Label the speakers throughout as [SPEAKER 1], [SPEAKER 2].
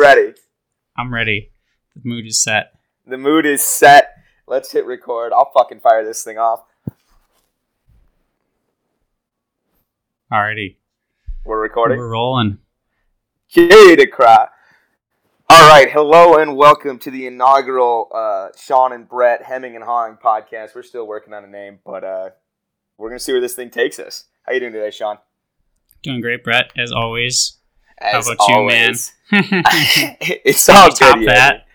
[SPEAKER 1] ready?
[SPEAKER 2] I'm ready. The mood is set.
[SPEAKER 1] The mood is set. Let's hit record. I'll fucking fire this thing off.
[SPEAKER 2] Alrighty.
[SPEAKER 1] We're recording.
[SPEAKER 2] We're rolling.
[SPEAKER 1] Yay to cry. All right, hello and welcome to the inaugural uh, Sean and Brett Hemming and Hawing podcast. We're still working on a name, but uh, we're gonna see where this thing takes us. How you doing today, Sean?
[SPEAKER 2] Doing great, Brett, as always.
[SPEAKER 1] As
[SPEAKER 2] How about you, man?
[SPEAKER 1] always. it's all
[SPEAKER 2] you top
[SPEAKER 1] good.
[SPEAKER 2] that?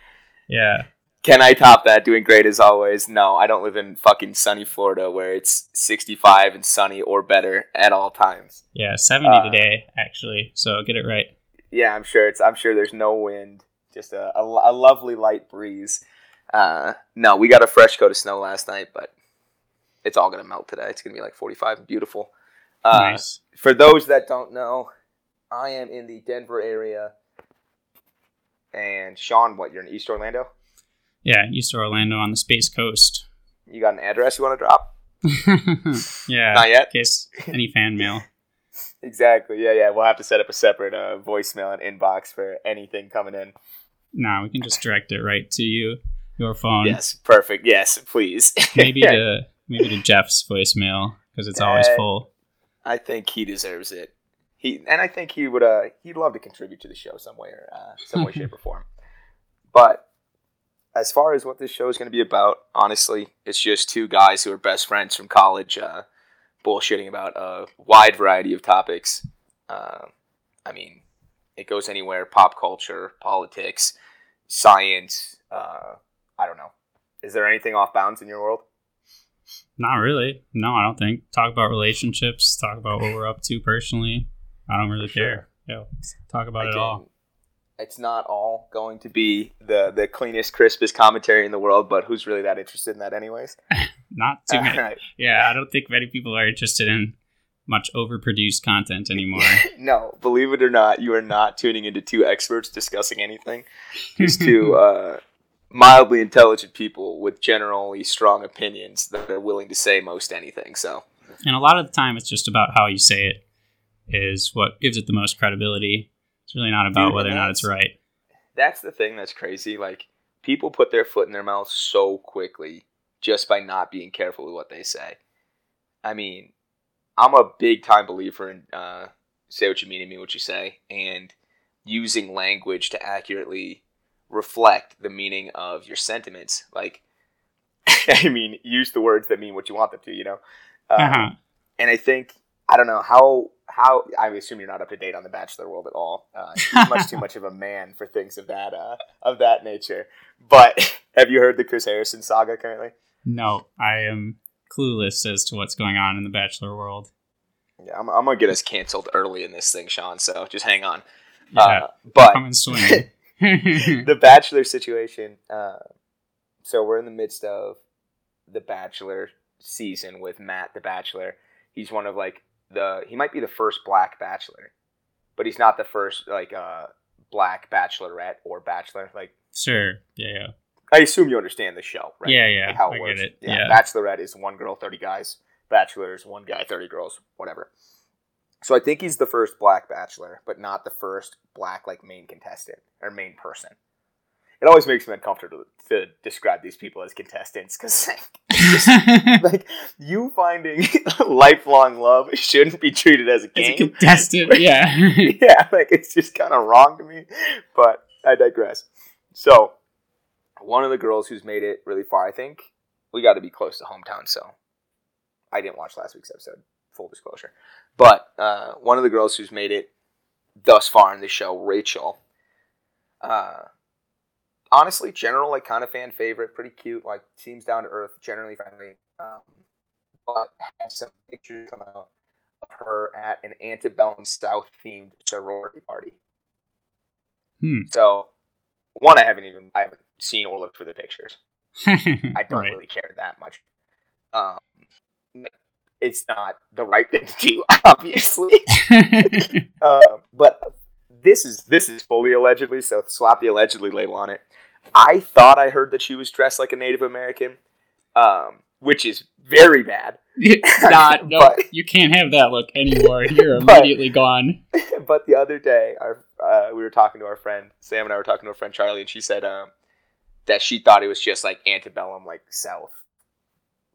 [SPEAKER 2] Yeah.
[SPEAKER 1] Can I top that? Doing great as always. No, I don't live in fucking sunny Florida where it's 65 and sunny or better at all times.
[SPEAKER 2] Yeah, 70
[SPEAKER 1] Uh,
[SPEAKER 2] today, actually. So get it right.
[SPEAKER 1] Yeah, I'm sure it's. I'm sure there's no wind, just a, a, a lovely light breeze. Uh, no, we got a fresh coat of snow last night, but it's all gonna melt today. It's gonna be like 45 beautiful. Uh,
[SPEAKER 2] nice.
[SPEAKER 1] For those that don't know, I am in the Denver area, and Sean, what? You're in East Orlando.
[SPEAKER 2] Yeah, East Orlando on the Space Coast.
[SPEAKER 1] You got an address you want to drop?
[SPEAKER 2] yeah.
[SPEAKER 1] Not yet.
[SPEAKER 2] In case any fan mail.
[SPEAKER 1] Exactly. Yeah, yeah. We'll have to set up a separate uh, voicemail and inbox for anything coming in.
[SPEAKER 2] No, we can just direct it right to you, your phone.
[SPEAKER 1] Yes, perfect. Yes, please.
[SPEAKER 2] Maybe to maybe to Jeff's voicemail because it's always
[SPEAKER 1] Uh,
[SPEAKER 2] full.
[SPEAKER 1] I think he deserves it. He and I think he would. Uh, he'd love to contribute to the show some way, or uh, some way, shape, or form. But as far as what this show is going to be about, honestly, it's just two guys who are best friends from college, uh, bullshitting about a wide variety of topics. Uh, I mean, it goes anywhere: pop culture, politics, science. Uh, I don't know. Is there anything off bounds in your world?
[SPEAKER 2] Not really. No, I don't think. Talk about relationships. Talk about what we're up to personally. I don't really
[SPEAKER 1] sure.
[SPEAKER 2] care. Yeah, talk about it all.
[SPEAKER 1] It's not all going to be the the cleanest, crispest commentary in the world, but who's really that interested in that, anyways?
[SPEAKER 2] Not too many.
[SPEAKER 1] Alright.
[SPEAKER 2] Yeah, I don't think many people are interested in much overproduced content anymore.
[SPEAKER 1] no, believe it or not, you are not tuning into two experts discussing anything. Just two uh, mildly intelligent people with generally strong opinions that are willing to say most anything. So,
[SPEAKER 2] and a lot of the time, it's just about how you say it is what gives it the most credibility. It's really not about
[SPEAKER 1] Dude,
[SPEAKER 2] whether or not it's right.
[SPEAKER 1] that's the thing that's crazy. Like, people put their foot in their mouth so quickly just by not being careful with what they say. I mean, I'm a big time believer in uh, say what you mean and mean what you say, and using language to accurately reflect the meaning of your sentiments. Like, I mean, use the words that mean what you want them to, you know? Um,
[SPEAKER 2] Uh-huh.
[SPEAKER 1] and I think I don't know how how I assume you're not up to date on the Bachelor world at all. Uh, you're much too much of a man for things of that uh, of that nature. But have you heard the Chris Harrison saga currently?
[SPEAKER 2] No, I am clueless as to what's going on in the Bachelor world.
[SPEAKER 1] Yeah, I'm, I'm gonna get us canceled early in this thing, Sean. So just hang on.
[SPEAKER 2] Yeah,
[SPEAKER 1] Uh, but
[SPEAKER 2] come and swing.
[SPEAKER 1] the Bachelor situation. Uh, so we're in the midst of the Bachelor season with Matt, the Bachelor. He's one of like the he might be the first black Bachelor, but he's not the first like uh black Bachelorette or Bachelor. Like
[SPEAKER 2] sure. Yeah, yeah.
[SPEAKER 1] I assume you understand the show, right?
[SPEAKER 2] Yeah, yeah,
[SPEAKER 1] Like how
[SPEAKER 2] I
[SPEAKER 1] it
[SPEAKER 2] get
[SPEAKER 1] works.
[SPEAKER 2] it.
[SPEAKER 1] Yeah,
[SPEAKER 2] Yeah.
[SPEAKER 1] Bachelorette is one girl, thirty guys. Bachelor is one guy, thirty girls, whatever. So I think he's the first black bachelor, but not the first black like main contestant or main person. It always makes me uncomfortable to, to describe these people as contestants because like you finding lifelong love shouldn't be treated as a
[SPEAKER 2] As a
[SPEAKER 1] game.
[SPEAKER 2] contestant, yeah.
[SPEAKER 1] yeah, like it's just kind of wrong to me, but I digress. So, one of the girls who's made it really far, I think we got to be close to hometown. So, I didn't watch last week's episode, full disclosure. But uh, one of the girls who's made it thus far in the show, Rachel, uh, honestly, general like kind of fan favorite, pretty cute, like seems down to earth, generally friendly. Um, but had some pictures come out of her at an antebellum South themed sorority party.
[SPEAKER 2] Hmm.
[SPEAKER 1] So, one, I haven't even I haven't seen or looked for the pictures. I don't
[SPEAKER 2] Right.
[SPEAKER 1] really care that much. Um, it's not the right thing to do, obviously. uh, but this is this is fully allegedly, so slap the allegedly label on it. I thought I heard that she was dressed like a Native American, um, which is very bad.
[SPEAKER 2] Not, no,
[SPEAKER 1] But-
[SPEAKER 2] you can't have that look anymore. You're
[SPEAKER 1] But-
[SPEAKER 2] immediately gone.
[SPEAKER 1] but the other day, our uh, we were talking to our friend Sam and I were talking to our friend Charlie, and she said um, that she thought it was just like antebellum, like South,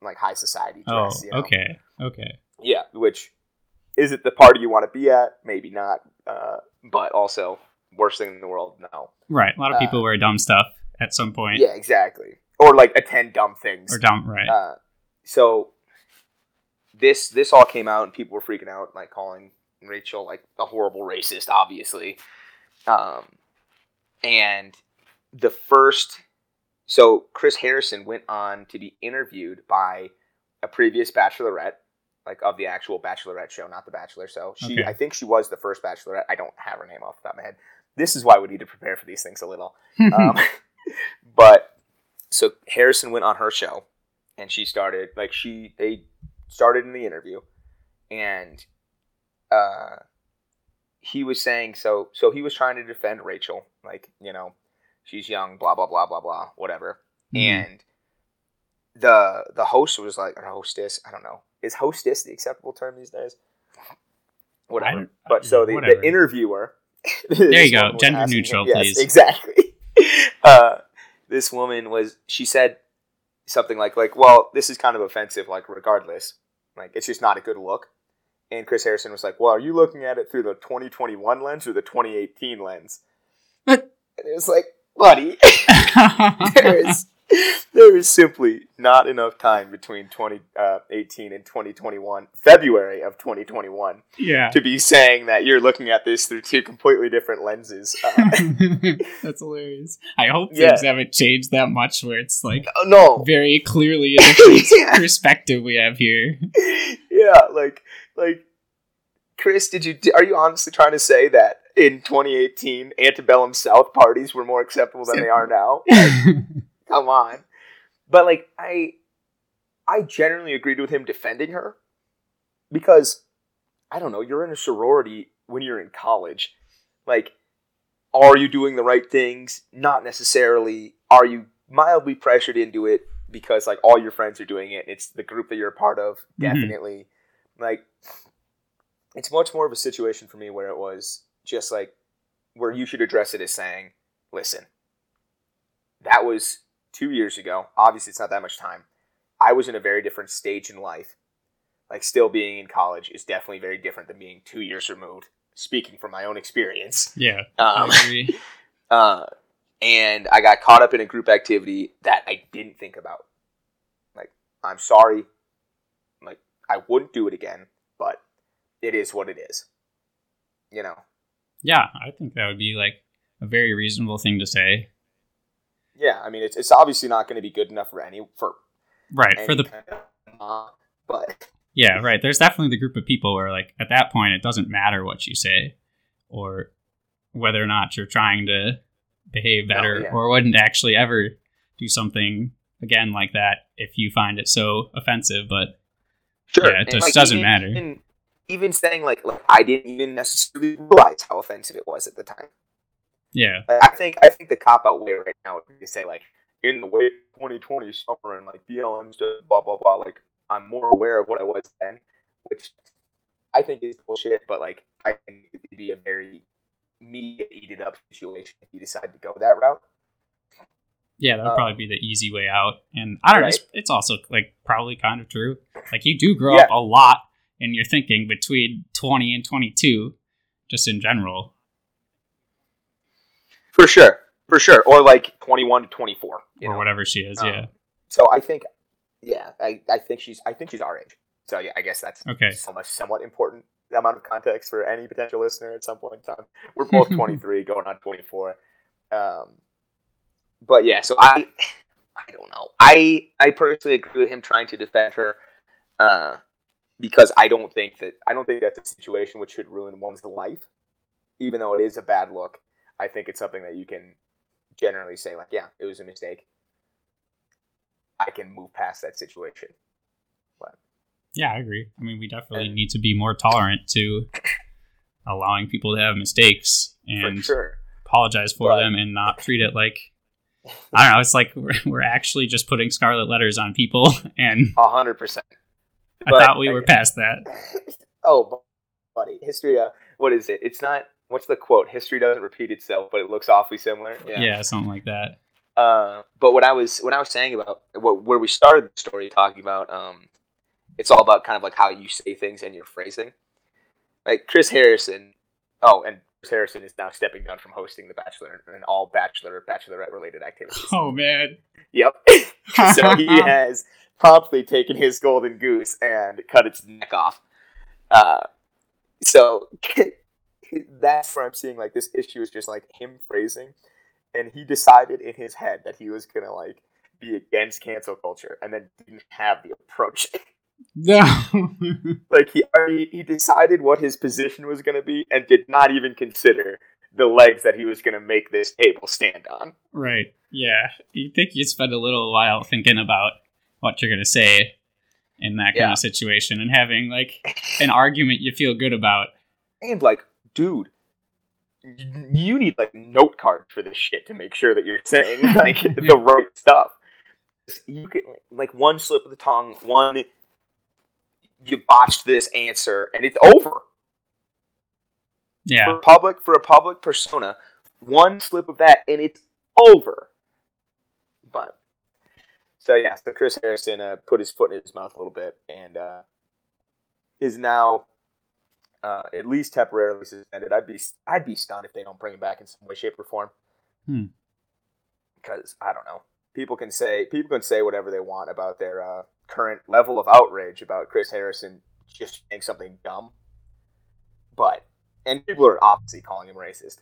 [SPEAKER 1] like high society
[SPEAKER 2] Oh,
[SPEAKER 1] dress. you know?
[SPEAKER 2] okay, okay.
[SPEAKER 1] Yeah, which is it the party you want to be at? Maybe not. Uh, but also, worst thing in the world, no.
[SPEAKER 2] Right. A lot of people
[SPEAKER 1] Uh,
[SPEAKER 2] wear dumb stuff at some point.
[SPEAKER 1] Yeah, exactly. Or like attend dumb things.
[SPEAKER 2] Or dumb, right?
[SPEAKER 1] Uh, so this this all came out and people were freaking out, like calling Rachel like a horrible racist, obviously. Um, and the first, so Chris Harrison went on to be interviewed by a previous Bachelorette, like of the actual Bachelorette show, not the Bachelor. So she,
[SPEAKER 2] Okay.
[SPEAKER 1] I think she was the first Bachelorette. I don't have her name off the top of my head. This is why we need to prepare for these things a little. Um, but so Harrison went on her show, and she started like she they started in the interview, and uh, he was saying so so he was trying to defend Rachel, like you know, she's young, blah blah blah blah blah, whatever,
[SPEAKER 2] Mhm.
[SPEAKER 1] and the the host was like or hostess, I don't know, is hostess the acceptable term these days? Whatever.
[SPEAKER 2] don't-
[SPEAKER 1] But so the, the interviewer.
[SPEAKER 2] There you go. Gender neutral,
[SPEAKER 1] yes,
[SPEAKER 2] please.
[SPEAKER 1] Exactly. Uh, this woman was. She said something like, "Like, well, this is kind of offensive. Like, regardless, like, it's just not a good look." And Chris Harrison was like, "Well, are you looking at it through the 2021 lens or the 2018 lens?" and it was like, "Buddy, there is there is simply not enough time between 2018 and 2021, February of 2021,
[SPEAKER 2] yeah.
[SPEAKER 1] to be saying that you're looking at this through two completely different lenses. Uh,
[SPEAKER 2] That's hilarious. I hope
[SPEAKER 1] Yeah.
[SPEAKER 2] things haven't changed that much where it's like
[SPEAKER 1] oh, no,
[SPEAKER 2] very clearly a different
[SPEAKER 1] Yeah.
[SPEAKER 2] perspective we have here.
[SPEAKER 1] yeah, like like Chris, did you are you honestly trying to say that in 2018 antebellum South parties were more acceptable than they are now? Come on. But like I I generally agreed with him defending her because I don't know, you're in a sorority when you're in college. Like are you doing the right things? Not necessarily. Are you mildly pressured into it because like all your friends are doing it? It's the group that you're a part of.
[SPEAKER 2] Mhm.
[SPEAKER 1] Definitely. Like it's much more of a situation for me where it was just like where you should address it as saying, "Listen, that was two years ago. Obviously, it's not that much time. I was in a very different stage in life. Like, still being in college is definitely very different than being two years removed. Speaking from my own experience,
[SPEAKER 2] yeah. I
[SPEAKER 1] um,
[SPEAKER 2] agree.
[SPEAKER 1] uh, and I got caught up in a group activity that I didn't think about. Like, I'm sorry. Like, I wouldn't do it again, but it is what it is. You know.
[SPEAKER 2] Yeah, I think that would be like a very reasonable thing to say.
[SPEAKER 1] Yeah, I mean, it's, it's obviously not going to be good enough for any for
[SPEAKER 2] Right.
[SPEAKER 1] any
[SPEAKER 2] For the
[SPEAKER 1] kind of, uh, but
[SPEAKER 2] Yeah, right. There's definitely the group of people where, like, at that point, it doesn't matter what you say or whether or not you're trying to behave better
[SPEAKER 1] yeah.
[SPEAKER 2] or wouldn't actually ever do something again like that if you find it so offensive. But
[SPEAKER 1] Sure.
[SPEAKER 2] Yeah, it
[SPEAKER 1] And,
[SPEAKER 2] just doesn't
[SPEAKER 1] even,
[SPEAKER 2] matter.
[SPEAKER 1] Even, even saying like, like, I didn't even necessarily realize how offensive it was at the time.
[SPEAKER 2] Yeah,
[SPEAKER 1] Like, I think I think the cop out way right now would be to say like, in the way of 2020 summer and like BLM's just blah blah blah. Like, I'm more aware of what I was then, which I think is bullshit. But like, I think it would be a very media eated up situation if you decide to go that route.
[SPEAKER 2] yeah, that would
[SPEAKER 1] Uh,
[SPEAKER 2] probably be the easy way out. And I don't know, it's, it's also like probably kind of true. Like, you do grow
[SPEAKER 1] Yeah.
[SPEAKER 2] up a lot in your thinking between 20 and 22, just in general.
[SPEAKER 1] For sure, for sure, or like 21 to 24, you
[SPEAKER 2] or
[SPEAKER 1] know?
[SPEAKER 2] whatever she is.
[SPEAKER 1] Um,
[SPEAKER 2] yeah.
[SPEAKER 1] So I think, yeah, I, I think she's I think she's our age. So yeah, I guess that's
[SPEAKER 2] Okay.
[SPEAKER 1] so much somewhat important amount of context for any potential listener at some point in time. We're both 23, going on 24. Um, but yeah, so I I don't know. I I personally agree with him trying to defend her, uh, because I don't think that I don't think that's a situation which should ruin one's life, even though it is a bad look. I think it's something that you can generally say like, yeah, it was a mistake. I can move past that situation.
[SPEAKER 2] Yeah, I agree. I mean, we definitely
[SPEAKER 1] And-
[SPEAKER 2] need to be more tolerant to allowing people to have mistakes and
[SPEAKER 1] for sure.
[SPEAKER 2] apologize for
[SPEAKER 1] But-
[SPEAKER 2] them and not treat it like I don't know. It's like we're, we're actually just putting scarlet letters on people, and
[SPEAKER 1] A hundred percent.
[SPEAKER 2] I
[SPEAKER 1] But-
[SPEAKER 2] thought we were past that.
[SPEAKER 1] oh, buddy, history. Uh, what is it? It's not. What's the quote? History doesn't repeat itself, but it looks awfully similar.
[SPEAKER 2] Yeah, something like that.
[SPEAKER 1] Uh, but what I was what I was saying about what where we started the story talking about um, it's all about kind of like how you say things and your phrasing. Like Chris Harrison. Oh, and Chris Harrison is now stepping down from hosting The Bachelor and all Bachelor Bachelorette related activities.
[SPEAKER 2] Oh man.
[SPEAKER 1] Yep. so he has promptly taken his golden goose and cut its neck off. Uh, so that's where I'm seeing like this issue is just like him phrasing, and he decided in his head that he was gonna like be against cancel culture, and then didn't have the approach.
[SPEAKER 2] No.
[SPEAKER 1] like he already he decided what his position was gonna be, and did not even consider the legs that he was gonna make this table stand on.
[SPEAKER 2] right. Yeah. You think you'd spend a little while thinking about what you're gonna say in that kind
[SPEAKER 1] Yeah.
[SPEAKER 2] of situation and having like an argument you feel good about.
[SPEAKER 1] And like, dude, you need like note cards for this shit to make sure that you're saying like the right stuff. You can like one slip of the tongue, one you botched this answer, and it's over.
[SPEAKER 2] Yeah.
[SPEAKER 1] For public for a public persona, one slip of that and it's over. But so yeah, so Chris Harrison uh, put his foot in his mouth a little bit and uh, is now uh, at least temporarily suspended. I'd be I'd be stunned if they don't bring him back in some way, shape, or form.
[SPEAKER 2] Hmm.
[SPEAKER 1] Because I don't know. People can say people can say whatever they want about their uh, current level of outrage about Chris Harrison just saying something dumb, but and people are obviously calling him racist.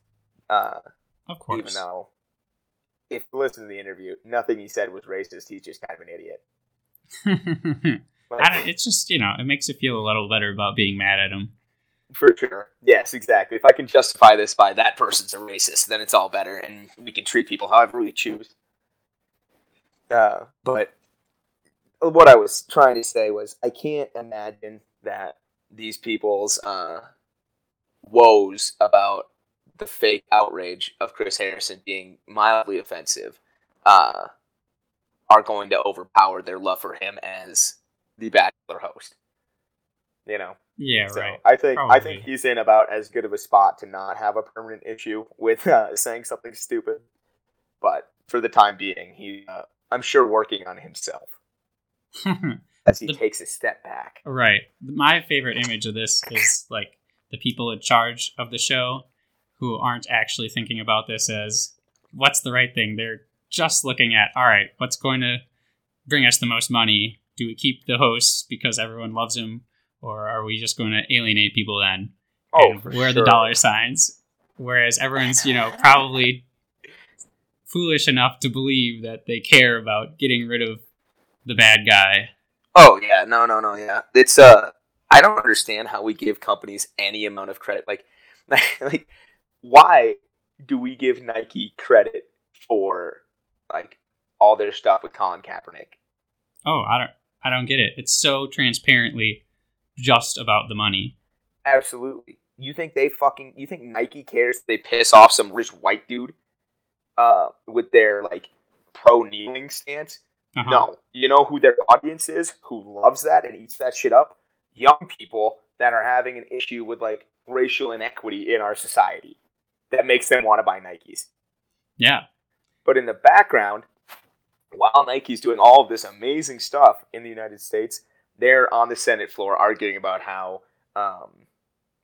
[SPEAKER 1] Uh,
[SPEAKER 2] Of course.
[SPEAKER 1] even though, if you listen to the interview, nothing he said was racist. He's just kind of an idiot. Like,
[SPEAKER 2] I don't, it's just you know it makes you feel a little better about being mad at him.
[SPEAKER 1] For sure. Yes, exactly. If I can justify this by that person's a racist, then it's all better, and we can treat people however we choose. Uh, but what I was trying to say was, I can't imagine that these people's uh, woes about the fake outrage of Chris Harrison being mildly offensive uh, are going to overpower their love for him as the Bachelor host. You know.
[SPEAKER 2] Yeah,
[SPEAKER 1] So
[SPEAKER 2] right.
[SPEAKER 1] I think I think he's in about as good of a spot to not have a permanent issue with uh, saying something stupid. But for the time being, he uh, I'm sure working on himself as he
[SPEAKER 2] The-
[SPEAKER 1] takes a step back.
[SPEAKER 2] right. My favorite image of this is like the people in charge of the show who aren't actually thinking about this as what's the right thing. They're just looking at all right, what's going to bring us the most money? Do we keep the host because everyone loves him, or are we just going to alienate people then?
[SPEAKER 1] Oh,
[SPEAKER 2] and where are
[SPEAKER 1] sure.
[SPEAKER 2] the dollar signs? Whereas everyone's, you know, probably foolish enough to believe that they care about getting rid of the bad guy.
[SPEAKER 1] Oh yeah, no, no, no, yeah. It's uh, I don't understand how we give companies any amount of credit. Like, like, why do we give Nike credit for like all their stuff with Colin Kaepernick?
[SPEAKER 2] Oh, I don't I don't get it. It's so transparently just about the money.
[SPEAKER 1] Absolutely. You think they fucking you think Nike cares they piss off some rich white dude uh with their like pro kneeling stance?
[SPEAKER 2] Uh-huh.
[SPEAKER 1] No. You know who their audience is who loves that and eats that shit up? Young people that are having an issue with like racial inequity in our society that makes them want to buy Nikes.
[SPEAKER 2] Yeah.
[SPEAKER 1] But in the background, while Nike's doing all of this amazing stuff in the United States, they're on the Senate floor arguing about how um,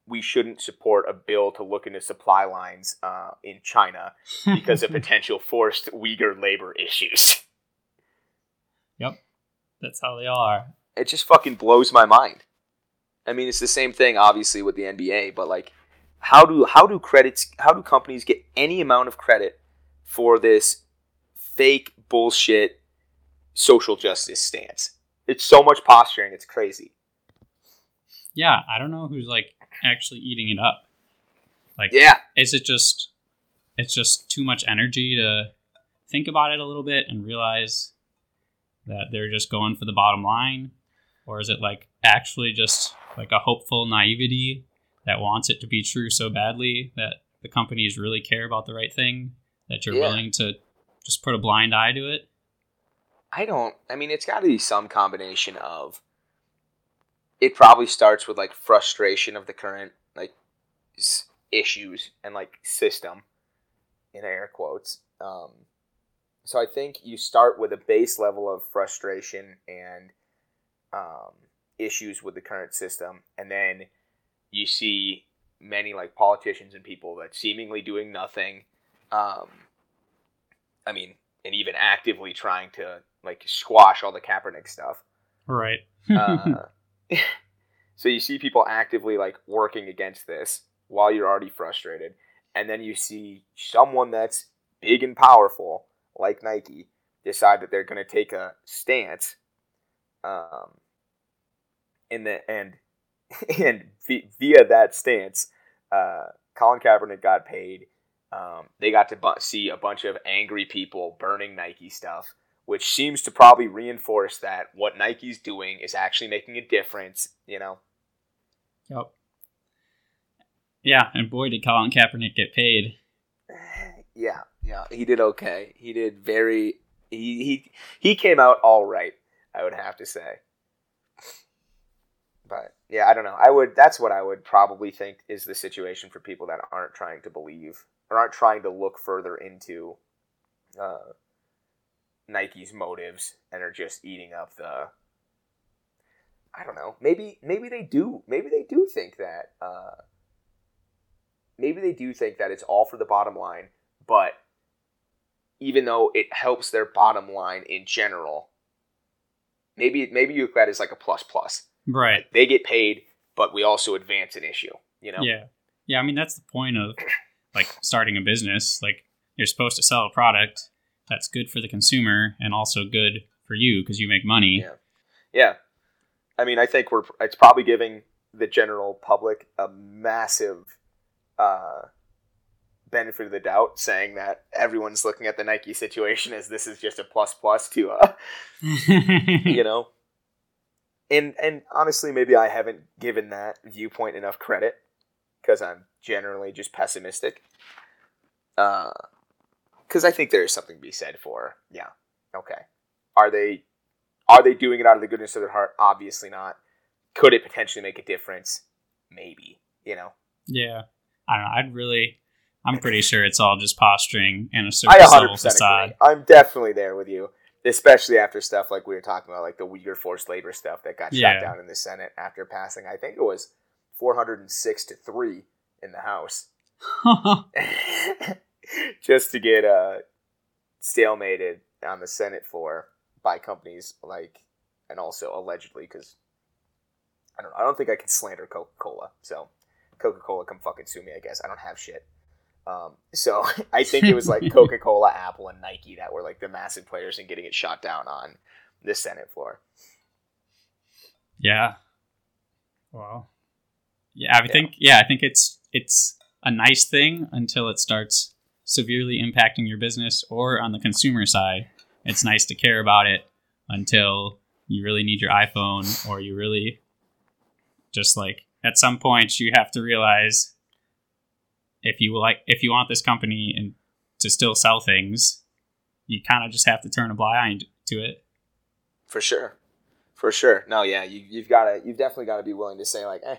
[SPEAKER 1] we shouldn't support a bill to look into supply lines uh, in China because of potential forced Uyghur labor issues.
[SPEAKER 2] Yep, that's how they are.
[SPEAKER 1] It just fucking blows my mind. I mean, it's the same thing, obviously, with the NBA, but like, how do how do credits how do companies get any amount of credit for this fake bullshit social justice stance? It's so much posturing. It's crazy.
[SPEAKER 2] Yeah, I don't know who's like actually eating it up. Like
[SPEAKER 1] Yeah,
[SPEAKER 2] is it just it's just too much energy to think about it a little bit and realize that they're just going for the bottom line or is it like actually just like a hopeful naivety that wants it to be true so badly that the companies really care about the right thing that you're
[SPEAKER 1] Yeah.
[SPEAKER 2] willing to just put a blind eye to it
[SPEAKER 1] I don't. I mean, it's got to be some combination of. It probably starts with like frustration of the current like issues and like system in air quotes. Um, so I think you start with a base level of frustration and um, issues with the current system, and then you see many like politicians and people that seemingly doing nothing. Um, I mean, and even actively trying to like squash all the Kaepernick stuff.
[SPEAKER 2] Right.
[SPEAKER 1] Uh, so you see people actively like working against this while you're already frustrated, and then you see someone that's big and powerful like Nike decide that they're going to take a stance, um, and the and and via that stance, uh, Colin Kaepernick got paid. Um, they got to bu- see a bunch of angry people burning Nike stuff, which seems to probably reinforce that what Nike's doing is actually making a difference. You know.
[SPEAKER 2] Yep. Yeah, and boy, did Colin Kaepernick get paid.
[SPEAKER 1] Yeah, yeah, he did okay. He did very. He he he came out all right. I would have to say. But yeah, I don't know. I would. That's what I would probably think is the situation for people that aren't trying to believe or aren't trying to look further into uh, Nike's motives and are just eating up the. I don't know. Maybe maybe they do. Maybe they do think that. Uh, maybe they do think that it's all for the bottom line, but even though it helps their bottom line in general, maybe maybe you look at it as like a plus plus.
[SPEAKER 2] Right.
[SPEAKER 1] They get paid, but we also advance an issue. You know.
[SPEAKER 2] Yeah. Yeah. I mean, that's the point of like starting a business. Like you're supposed to sell a product that's good for the consumer and also good for you because you make money.
[SPEAKER 1] Yeah. Yeah. I mean, I think we're it's probably giving the general public a massive uh, benefit of the doubt, saying that everyone's looking at the Nike situation as this is just a plus plus to uh, you know. And and honestly, maybe I haven't given that viewpoint enough credit because I'm generally just pessimistic. Uh, because I think there is something to be said for yeah, okay, are they are they doing it out of the goodness of their heart? Obviously not. Could it potentially make a difference? Maybe. You know.
[SPEAKER 2] Yeah. I don't know. I'd really. I'm pretty sure it's all just posturing and a surface level facade.
[SPEAKER 1] Agree. I'm definitely there with you, especially after stuff like we were talking about, like the Uyghur forced labor stuff that got yeah. shot down in the Senate after passing. I think it was 406 to three in the House, just to get uh, stalemated on the Senate floor by companies like, and also allegedly because I don't know. I don't think I can slander Coca Cola, so Coca Cola, come fucking sue me. I guess I don't have shit. Um, so I think it was like Coca Cola, Apple, and Nike that were like the massive players in getting it shot down on the Senate floor.
[SPEAKER 2] Yeah. Well. Yeah, I yeah. think yeah, I think it's it's a nice thing until it starts severely impacting your business or on the consumer side. It's nice to care about it until you really need your iPhone or you really just like at some point you have to realize if you like if you want this company and to still sell things, you kind of just have to turn a blind eye to it.
[SPEAKER 1] For sure, for sure. No, yeah, you, you've got to you've definitely got to be willing to say like, eh,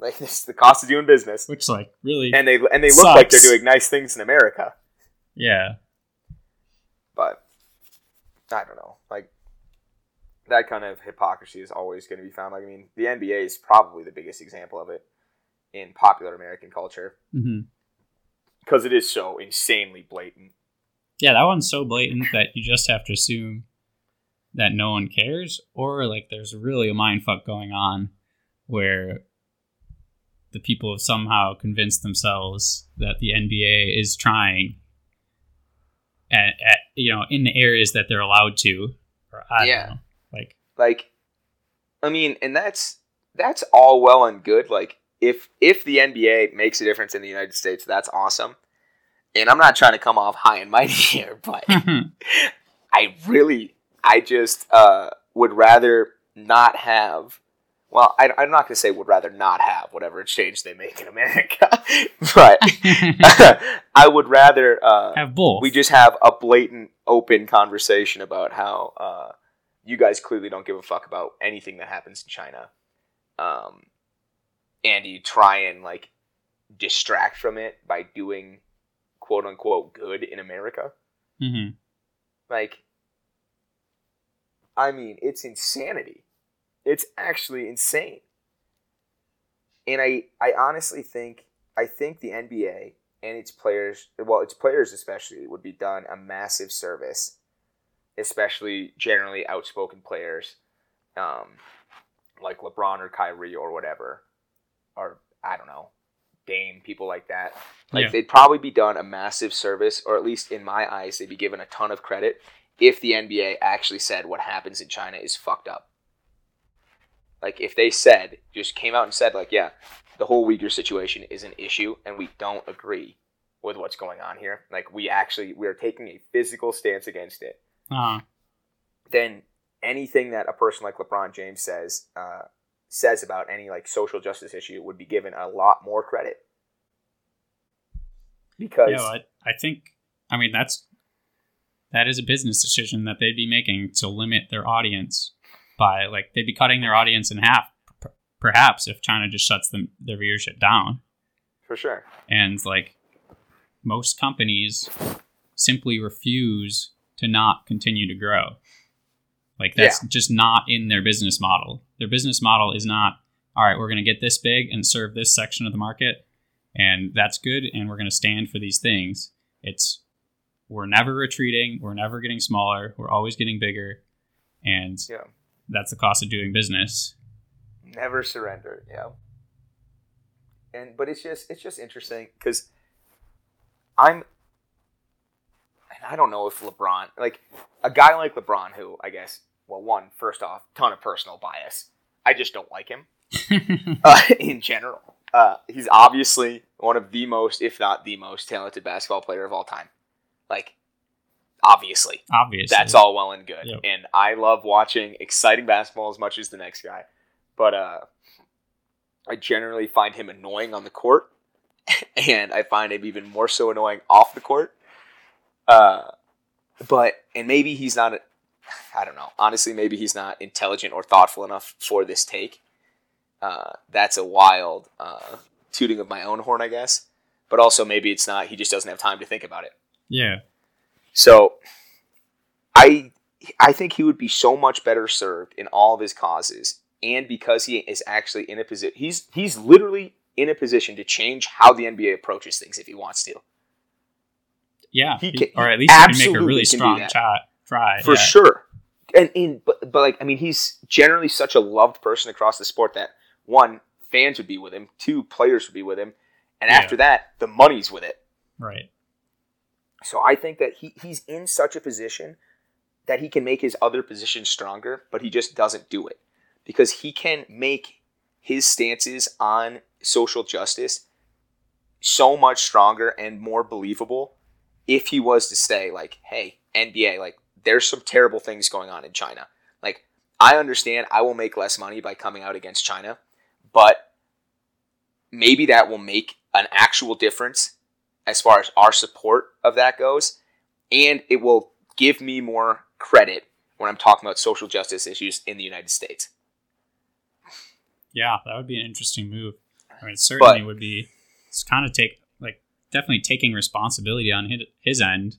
[SPEAKER 1] like this is the cost of doing business.
[SPEAKER 2] Which like really,
[SPEAKER 1] and they and they look like they're doing nice things in America.
[SPEAKER 2] Yeah,
[SPEAKER 1] but I don't know, like that kind of hypocrisy is always going to be found. Like, I mean, the NBA is probably the biggest example of it in popular American culture because
[SPEAKER 2] mm-hmm.
[SPEAKER 1] it is so insanely blatant.
[SPEAKER 2] Yeah, that one's so blatant that you just have to assume that no one cares, or like there's really a mind fuck going on where the people have somehow convinced themselves that the NBA is trying at, at you know in the areas that they're allowed to. Or I yeah. Know, like
[SPEAKER 1] like I mean, and that's that's all well and good. Like if if the NBA makes a difference in the United States, that's awesome. And I'm not trying to come off high and mighty here, but I really, I just uh, would rather not have. Well, I, am not going to say would rather not have whatever exchange they make in America, but I would rather uh,
[SPEAKER 2] have both.
[SPEAKER 1] We just have a blatant, open conversation about how uh, you guys clearly don't give a fuck about anything that happens in China. Um, and you try and like distract from it by doing quote unquote good in America.
[SPEAKER 2] hmm
[SPEAKER 1] Like, I mean, it's insanity. It's actually insane. And I, I honestly think, I think the NBA and its players, well, its players especially, would be done a massive service, especially generally outspoken players, um, like LeBron or Kyrie or whatever, or I don't know, Dame, people like that. Like
[SPEAKER 2] Yeah.
[SPEAKER 1] they'd probably be done a massive service, or at least in my eyes, they'd be given a ton of credit if the NBA actually said what happens in China is fucked up. Like if they said, just came out and said, like, yeah, the whole Uyghur situation is an issue, and we don't agree with what's going on here. Like we actually we are taking a physical stance against it.
[SPEAKER 2] Uh,
[SPEAKER 1] Then anything that a person like LeBron James says uh, says about any like social justice issue would be given a lot more credit. Because
[SPEAKER 2] yeah, well, I, I think. I mean, that's that is a business decision that they'd be making to limit their audience by like they'd be cutting their audience in half, p- perhaps if China just shuts them their viewership down.
[SPEAKER 1] for sure.
[SPEAKER 2] and like most companies simply refuse to not continue to grow. Like that's just not in their business model. Their business model is not all right we're going to get this big and serve this section of the market and that's good and we're going to stand for these things. It's we're never retreating. We're never getting smaller. We're always getting bigger. And
[SPEAKER 1] Yeah.
[SPEAKER 2] That's the cost of doing business.
[SPEAKER 1] Never surrender yeah. And but it's just it's just interesting because i'm and i don't know if lebron like a guy like lebron who i guess well one first off ton of personal bias. I just don't like him uh, in general. Uh, he's obviously one of the most if not the most talented basketball player of all time. Like obviously
[SPEAKER 2] obviously
[SPEAKER 1] that's all well and good.
[SPEAKER 2] Yep.
[SPEAKER 1] And I love watching exciting basketball as much as the next guy. But uh, I generally find him annoying on the court, and I find him even more so annoying off the court. Uh, but and maybe he's not. I don't know. Honestly, maybe he's not intelligent or thoughtful enough for this take. Uh, that's a wild uh, tooting of my own horn, I guess. But also, maybe it's not. He just doesn't have time to think about it.
[SPEAKER 2] yeah
[SPEAKER 1] So I I think he would be so much better served in all of his causes and because he is actually in a position he's he's literally in a position to change how the NBA approaches things if he wants to.
[SPEAKER 2] Yeah,
[SPEAKER 1] He can-
[SPEAKER 2] or at least he can make a really strong try. try
[SPEAKER 1] For
[SPEAKER 2] yeah.
[SPEAKER 1] sure. And in but, but like I mean he's generally such a loved person across the sport that one fans would be with him, two players would be with him, and
[SPEAKER 2] Yeah.
[SPEAKER 1] after that the money's with it.
[SPEAKER 2] Right.
[SPEAKER 1] So I think that he, he's in such a position that he can make his other position stronger, but he just doesn't do it because he can make his stances on social justice so much stronger and more believable if he was to say like, "Hey, NBA, like there's some terrible things going on in China. Like I understand I will make less money by coming out against China, but maybe that will make an actual difference as far as our support of that goes, and it will give me more credit when I'm talking about social justice issues in the United States.
[SPEAKER 2] Yeah, that would be an interesting move. I mean, it certainly
[SPEAKER 1] But-
[SPEAKER 2] would be. It's kind of take like definitely taking responsibility on his, his end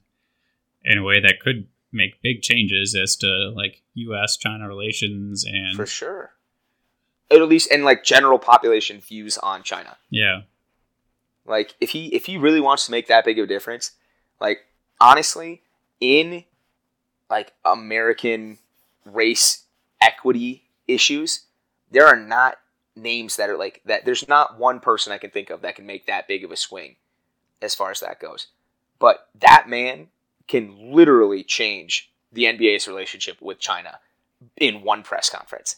[SPEAKER 2] in a way that could make big changes as to like U.S. China relations and
[SPEAKER 1] For sure. At least in like general population views on China.
[SPEAKER 2] yeah,
[SPEAKER 1] Like if he if he really wants to make that big of a difference, like honestly, in like American race equity issues, there are not names that are like that. There's not one person I can think of that can make that big of a swing as far as that goes. But that man can literally change the NBA's relationship with China in one press conference.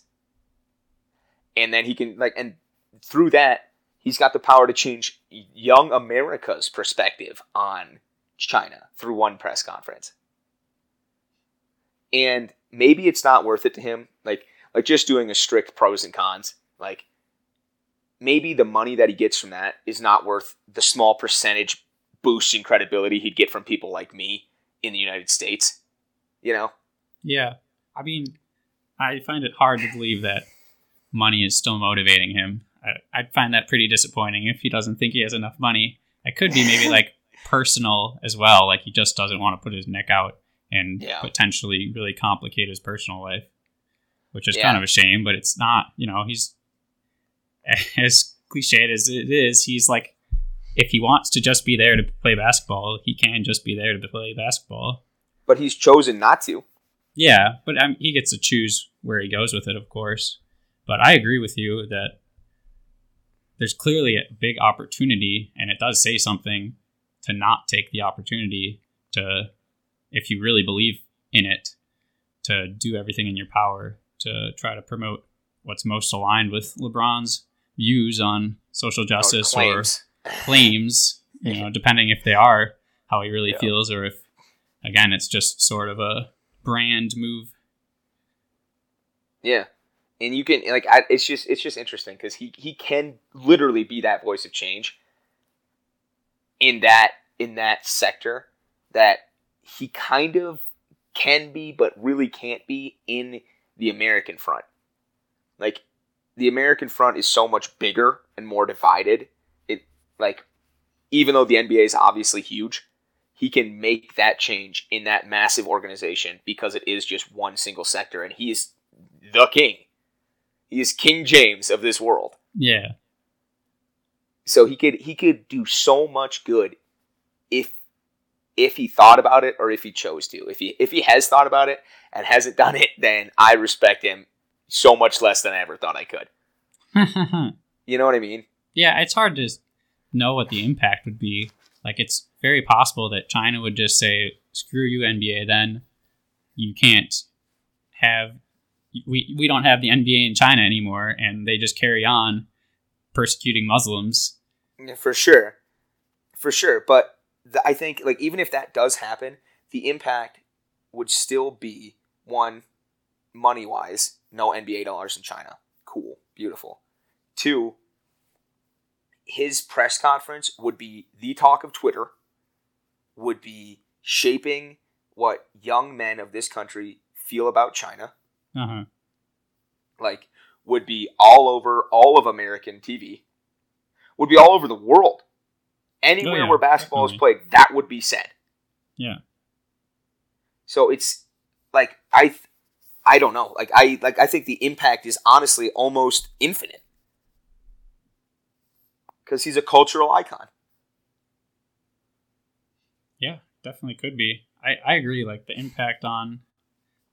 [SPEAKER 1] And then he can like and through that he's got the power to change young America's perspective on China through one press conference. And maybe it's not worth it to him, like like just doing a strict pros and cons. Like maybe the money that he gets from that is not worth the small percentage boost in credibility he'd get from people like me in the United States. You know?
[SPEAKER 2] yeah. I mean, I find it hard to believe that money is still motivating him. I, I'd find that pretty disappointing if he doesn't think he has enough money. It could be maybe like personal as well. Like he just doesn't want to put his neck out and
[SPEAKER 1] Yeah.
[SPEAKER 2] potentially really complicate his personal life, which is
[SPEAKER 1] Yeah.
[SPEAKER 2] kind of a shame. But it's not. You know, he's as cliched as it is. He's like, if he wants to just be there to play basketball, he can just be there to play basketball.
[SPEAKER 1] But he's chosen not to.
[SPEAKER 2] Yeah, but um, he gets to choose where he goes with it, of course. But I agree with you that there's clearly a big opportunity, and it does say something to not take the opportunity to, if you really believe in it, to do everything in your power to try to promote what's most aligned with LeBron's views on social justice or
[SPEAKER 1] claims.
[SPEAKER 2] claims, you know, depending if they are how he really
[SPEAKER 1] Yeah.
[SPEAKER 2] feels or if, again, it's just sort of a brand move.
[SPEAKER 1] Yeah, and you can like I, it's just it's just interesting because he he can literally be that voice of change in that in that sector that he kind of can be but really can't be in the American front. Like the American front is so much bigger and more divided. It like even though the NBA is obviously huge, he can make that change in that massive organization because it is just one single sector and he is the king. He is King James of this world.
[SPEAKER 2] Yeah.
[SPEAKER 1] So he could he could do so much good if if he thought about it or if he chose to. If he if he has thought about it and hasn't done it, then I respect him so much less than I ever thought I could. You know what I mean?
[SPEAKER 2] yeah, it's hard to know what the impact would be. Like, it's very possible that China would just say, screw you, NBA, then you can't have, we, we don't have the NBA in China anymore, and they just carry on persecuting Muslims.
[SPEAKER 1] Yeah, For sure, for sure. But I think like even if that does happen, the impact would still be one, money wise, no NBA dollars in China. Cool, beautiful. Two, his press conference would be the talk of Twitter. Would be shaping what young men of this country feel about China.
[SPEAKER 2] Uh huh.
[SPEAKER 1] Like would be all over all of American TV. Would be all over the world. Anywhere
[SPEAKER 2] Oh, yeah,
[SPEAKER 1] where basketball is played, that would be said.
[SPEAKER 2] Yeah.
[SPEAKER 1] So it's like I, th- I don't know. Like I like I think the impact is honestly almost infinite because he's a cultural icon.
[SPEAKER 2] Yeah, definitely could be. I, I agree. Like the impact on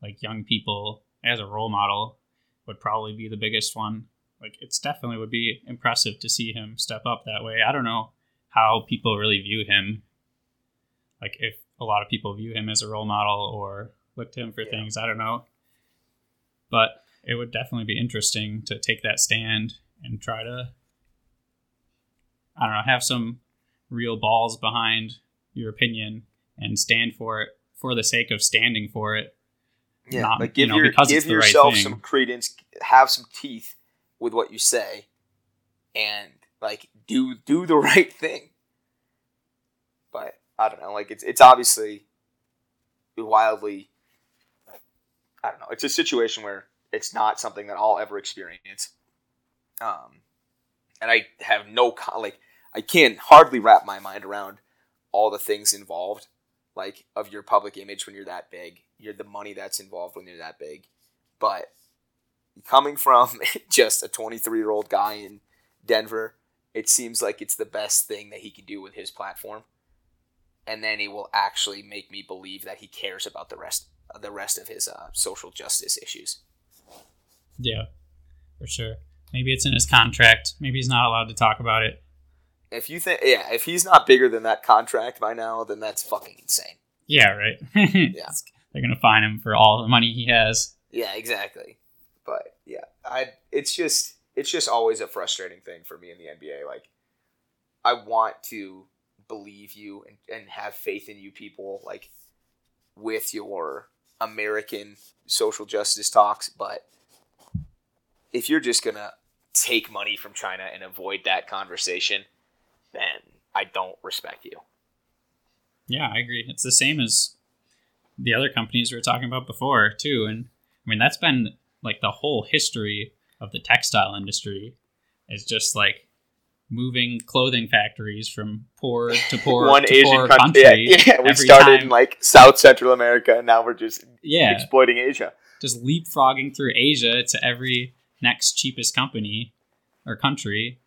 [SPEAKER 2] like young people as a role model would probably be the biggest one. Like it's definitely would be impressive to see him step up that way. I don't know how people really view him. Like if a lot of people view him as a role model or look to him for
[SPEAKER 1] Yeah.
[SPEAKER 2] things, I don't know. But it would definitely be interesting to take that stand and try to I don't know, have some real balls behind your opinion and stand for it for the sake of standing for it.
[SPEAKER 1] Yeah,
[SPEAKER 2] Not,
[SPEAKER 1] like
[SPEAKER 2] you
[SPEAKER 1] give
[SPEAKER 2] know,
[SPEAKER 1] your
[SPEAKER 2] because
[SPEAKER 1] give
[SPEAKER 2] it's the right
[SPEAKER 1] yourself
[SPEAKER 2] thing.
[SPEAKER 1] some credence, have some teeth with what you say, and like do do the right thing. But I don't know, like it's it's obviously wildly. I don't know. It's a situation where it's not something that I'll ever experience. Um, and I have no like I can hardly wrap my mind around all the things involved like of your public image when you're that big. You're the money that's involved when you're that big. But coming from just a 23 year old guy in Denver, it seems like it's the best thing that he can do with his platform. And then he will actually make me believe that he cares about the rest the rest of his uh, social justice issues.
[SPEAKER 2] Yeah, for sure. Maybe it's in his contract. Maybe he's not allowed to talk about it.
[SPEAKER 1] If you think, yeah, if he's not bigger than that contract by now, then that's fucking insane.
[SPEAKER 2] Yeah, right.
[SPEAKER 1] Yeah.
[SPEAKER 2] They're gonna fine him for all the money he has.
[SPEAKER 1] Yeah, exactly. But yeah, I it's just it's just always a frustrating thing for me in the NBA. Like I want to believe you and, and have faith in you people like with your American social justice talks, but if you're just gonna take money from China and avoid that conversation, then I don't respect you.
[SPEAKER 2] Yeah, I agree. It's the same as the other companies we were talking about before too. And I mean that's been like the whole history of the textile industry is just like moving clothing factories from poor to poor
[SPEAKER 1] One
[SPEAKER 2] to
[SPEAKER 1] Asian
[SPEAKER 2] poor
[SPEAKER 1] country.
[SPEAKER 2] country.
[SPEAKER 1] Yeah, yeah. we started
[SPEAKER 2] time.
[SPEAKER 1] in like South Central America, and now we're just
[SPEAKER 2] Yeah,
[SPEAKER 1] exploiting Asia.
[SPEAKER 2] just leapfrogging through Asia to every next cheapest company or country,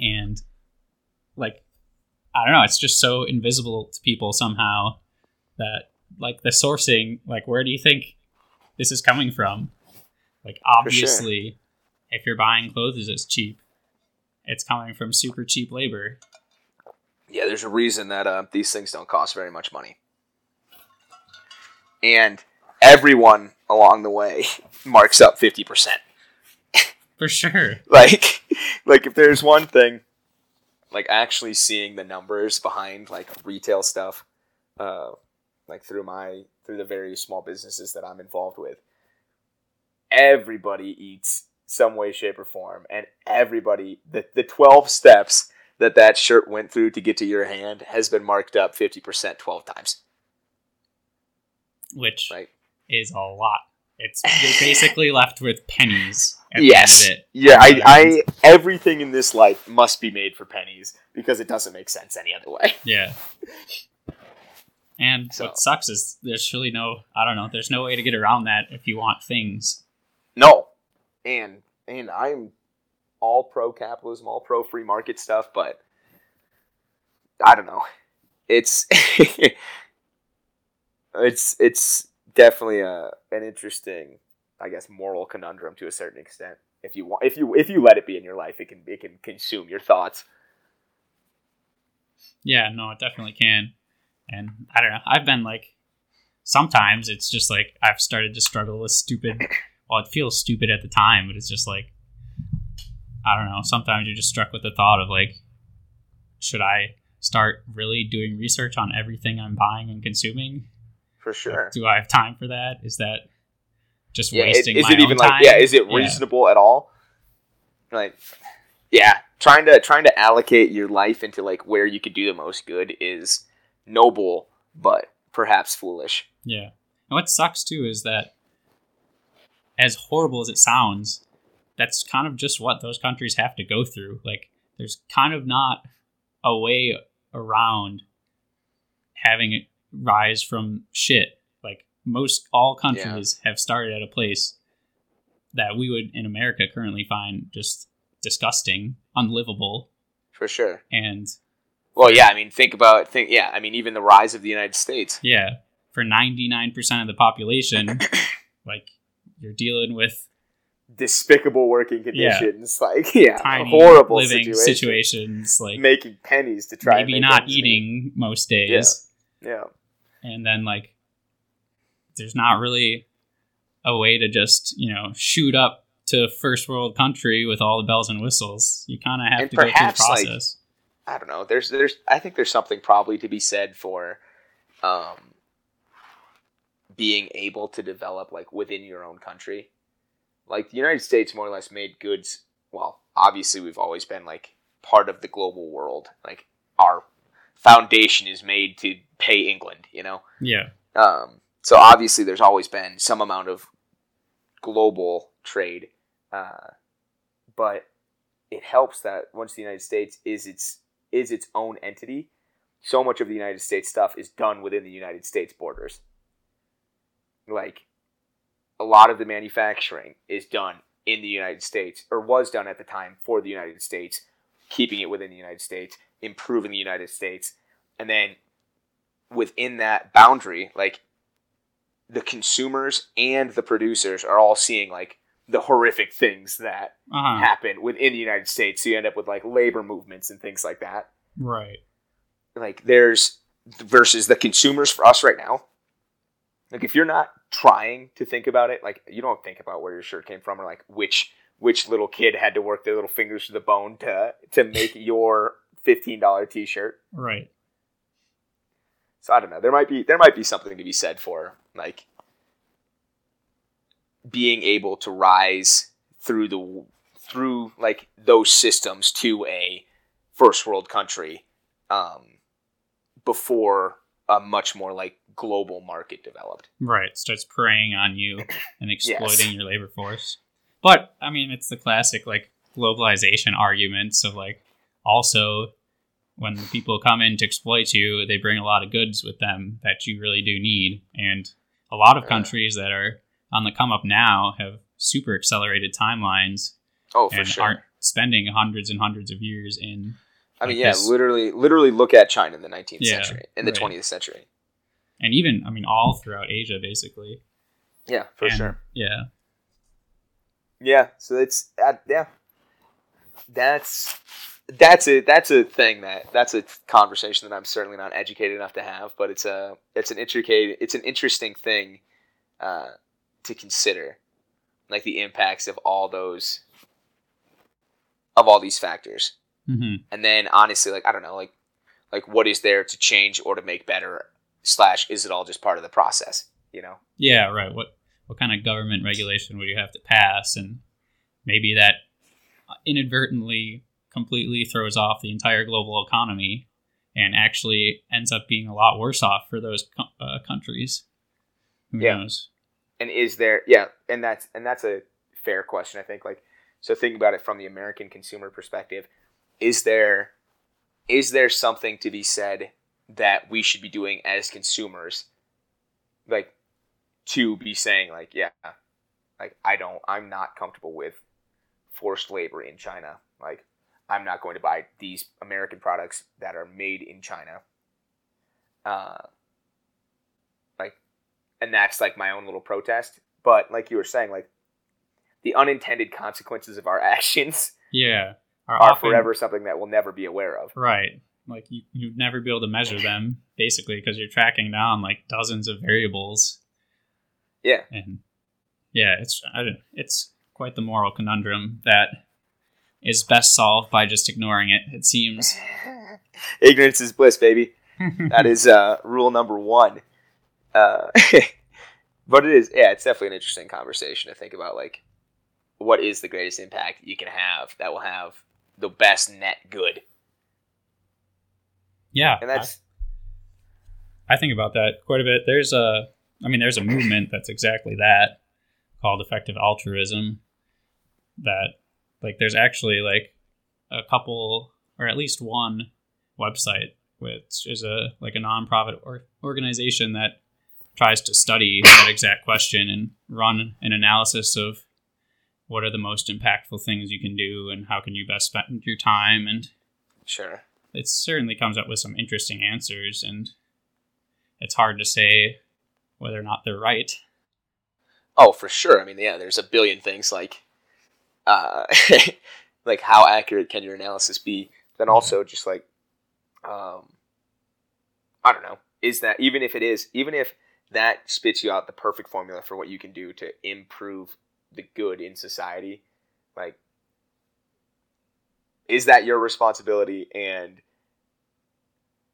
[SPEAKER 2] and like I don't know, it's just so invisible to people somehow that like the sourcing, like where do you think this is coming from? Like obviously, if you're buying clothes that's cheap, it's coming from super cheap labor.
[SPEAKER 1] Yeah, there's a reason that uh, these things don't cost very much money, and everyone along the way marks up fifty percent.
[SPEAKER 2] For sure.
[SPEAKER 1] like like if there's one thing like actually seeing the numbers behind like retail stuff uh like through my through the various small businesses that I'm involved with everybody eats some way shape or form and everybody the, the 12 steps that that shirt went through to get to your hand has been marked up 50% 12 times
[SPEAKER 2] Which
[SPEAKER 1] right
[SPEAKER 2] is a lot. It's you're basically left with pennies. At
[SPEAKER 1] yes
[SPEAKER 2] The end of it.
[SPEAKER 1] yeah I, I everything in this life must be made for pennies because it doesn't make sense any other way
[SPEAKER 2] Yeah. And
[SPEAKER 1] So-
[SPEAKER 2] what sucks is there's really no I don't know, there's no way to get around that if you want things.
[SPEAKER 1] No, and and I'm all pro capitalism, all pro free market stuff, but I don't know. It's it's it's definitely a an interesting, I guess, moral conundrum to a certain extent. If you want, if you if you let it be in your life, it can it can consume your thoughts.
[SPEAKER 2] Yeah, no, it definitely can. And I don't know. I've been like sometimes it's just like I've started to struggle with stupid well, it feels stupid at the time, but it's just like I don't know, sometimes you're just struck with the thought of like should I start really doing research on everything I'm buying and consuming?
[SPEAKER 1] For sure.
[SPEAKER 2] Do I have time for that? Is that just
[SPEAKER 1] Yeah,
[SPEAKER 2] wasting
[SPEAKER 1] is
[SPEAKER 2] my
[SPEAKER 1] it even
[SPEAKER 2] own
[SPEAKER 1] like yeah? Is it
[SPEAKER 2] Yeah.
[SPEAKER 1] reasonable at all? Like, yeah, trying to trying to allocate your life into like where you could do the most good is noble, but perhaps foolish.
[SPEAKER 2] Yeah. And what sucks too is that, as horrible as it sounds, that's kind of just what those countries have to go through. Like, there's kind of not a way around having it rise from shit. Like, most all countries have started at a place that we would in America currently find just disgusting, unlivable,
[SPEAKER 1] For sure.
[SPEAKER 2] and
[SPEAKER 1] Well, yeah. I mean, think about think. Yeah, I mean, even the rise of the United States.
[SPEAKER 2] Yeah, for 99% of the population, like you're dealing with
[SPEAKER 1] Despicable working
[SPEAKER 2] Yeah.
[SPEAKER 1] conditions, like yeah,
[SPEAKER 2] tiny
[SPEAKER 1] horrible
[SPEAKER 2] living
[SPEAKER 1] situation.
[SPEAKER 2] situations, like
[SPEAKER 1] Making pennies to try.
[SPEAKER 2] maybe not eating most days.
[SPEAKER 1] Yeah,
[SPEAKER 2] And then like there's not really a way to just, you know, shoot up to first world country with all the bells and whistles. You kind of have
[SPEAKER 1] And
[SPEAKER 2] to go through the
[SPEAKER 1] perhaps, like,
[SPEAKER 2] process.
[SPEAKER 1] I don't know. There's there's I think there's something probably to be said for um being able to develop like within your own country. Like the United States more or less made goods well, obviously we've always been like part of the global world. Like our foundation is made to pay England, you know?
[SPEAKER 2] yeah.
[SPEAKER 1] Um, so obviously, there's always been some amount of global trade, uh, but it helps that once the United States is its is its own entity, so much of the United States stuff is done within the United States borders. Like a lot of the manufacturing is done in the United States, or was done at the time for the United States, keeping it within the United States, improving the United States, and then within that boundary, like the consumers and the producers are all seeing like the horrific things that
[SPEAKER 2] Uh-huh.
[SPEAKER 1] happen within the United States. So you end up with like labor movements and things like that.
[SPEAKER 2] Right.
[SPEAKER 1] Like there's versus the consumers for us right now. Like if you're not trying to think about it, like you don't think about where your shirt came from or like which which little kid had to work their little fingers to the bone to to make your fifteen dollar t shirt.
[SPEAKER 2] Right.
[SPEAKER 1] So I don't know. There might be there might be something to be said for like being able to rise through the through like those systems to a first world country um, before a much more like global market developed.
[SPEAKER 2] Right. Starts preying on you and exploiting your labor force. But I mean, it's the classic like globalization arguments of like also when people come in to exploit you, they bring a lot of goods with them that you really do need. And a lot of countries that are on the come up now have super accelerated timelines
[SPEAKER 1] Oh, for
[SPEAKER 2] and
[SPEAKER 1] sure.
[SPEAKER 2] aren't spending hundreds and hundreds of years in
[SPEAKER 1] I mean,
[SPEAKER 2] like
[SPEAKER 1] yeah,
[SPEAKER 2] this-
[SPEAKER 1] literally, literally look at China in the 19th
[SPEAKER 2] Yeah,
[SPEAKER 1] century, in the
[SPEAKER 2] right.
[SPEAKER 1] 20th century.
[SPEAKER 2] and even I mean all throughout Asia basically.
[SPEAKER 1] Yeah, for
[SPEAKER 2] And,
[SPEAKER 1] sure.
[SPEAKER 2] Yeah.
[SPEAKER 1] Yeah, so it's that. Yeah, that's that's a that's a thing that that's a conversation that I'm certainly not educated enough to have, but it's a it's an intricate it's an interesting thing uh, to consider, like the impacts of all those of all these factors,
[SPEAKER 2] hmm
[SPEAKER 1] and then honestly, like I don't know, like like what is there to change or to make better? Slash, is it all just part of the process? You know?
[SPEAKER 2] Yeah, right. What what kind of government regulation would you have to pass, and maybe that inadvertently completely throws off the entire global economy, and actually ends up being a lot worse off for those uh, countries. Who
[SPEAKER 1] Yeah.
[SPEAKER 2] knows?
[SPEAKER 1] And is there yeah and that's and that's a fair question i think like so think about it from the american consumer perspective. Is there is there something to be said that we should be doing as consumers like to be saying like yeah like i don't i'm not comfortable with forced labor in china. Like i'm not going to buy these american products that are made in china. Uh and that's like my own little protest but like you were saying like the unintended consequences of our actions
[SPEAKER 2] Yeah, are,
[SPEAKER 1] are
[SPEAKER 2] often-
[SPEAKER 1] forever something that we'll never be aware of
[SPEAKER 2] right. Like you, you'd never be able to measure them basically because you're tracking down like dozens of variables.
[SPEAKER 1] yeah
[SPEAKER 2] and yeah, it's I don't, it's quite the moral conundrum that is best solved by just ignoring it. It seems.
[SPEAKER 1] ignorance is bliss baby that is uh, rule number one. Uh, but it is, yeah, it's definitely an interesting conversation to think about. Like, what is the greatest impact you can have that will have the best net good?
[SPEAKER 2] yeah,
[SPEAKER 1] And that's
[SPEAKER 2] I, I think about that quite a bit. There's a, I mean, there's a movement that's exactly that called effective altruism. That like, there's actually like a couple or at least one website which is a like a nonprofit or organization that tries to study that exact question and run an analysis of what are the most impactful things you can do and how can you best spend your time and
[SPEAKER 1] sure.
[SPEAKER 2] it certainly comes up with some interesting answers and it's hard to say whether or not they're right
[SPEAKER 1] Oh, for sure. I mean, yeah, there's a billion things like, uh, like how accurate can your analysis be? Then also just like, um, I don't know. Is that even if it is, even if that spits you out the perfect formula for what you can do to improve the good in society, like, is that your responsibility and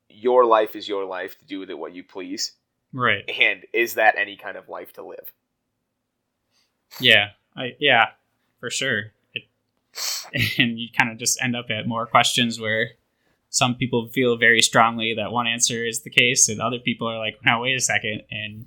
[SPEAKER 1] your life is your life to do with it what you please?
[SPEAKER 2] right
[SPEAKER 1] And is that any kind of life to live?
[SPEAKER 2] yeah i yeah for sure it, and you kind of just end up at more questions where some people feel very strongly that one answer is the case and other people are like no wait a second and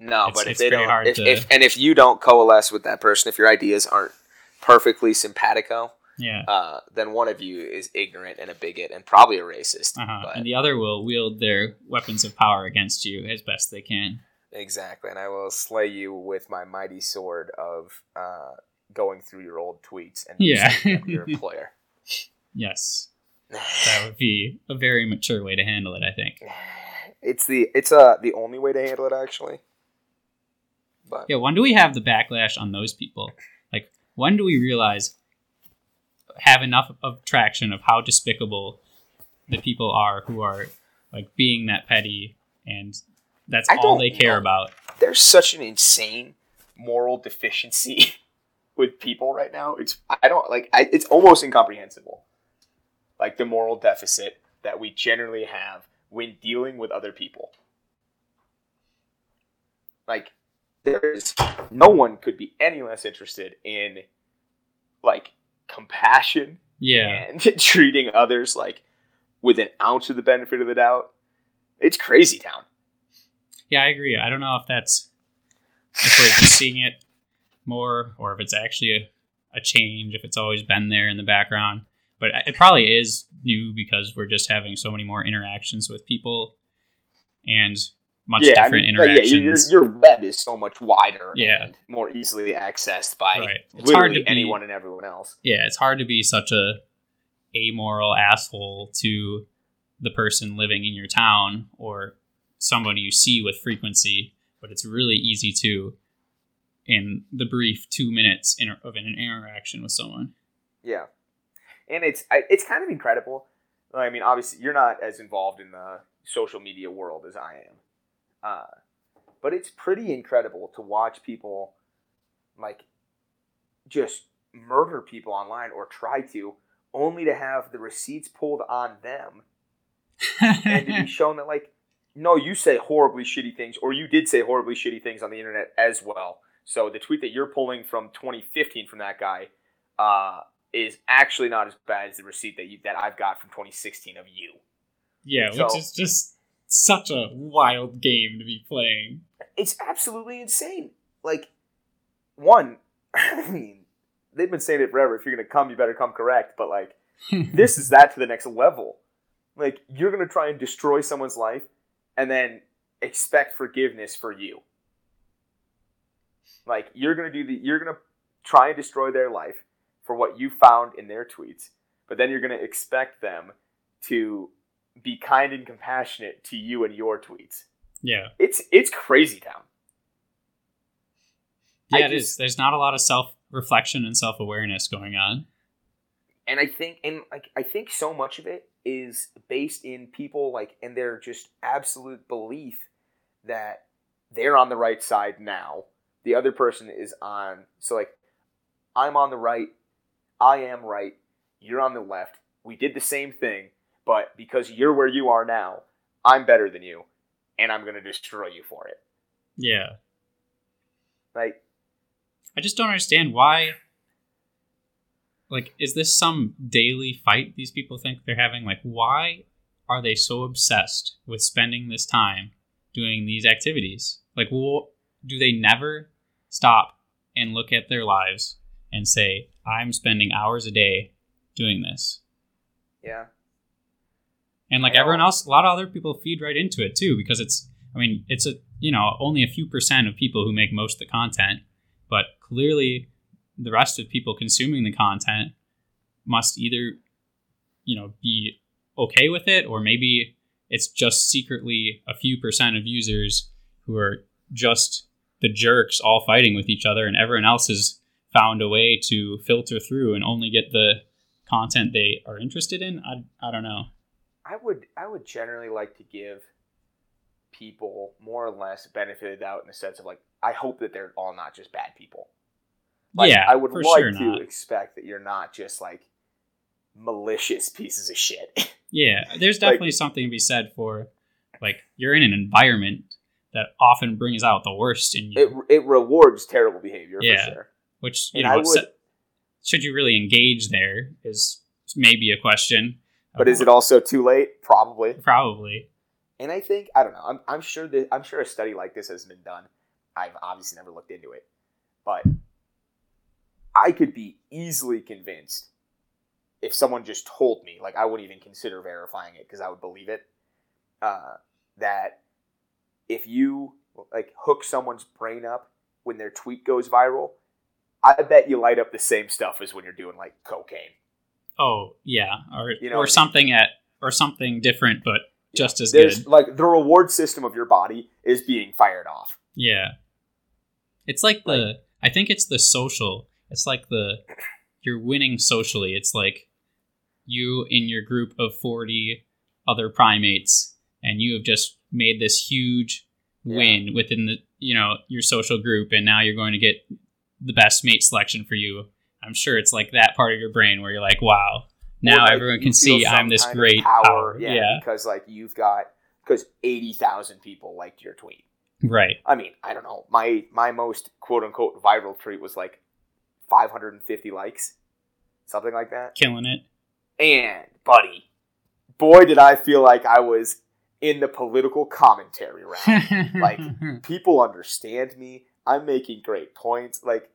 [SPEAKER 1] No,
[SPEAKER 2] It's-
[SPEAKER 1] but if
[SPEAKER 2] it's
[SPEAKER 1] they
[SPEAKER 2] very
[SPEAKER 1] don't,
[SPEAKER 2] hard
[SPEAKER 1] if,
[SPEAKER 2] to-
[SPEAKER 1] if and if you don't coalesce with that person, if your ideas aren't perfectly simpatico,
[SPEAKER 2] yeah
[SPEAKER 1] uh, then one of you is ignorant and a bigot and probably a racist.
[SPEAKER 2] uh-huh.
[SPEAKER 1] But
[SPEAKER 2] and the other will wield their weapons of power against you as best they can
[SPEAKER 1] exactly, and I will slay you with my mighty sword of uh, going through your old tweets and
[SPEAKER 2] Yeah.
[SPEAKER 1] sending them to your employer.
[SPEAKER 2] yes that would be a very mature way to handle it i think
[SPEAKER 1] it's the it's uh the only way to handle it actually. But
[SPEAKER 2] Yeah, when do we have the backlash on those people? Like, when do we realize have enough of traction of how despicable the people are who are like being that petty and that's
[SPEAKER 1] I
[SPEAKER 2] all they care
[SPEAKER 1] know.
[SPEAKER 2] about?
[SPEAKER 1] there's such an insane moral deficiency with people right now. It's I don't like I, it's almost incomprehensible. Like the moral deficit that we generally have when dealing with other people. Like there's no one could be any less interested in like compassion
[SPEAKER 2] Yeah,
[SPEAKER 1] and treating others like with an ounce of the benefit of the doubt. It's crazy town.
[SPEAKER 2] yeah, I agree. I don't know if that's if we're just seeing it more or if it's actually a a change if it's always been there in the background. But it probably is new because we're just having so many more interactions with people and much
[SPEAKER 1] yeah, I
[SPEAKER 2] different
[SPEAKER 1] mean,
[SPEAKER 2] interactions.
[SPEAKER 1] yeah, your, your web is so much wider
[SPEAKER 2] Yeah.
[SPEAKER 1] and more easily accessed by
[SPEAKER 2] Right. It's hard to be-
[SPEAKER 1] anyone and everyone else.
[SPEAKER 2] yeah, it's hard to be such a amoral asshole to the person living in your town or someone you see with frequency, but it's really easy to in the brief two minutes of an interaction with someone.
[SPEAKER 1] Yeah, and it's it's kind of incredible. I mean, obviously, you're not as involved in the social media world as I am, uh, but it's pretty incredible to watch people like just murder people online or try to, only to have the receipts pulled on them and to be shown that like no you say horribly shitty things or you did say horribly shitty things on the internet as well so the tweet that you're pulling from 2015 from that guy uh, is actually not as bad as the receipt that you that i've got from 2016 of you
[SPEAKER 2] yeah,
[SPEAKER 1] So-
[SPEAKER 2] which is just such a wild game to be playing.
[SPEAKER 1] it's absolutely insane like one i mean they've been saying it forever if you're gonna come you better come correct but like this is that to the next level. Like you're gonna try and destroy someone's life and then expect forgiveness for you. Like you're gonna do the you're gonna try and destroy their life for what you found in their tweets, but then you're gonna expect them to be kind and compassionate to you and your tweets.
[SPEAKER 2] yeah.
[SPEAKER 1] It's it's crazy town. I
[SPEAKER 2] Yeah, it is.
[SPEAKER 1] just-
[SPEAKER 2] There's not a lot of self reflection and self awareness going on.
[SPEAKER 1] and I think and like I think so much of it is based in people like and their just absolute belief that they're on the right side now. The other person is on so like I'm on the right, I am right, you're on the left. We did the same thing, but because you're where you are now, I'm better than you and I'm going to destroy you for it.
[SPEAKER 2] Yeah.
[SPEAKER 1] Like
[SPEAKER 2] I just don't understand why. Like, is this some daily fight these people think they're having? Like, why are they so obsessed with spending this time doing these activities? Like, wh- do they never stop and look at their lives and say, I'm spending hours a day doing this?
[SPEAKER 1] yeah.
[SPEAKER 2] And like everyone else, a lot of other people feed right into it too because it's, I mean, it's a, you know, only a few percent of people who make most of the content, but clearly the rest of people consuming the content must either, you know, be okay with it or maybe it's just secretly a few percent of users who are just the jerks all fighting with each other and everyone else has found a way to filter through and only get the content they are interested in. I, I don't know.
[SPEAKER 1] I would I would generally like to give people more or less benefit of the doubt in the sense of like I hope that they're all not just bad people. Like,
[SPEAKER 2] yeah,
[SPEAKER 1] I would like
[SPEAKER 2] sure
[SPEAKER 1] to
[SPEAKER 2] not.
[SPEAKER 1] expect that you're not just like malicious pieces of shit.
[SPEAKER 2] Yeah, there's
[SPEAKER 1] like-
[SPEAKER 2] definitely something to be said for like you're in an environment that often brings out the worst in you,
[SPEAKER 1] it it rewards terrible behavior
[SPEAKER 2] Yeah.
[SPEAKER 1] for sure.
[SPEAKER 2] Which you
[SPEAKER 1] and
[SPEAKER 2] know
[SPEAKER 1] would-
[SPEAKER 2] should you really engage there is maybe a question.
[SPEAKER 1] But is it also too late? Probably.
[SPEAKER 2] probably?
[SPEAKER 1] And I think I don't know. I'm, I'm sure that I'm sure a study like this has been done. I've obviously never looked into it, but I could be easily convinced if someone just told me, like I wouldn't even consider verifying it because I would believe it. Uh, that if you like hook someone's brain up when their tweet goes viral, I bet you light up the same stuff as when you're doing like cocaine.
[SPEAKER 2] Oh yeah, or
[SPEAKER 1] You know
[SPEAKER 2] or
[SPEAKER 1] what I mean?
[SPEAKER 2] something at or something different, but just as
[SPEAKER 1] There's
[SPEAKER 2] good.
[SPEAKER 1] like the reward system of your body is being fired off.
[SPEAKER 2] Yeah. It's like the I think it's the social. It's like the you're winning socially. It's like you in your group of 40 other primates and you have just made this huge win within the you know your social group and now you're going to get the best mate selection for you. I'm sure it's like that part of your brain where you're like, wow, now
[SPEAKER 1] like,
[SPEAKER 2] everyone can see I'm this great power.
[SPEAKER 1] Yeah,
[SPEAKER 2] yeah.
[SPEAKER 1] because like you've got because eighty thousand people liked your tweet.
[SPEAKER 2] Right.
[SPEAKER 1] I mean, I don't know. My my most quote unquote viral tweet was like five hundred and fifty likes, something like that.
[SPEAKER 2] Killing it.
[SPEAKER 1] And buddy, boy, did I feel like I was in the political commentary round. Like, People understand me. I'm making great points. Like,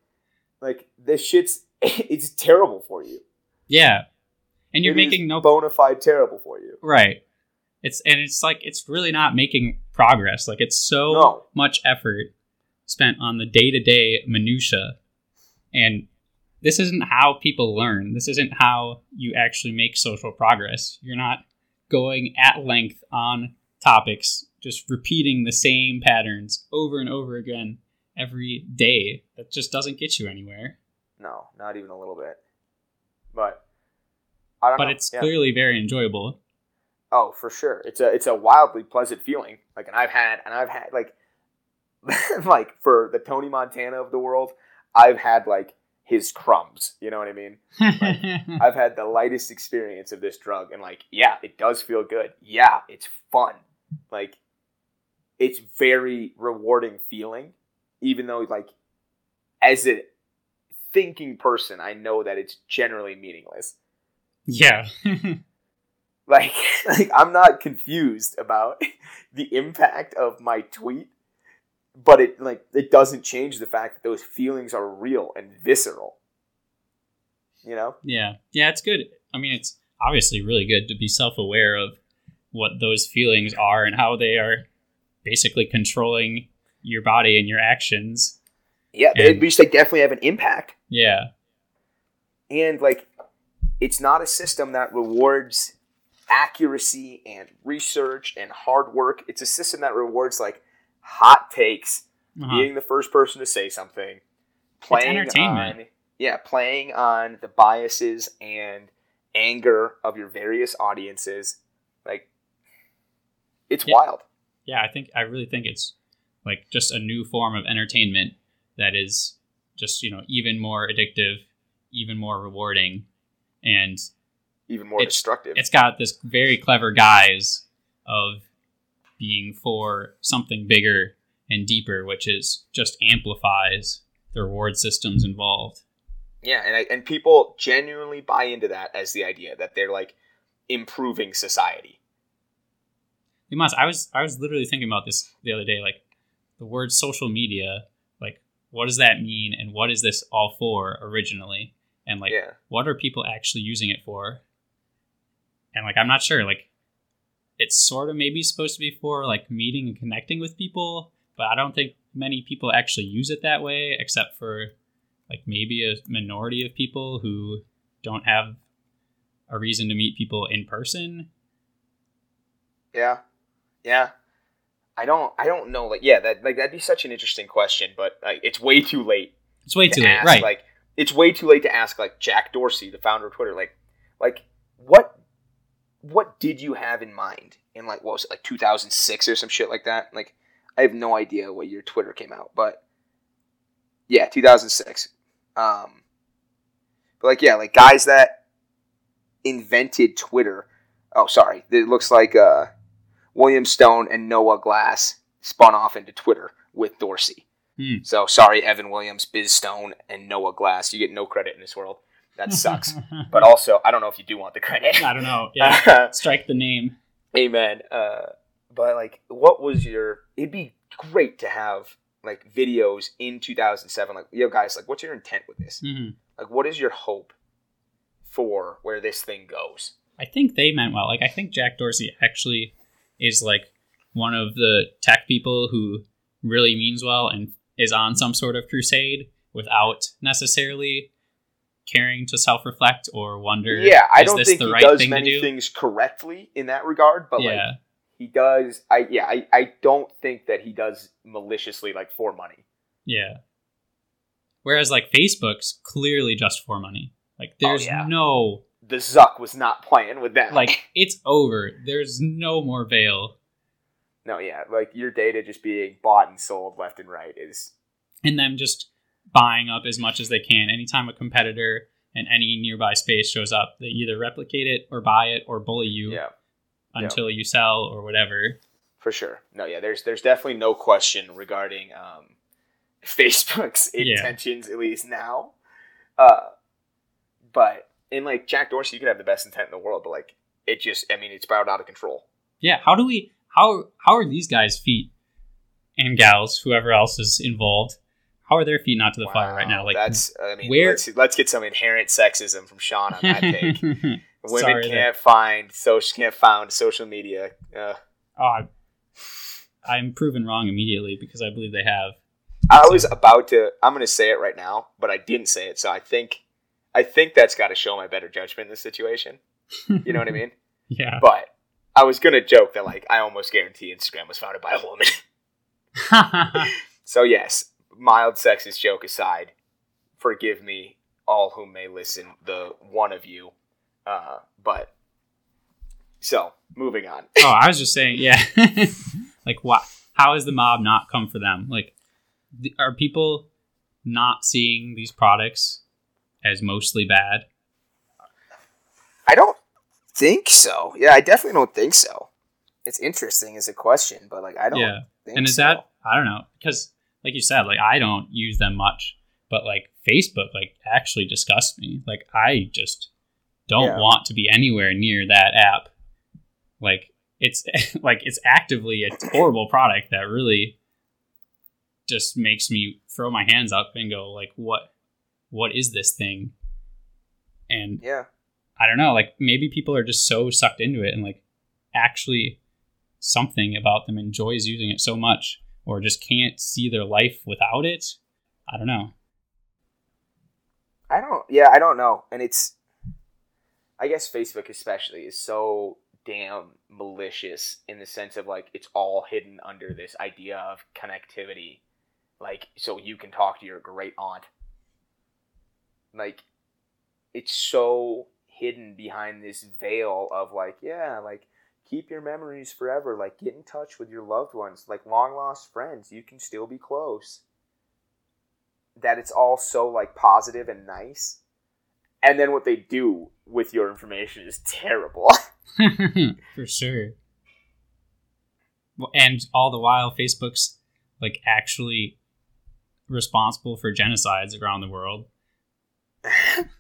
[SPEAKER 1] like this shit's it's terrible for you.
[SPEAKER 2] Yeah. And you're
[SPEAKER 1] It
[SPEAKER 2] making no
[SPEAKER 1] bona fide terrible for you.
[SPEAKER 2] right. It's and it's like it's really not making progress. Like it's so
[SPEAKER 1] No.
[SPEAKER 2] much effort spent on the day-to-day minutia and this isn't how people learn. This isn't how you actually make social progress. You're not going at length on topics, just repeating the same patterns over and over again every day. That just doesn't get you anywhere.
[SPEAKER 1] No, not even a little bit. But I don't
[SPEAKER 2] But
[SPEAKER 1] know.
[SPEAKER 2] it's
[SPEAKER 1] Yeah.
[SPEAKER 2] clearly very enjoyable.
[SPEAKER 1] Oh, for sure. It's a it's a wildly pleasant feeling. Like, and I've had and I've had like like for the Tony Montana of the world, I've had like his crumbs. You know what I mean? I've had the lightest experience of this drug, and like, yeah, it does feel good. Yeah, it's fun. Like, it's very rewarding feeling, even though like, as a thinking person, I know that it's generally meaningless.
[SPEAKER 2] yeah.
[SPEAKER 1] Like, like I'm not confused about the impact of my tweet, but it like it doesn't change the fact that those feelings are real and visceral. You know?
[SPEAKER 2] Yeah. Yeah, it's good. I mean, it's obviously really good to be self aware of what those feelings are and how they are basically controlling your body and your actions.
[SPEAKER 1] Yeah,
[SPEAKER 2] And-
[SPEAKER 1] at least they definitely have an impact.
[SPEAKER 2] Yeah.
[SPEAKER 1] And like, it's not a system that rewards accuracy and research and hard work. It's a system that rewards like hot takes,
[SPEAKER 2] Uh-huh.
[SPEAKER 1] being the first person to say something, playing on yeah, playing on the biases and anger of your various audiences. Like it's
[SPEAKER 2] Yeah.
[SPEAKER 1] wild.
[SPEAKER 2] Yeah, I think I really think it's like just a new form of entertainment that is just, you know, even more addictive, even more rewarding. And
[SPEAKER 1] Even more
[SPEAKER 2] It's-
[SPEAKER 1] destructive.
[SPEAKER 2] it's got this very clever guise of being for something bigger and deeper, which is just amplifies the reward systems involved.
[SPEAKER 1] yeah, and I, and people genuinely buy into that as the idea that they're like improving society.
[SPEAKER 2] You must. I was I was literally thinking about this the other day. Like the word social media. Like what does that mean, and what is this all for originally? And like
[SPEAKER 1] yeah.
[SPEAKER 2] what are people actually using it for? And like I'm not sure. Like it's sort of maybe supposed to be for like meeting and connecting with people, but I don't think many people actually use it that way, except for like maybe a minority of people who don't have a reason to meet people in person.
[SPEAKER 1] Yeah, yeah. I don't. I don't know. Like, yeah, that like that'd be such an interesting question, but like, it's way too late.
[SPEAKER 2] It's way
[SPEAKER 1] to
[SPEAKER 2] too late, right?
[SPEAKER 1] Like, it's way too late to ask like Jack Dorsey, the founder of Twitter, like, like what, what did you have in mind in like what was it like 2006 or some shit like that? Like, I have no idea what year Twitter came out, but yeah, 2006. Um, but like, yeah, like guys that invented Twitter. Oh, sorry, it looks like uh, William Stone and Noah Glass spun off into Twitter with Dorsey.
[SPEAKER 2] Hmm.
[SPEAKER 1] So sorry, Evan Williams, Biz Stone, and Noah Glass. You get no credit in this world. That sucks. but also, I don't know if you do want the credit.
[SPEAKER 2] I don't know. Yeah, strike the name.
[SPEAKER 1] Amen. Uh, but like, what was your? It'd be great to have like videos in 2007. Like, yo, guys, like, what's your intent with this?
[SPEAKER 2] hmm
[SPEAKER 1] Like, what is your hope for where this thing goes?
[SPEAKER 2] I think they meant well. Like I think Jack Dorsey actually is like one of the tech people who really means well and is on some sort of crusade without necessarily caring to self-reflect or wonder
[SPEAKER 1] Yeah, I
[SPEAKER 2] is
[SPEAKER 1] don't
[SPEAKER 2] this
[SPEAKER 1] think
[SPEAKER 2] the
[SPEAKER 1] he
[SPEAKER 2] right
[SPEAKER 1] does
[SPEAKER 2] thing
[SPEAKER 1] many
[SPEAKER 2] do?
[SPEAKER 1] things correctly in that regard, but like
[SPEAKER 2] yeah.
[SPEAKER 1] he does. I yeah, I, I don't think that he does maliciously like for money.
[SPEAKER 2] Yeah. Whereas like Facebook's clearly just for money. Like oh, there's
[SPEAKER 1] Oh, yeah.
[SPEAKER 2] no
[SPEAKER 1] The Zuck was not playing with that.
[SPEAKER 2] like it's over. There's no more veil.
[SPEAKER 1] no, yeah, like your data just being bought and sold left and right is
[SPEAKER 2] and them just buying up as much as they can. Anytime a competitor in any nearby space shows up, they either replicate it or buy it or bully you
[SPEAKER 1] yeah.
[SPEAKER 2] until you sell or whatever.
[SPEAKER 1] For sure. No, yeah, there's there's definitely no question regarding um, Facebook's
[SPEAKER 2] Yeah.
[SPEAKER 1] intentions, at least now. Uh, but in like Jack Dorsey, you could have the best intent in the world, but like it just, I mean, it's spiraled out of control.
[SPEAKER 2] Yeah, how do we how how are these guys feet and gals, whoever else is involved, how are their feet not to the fire right now? Like
[SPEAKER 1] that's I mean
[SPEAKER 2] where-
[SPEAKER 1] let's, let's get some inherent sexism from Sean on that take. Women
[SPEAKER 2] Sorry
[SPEAKER 1] can't find social can't find social media. Uh,
[SPEAKER 2] oh, I- I'm proven wrong immediately because I believe they have.
[SPEAKER 1] I was about to. I'm going to say it right now, but I didn't say it. So I think, I think that's got to show my better judgment in this situation. You know what I mean?
[SPEAKER 2] Yeah.
[SPEAKER 1] But I was going to joke that like I almost guarantee Instagram was founded by a woman. so yes, mild sexist joke aside, forgive me, all who may listen, the one of you. Uh, but so moving on.
[SPEAKER 2] oh, I was just saying, yeah. like, what? How has the mob not come for them? Like, are people not seeing these products as mostly bad?
[SPEAKER 1] I don't think so. Yeah, I definitely don't think so. It's interesting as a question, but like I don't
[SPEAKER 2] Yeah.
[SPEAKER 1] think
[SPEAKER 2] And is
[SPEAKER 1] so.
[SPEAKER 2] that I don't know because, like you said, like I don't use them much, but like Facebook, like actually disgusts me. Like I just don't
[SPEAKER 1] Yeah.
[SPEAKER 2] want to be anywhere near that app. Like it's like it's actively a horrible product that really just makes me throw my hands up and go like, what, what is this thing? And
[SPEAKER 1] Yeah.
[SPEAKER 2] I don't know, like maybe people are just so sucked into it and like actually something about them enjoys using it so much or just can't see their life without it. I don't know.
[SPEAKER 1] I don't. Yeah, I don't know. And it's, I guess Facebook especially is so damn malicious in the sense of like it's all hidden under this idea of connectivity, like so you can talk to your great aunt. Like, it's so hidden behind this veil of like, yeah, like keep your memories forever. Like, get in touch with your loved ones, like long lost friends. You can still be close. That it's all so like positive and nice. And then what they do with your information is terrible.
[SPEAKER 2] For sure. And all the while, Facebook's like actually responsible for genocides around the world.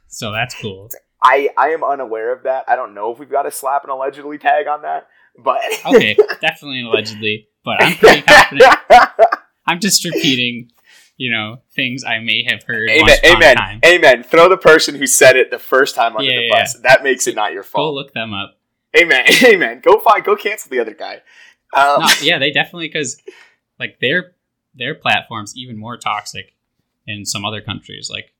[SPEAKER 2] So that's cool.
[SPEAKER 1] I I am unaware of that. I don't know if we've got to slap an allegedly tag on that, but
[SPEAKER 2] Okay, definitely allegedly, but I'm pretty confident. I'm just repeating, you know, things I may have heard
[SPEAKER 1] amen, amen,
[SPEAKER 2] time.
[SPEAKER 1] amen. Throw the person who said it the first time under
[SPEAKER 2] Yeah,
[SPEAKER 1] the
[SPEAKER 2] yeah,
[SPEAKER 1] bus. That makes it not your fault.
[SPEAKER 2] Go look them up.
[SPEAKER 1] Amen, amen. Go find, go cancel the other guy. Um,
[SPEAKER 2] No, yeah, they definitely because like their their platform's even more toxic in some other countries. Like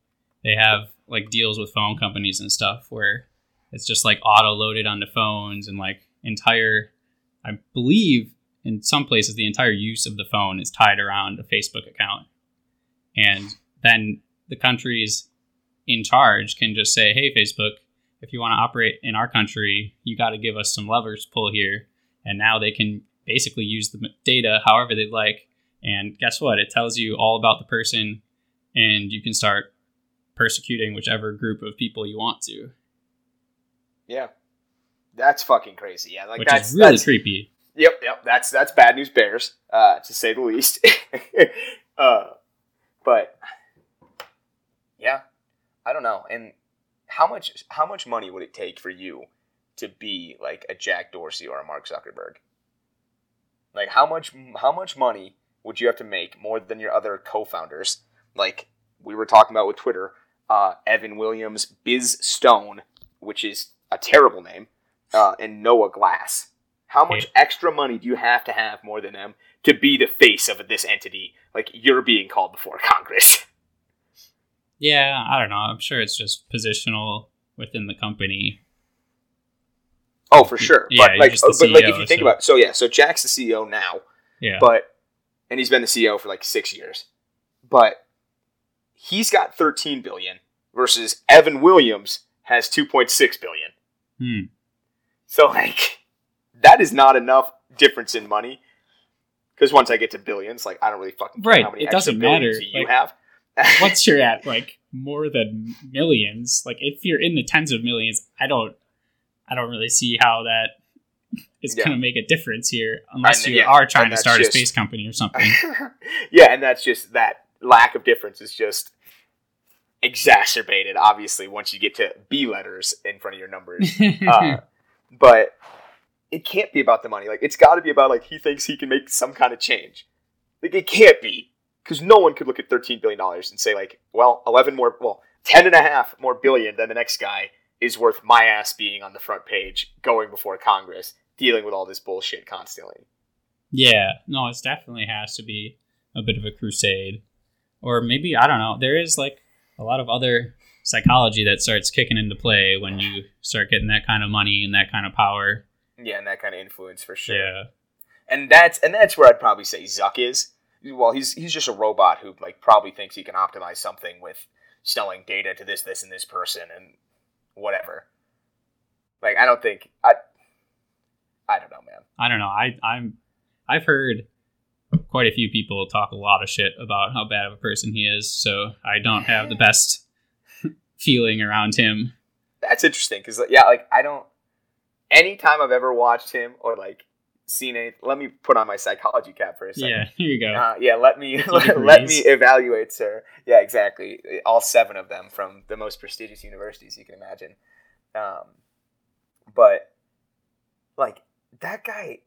[SPEAKER 2] they have like deals with phone companies and stuff where it's just like auto loaded onto phones and like entire. I believe in some places the entire use of the phone is tied around a Facebook account, and then the countries in charge can just say, "Hey, Facebook." If you want to operate in our country, you got to give us some levers pull here and now they can basically use the data however they'd like. And guess what? It tells you all about the person, and you can start persecuting whichever group of people you want to,
[SPEAKER 1] yeah, that's fucking crazy. Yeah, like
[SPEAKER 2] which
[SPEAKER 1] that's
[SPEAKER 2] is really
[SPEAKER 1] that's,
[SPEAKER 2] creepy.
[SPEAKER 1] Yep, yep. That's that's bad news bears, uh, to say the least. uh, but yeah, I don't know. And how much how much money would it take for you to be like a Jack Dorsey or a Mark Zuckerberg? Like how much how much money would you have to make more than your other co-founders? Like we were talking about with Twitter, uh, Evan Williams, Biz Stone, which is a terrible name, uh, and Noah Glass. How much extra money do you have to have more than them to be the face of this entity? Like you're being called before Congress.
[SPEAKER 2] Yeah, I don't know. I'm sure it's just positional within the company.
[SPEAKER 1] Oh, for sure.
[SPEAKER 2] Yeah,
[SPEAKER 1] but like,
[SPEAKER 2] just the
[SPEAKER 1] but like if you think
[SPEAKER 2] so-
[SPEAKER 1] about, so yeah, so Jack's the CEO now,
[SPEAKER 2] Yeah.
[SPEAKER 1] but and he's been the CEO for like six years, but he's got 13 billion versus Evan Williams has 2.6 billion.
[SPEAKER 2] Hmm.
[SPEAKER 1] So like, that is not enough difference in money. Because once I get to billions, like I don't really fucking care
[SPEAKER 2] Right,
[SPEAKER 1] how many
[SPEAKER 2] it doesn't matter,
[SPEAKER 1] you
[SPEAKER 2] like-
[SPEAKER 1] have.
[SPEAKER 2] Once you're at like more than millions, like if you're in the tens of millions, I don't, I don't really see how that is
[SPEAKER 1] Yeah.
[SPEAKER 2] going to make a difference here, unless you
[SPEAKER 1] yeah,
[SPEAKER 2] are trying to start
[SPEAKER 1] just-
[SPEAKER 2] a space company or something.
[SPEAKER 1] yeah, and that's just that lack of difference is just exacerbated, obviously, once you get to B letters in front of your numbers. Uh, but it can't be about the money. Like it's got to be about like he thinks he can make some kind of change. Like it can't be. because no one could look at 13 billion dollars and say like, well, 11 more, well, 10 and a half more billion than the next guy is worth my ass being on the front page, going before Congress, dealing with all this bullshit constantly.
[SPEAKER 2] Yeah, no, it definitely has to be a bit of a crusade. Or maybe, I don't know, there is like a lot of other psychology that starts kicking into play when you start getting that kind of money and that kind of power.
[SPEAKER 1] Yeah, and that kind of influence for sure.
[SPEAKER 2] Yeah.
[SPEAKER 1] And that's and that's where I'd probably say Zuck is. Well, he's he's just a robot who like probably thinks he can optimize something with selling data to this, this, and this person and whatever. Like I don't think I I don't know, man.
[SPEAKER 2] I don't know. I I'm I've heard quite a few people talk a lot of shit about how bad of a person he is, so I don't have the best feeling around him.
[SPEAKER 1] That's interesting because yeah, like I don't. Anytime I've ever watched him or like seen it, let me put on my psychology cap for a second.
[SPEAKER 2] Yeah, here you go.
[SPEAKER 1] Uh, yeah, let me let, let me evaluate, sir. Yeah, exactly. All seven of them from the most prestigious universities you can imagine. Um, but like that guy,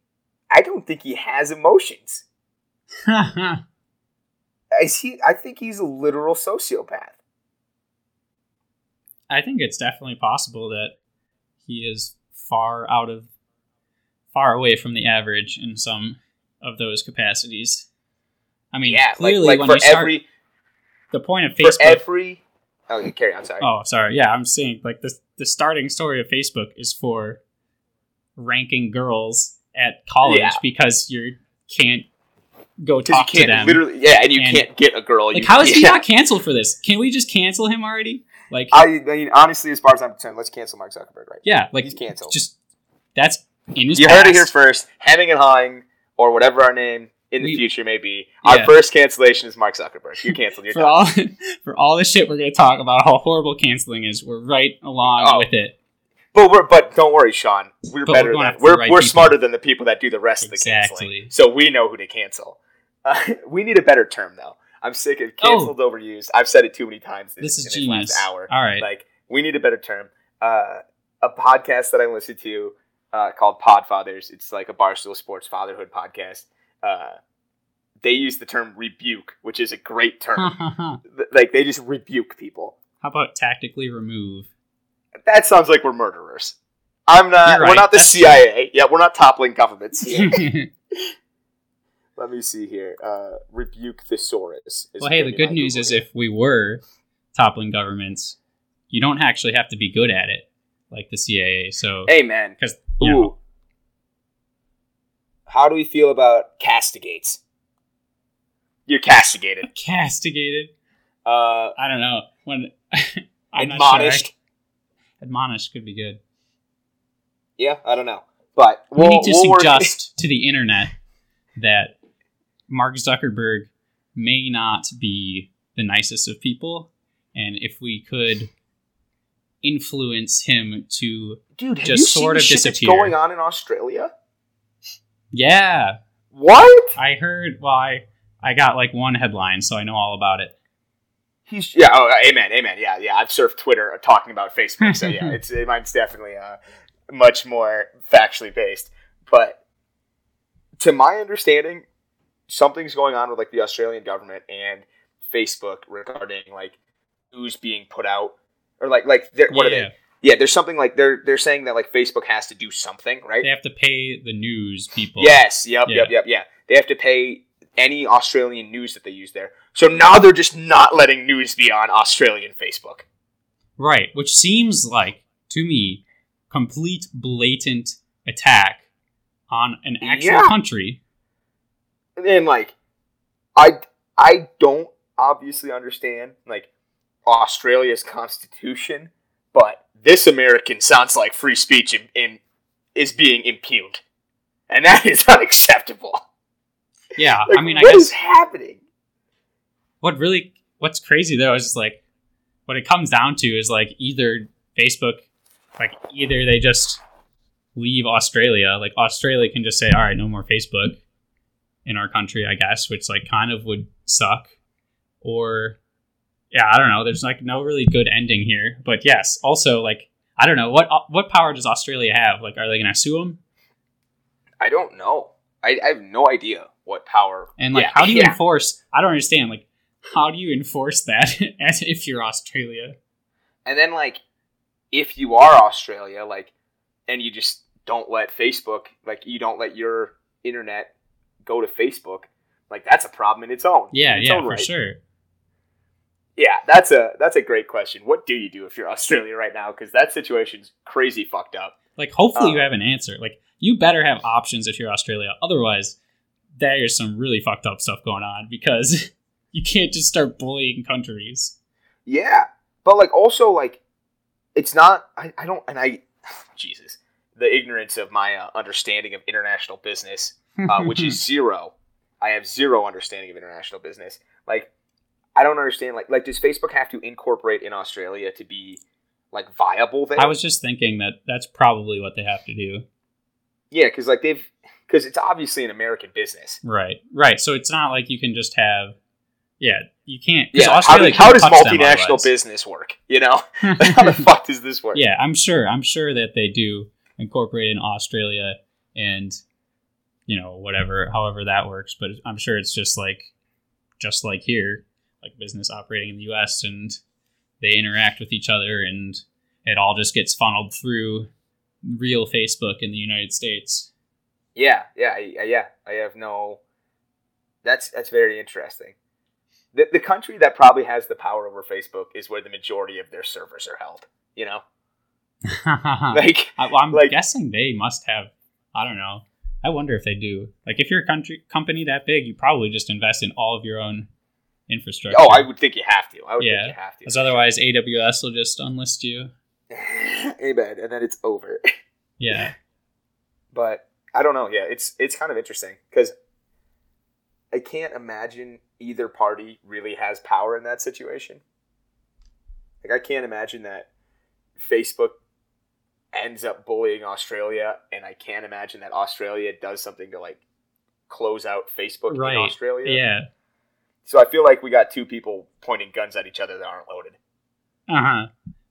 [SPEAKER 1] I don't think he has emotions. Is he? I think he's a literal sociopath.
[SPEAKER 2] I think it's definitely possible that he is far out of far away from the average in some of those capacities. I mean,
[SPEAKER 1] yeah,
[SPEAKER 2] clearly
[SPEAKER 1] like, like
[SPEAKER 2] when
[SPEAKER 1] for
[SPEAKER 2] you start
[SPEAKER 1] every
[SPEAKER 2] the point of
[SPEAKER 1] for
[SPEAKER 2] Facebook.
[SPEAKER 1] every. Oh, carry on. Sorry.
[SPEAKER 2] oh, sorry. Yeah, I'm seeing like the the starting story of Facebook is for ranking girls at college
[SPEAKER 1] Yeah.
[SPEAKER 2] because you can't go
[SPEAKER 1] Because you
[SPEAKER 2] talk to
[SPEAKER 1] can't
[SPEAKER 2] them.
[SPEAKER 1] literally, yeah, and you
[SPEAKER 2] And-
[SPEAKER 1] can't get a girl.
[SPEAKER 2] Like, how is he not canceled for this? Can we just cancel him already? Like,
[SPEAKER 1] I, I mean, honestly, as far as I'm concerned, let's cancel Mark Zuckerberg right
[SPEAKER 2] yeah, like
[SPEAKER 1] He's canceled.
[SPEAKER 2] Just that's in his.
[SPEAKER 1] You heard it here first. Hemming and hawing, or whatever our name in the
[SPEAKER 2] We-
[SPEAKER 1] future may be. Our
[SPEAKER 2] Yeah.
[SPEAKER 1] first cancellation is Mark Zuckerberg. You canceled. You're
[SPEAKER 2] for all for all the shit we're gonna talk about how horrible canceling is. We're right along
[SPEAKER 1] Oh.
[SPEAKER 2] with it.
[SPEAKER 1] But we're but don't worry, Sean. We're
[SPEAKER 2] But
[SPEAKER 1] better
[SPEAKER 2] we're
[SPEAKER 1] than we're
[SPEAKER 2] right
[SPEAKER 1] we're smarter than the people that do the rest of the canceling. So we know who to cancel. Uh, we need a better term though. I'm sick of canceled, overused. I've said it too many times. This,
[SPEAKER 2] Oh. This is
[SPEAKER 1] in
[SPEAKER 2] genius.
[SPEAKER 1] This last hour.
[SPEAKER 2] All right.
[SPEAKER 1] Like we need a better term. Uh, a podcast that I listen to uh, called Podfathers. It's like a Barstool Sports fatherhood podcast. Uh, they use the term rebuke, which is a great term. Like they just rebuke people.
[SPEAKER 2] How about tactically remove?
[SPEAKER 1] That sounds like we're murderers. I'm not.
[SPEAKER 2] You're
[SPEAKER 1] We're not the
[SPEAKER 2] that's true.
[SPEAKER 1] CIA. Yeah, we're not toppling governments. Let me see here. Uh, rebuke thesaurus. is
[SPEAKER 2] well, hey, the good news is if we were toppling governments, you don't actually have to be good at it, like the CIA. So,
[SPEAKER 1] Amen.
[SPEAKER 2] because you know,
[SPEAKER 1] How do we feel about castigates? You're castigated.
[SPEAKER 2] castigated.
[SPEAKER 1] Uh,
[SPEAKER 2] I don't know when. I'm
[SPEAKER 1] admonished.
[SPEAKER 2] Sure. Admonished could be good.
[SPEAKER 1] Yeah, I don't know, but
[SPEAKER 2] we
[SPEAKER 1] we'll,
[SPEAKER 2] need to
[SPEAKER 1] we'll
[SPEAKER 2] suggest to the internet that Mark Zuckerberg may not be the nicest of people, and if we could influence him to,
[SPEAKER 1] dude, have
[SPEAKER 2] just
[SPEAKER 1] you seen
[SPEAKER 2] sort
[SPEAKER 1] the
[SPEAKER 2] of
[SPEAKER 1] that's
[SPEAKER 2] disappear.
[SPEAKER 1] going on in Australia?
[SPEAKER 2] yeah,
[SPEAKER 1] What?
[SPEAKER 2] I heard. Well, I I got like one headline, so I know all about it.
[SPEAKER 1] He's yeah. Oh, amen, amen. Yeah, yeah. I've surfed Twitter talking about Facebook, so yeah, it's it, mine's definitely uh, much more factually based. But to my understanding, something's going on with like the Australian government and Facebook regarding like news being put out or like like what are they? Yeah, there's something like they're they're saying that like Facebook has to do something, right?
[SPEAKER 2] they have to pay the news people.
[SPEAKER 1] Yes, yep,
[SPEAKER 2] Yeah.
[SPEAKER 1] yep, yep, yeah. They have to pay any Australian news that they use there. So now they're just not letting news be on Australian Facebook.
[SPEAKER 2] right. Which seems like to me complete blatant attack on an actual
[SPEAKER 1] Yeah.
[SPEAKER 2] country.
[SPEAKER 1] And like I I don't obviously understand like Australia's constitution, but this American sounds like free speech in, in is being impugned. And that is unacceptable.
[SPEAKER 2] Yeah,
[SPEAKER 1] Like,
[SPEAKER 2] I mean, I
[SPEAKER 1] what
[SPEAKER 2] guess
[SPEAKER 1] is happening?
[SPEAKER 2] what really what's crazy though is just like what it comes down to is like either Facebook, like either they just leave Australia, like Australia can just say, all right, no more Facebook in our country, I guess, which like kind of would suck, or yeah, I don't know. There's like no really good ending here, but yes, also like I don't know what uh, what power does Australia have? Like, are they gonna sue them?
[SPEAKER 1] I don't know. I, I have no idea what power.
[SPEAKER 2] And like,
[SPEAKER 1] Yeah,
[SPEAKER 2] how do you
[SPEAKER 1] yeah.
[SPEAKER 2] enforce? I don't understand. Like, how do you enforce that as if you're Australia?
[SPEAKER 1] And then like, if you are Australia, like, and you just don't let Facebook, like, you don't let your internet go to Facebook, like that's a problem in its own.
[SPEAKER 2] Yeah,
[SPEAKER 1] its
[SPEAKER 2] yeah,
[SPEAKER 1] own
[SPEAKER 2] for
[SPEAKER 1] right.
[SPEAKER 2] sure.
[SPEAKER 1] Yeah, that's a that's a great question. What do you do if you're Australia right now? Because that situation's crazy fucked up.
[SPEAKER 2] Like, hopefully, you
[SPEAKER 1] Um,
[SPEAKER 2] have an answer. Like, you better have options if you're Australia. Otherwise, there's some really fucked up stuff going on because you can't just start bullying countries.
[SPEAKER 1] Yeah, but like also like, it's not. I, I don't. And I, Jesus, the ignorance of my uh, understanding of international business, uh, which is zero. I have zero understanding of international business. Like, I don't understand. Like, like does Facebook have to incorporate in Australia to be like viable? There,
[SPEAKER 2] I was just thinking that that's probably what they have to do.
[SPEAKER 1] yeah, because like they've because it's obviously an American business.
[SPEAKER 2] Right, right. So it's not like you can just have, yeah, you can't.
[SPEAKER 1] Yeah, how,
[SPEAKER 2] Australia
[SPEAKER 1] how
[SPEAKER 2] can't
[SPEAKER 1] does multinational business work? You know, how the fuck does this work?
[SPEAKER 2] yeah, I'm sure. I'm sure that they do incorporate in Australia and you know whatever, however that works. But I'm sure it's just like, just like here, like business operating in the U.S. and they interact with each other, and it all just gets funneled through real Facebook in the United States.
[SPEAKER 1] Yeah, yeah, yeah. I have no. That's that's very interesting. The the country that probably has the power over Facebook is where the majority of their servers are held. You know, like
[SPEAKER 2] I, i'm
[SPEAKER 1] Like-
[SPEAKER 2] guessing they must have. I don't know. I wonder if they do. Like, if you're a country company that big, you probably just invest in all of your own infrastructure.
[SPEAKER 1] oh, I would think you have to. I would
[SPEAKER 2] Yeah,
[SPEAKER 1] think you have to.
[SPEAKER 2] Because otherwise, AWS will just unlist you.
[SPEAKER 1] Amen. And then it's over.
[SPEAKER 2] Yeah.
[SPEAKER 1] but I don't know. Yeah, it's it's kind of interesting because I can't imagine either party really has power in that situation. Like I can't imagine that Facebook ends up bullying Australia, and I can't imagine that Australia does something to like close out Facebook
[SPEAKER 2] Right.
[SPEAKER 1] in Australia.
[SPEAKER 2] Yeah.
[SPEAKER 1] So I feel like we got two people pointing guns at each other that aren't loaded.
[SPEAKER 2] Uh huh.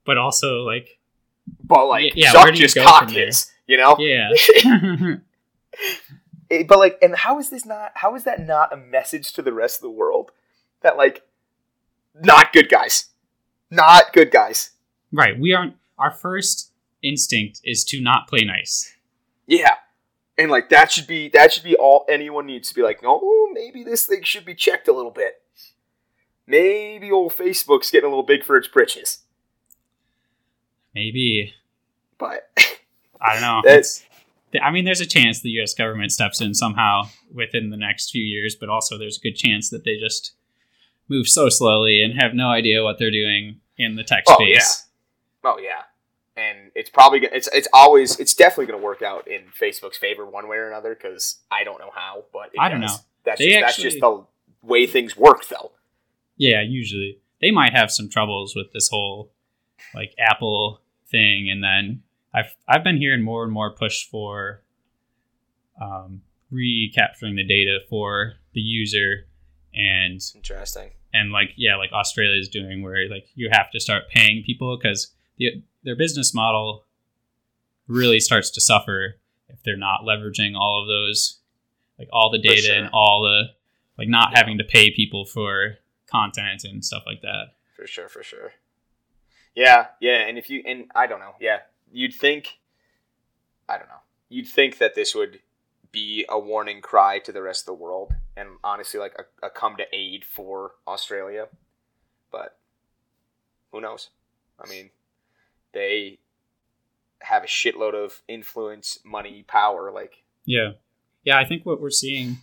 [SPEAKER 2] But also, like,
[SPEAKER 1] But like,
[SPEAKER 2] yeah,
[SPEAKER 1] Zuck
[SPEAKER 2] where do you
[SPEAKER 1] just
[SPEAKER 2] go
[SPEAKER 1] cocked his, you know.
[SPEAKER 2] yeah.
[SPEAKER 1] It- but like, and how is this not? How is that not a message to the rest of the world that like, not good guys, not good guys.
[SPEAKER 2] right. We aren't. Our first instinct is to not play nice.
[SPEAKER 1] Yeah, and like that should be that should be all anyone needs to be like. Oh, maybe this thing should be checked a little bit. Maybe old Facebook's getting a little big for its britches.
[SPEAKER 2] Maybe.
[SPEAKER 1] But
[SPEAKER 2] I don't know.
[SPEAKER 1] That's-
[SPEAKER 2] It's- I mean, there's a chance the U.S. government steps in somehow within the next few years, but also there's a good chance that they just move so slowly and have no idea what they're doing in the tech
[SPEAKER 1] Oh,
[SPEAKER 2] space.
[SPEAKER 1] oh yeah, and it's probably it's it's always it's definitely going to work out in Facebook's favor one way or another because I don't know how, but
[SPEAKER 2] I don't
[SPEAKER 1] does.
[SPEAKER 2] know.
[SPEAKER 1] That's
[SPEAKER 2] They
[SPEAKER 1] just, that's just the way things work, though.
[SPEAKER 2] Yeah, usually they might have some troubles with this whole like Apple thing, and then I've I've been hearing more and more push for um, recapturing the data for the user, and
[SPEAKER 1] Interesting.
[SPEAKER 2] and like yeah, like Australia is doing, where like you have to start paying people because the, their business model really starts to suffer if they're not leveraging all of those like all the data
[SPEAKER 1] sure.
[SPEAKER 2] and all the like not
[SPEAKER 1] Yeah.
[SPEAKER 2] having to pay people for content and stuff like that.
[SPEAKER 1] For sure, for sure. Yeah, yeah, and if you and I don't know, yeah, you'd think, I don't know, you'd think that this would be a warning cry to the rest of the world, and honestly, like a, a come to aid for Australia, but who knows? I mean, they have a shitload of influence, money, power. Like,
[SPEAKER 2] Yeah. Yeah, I think what we're seeing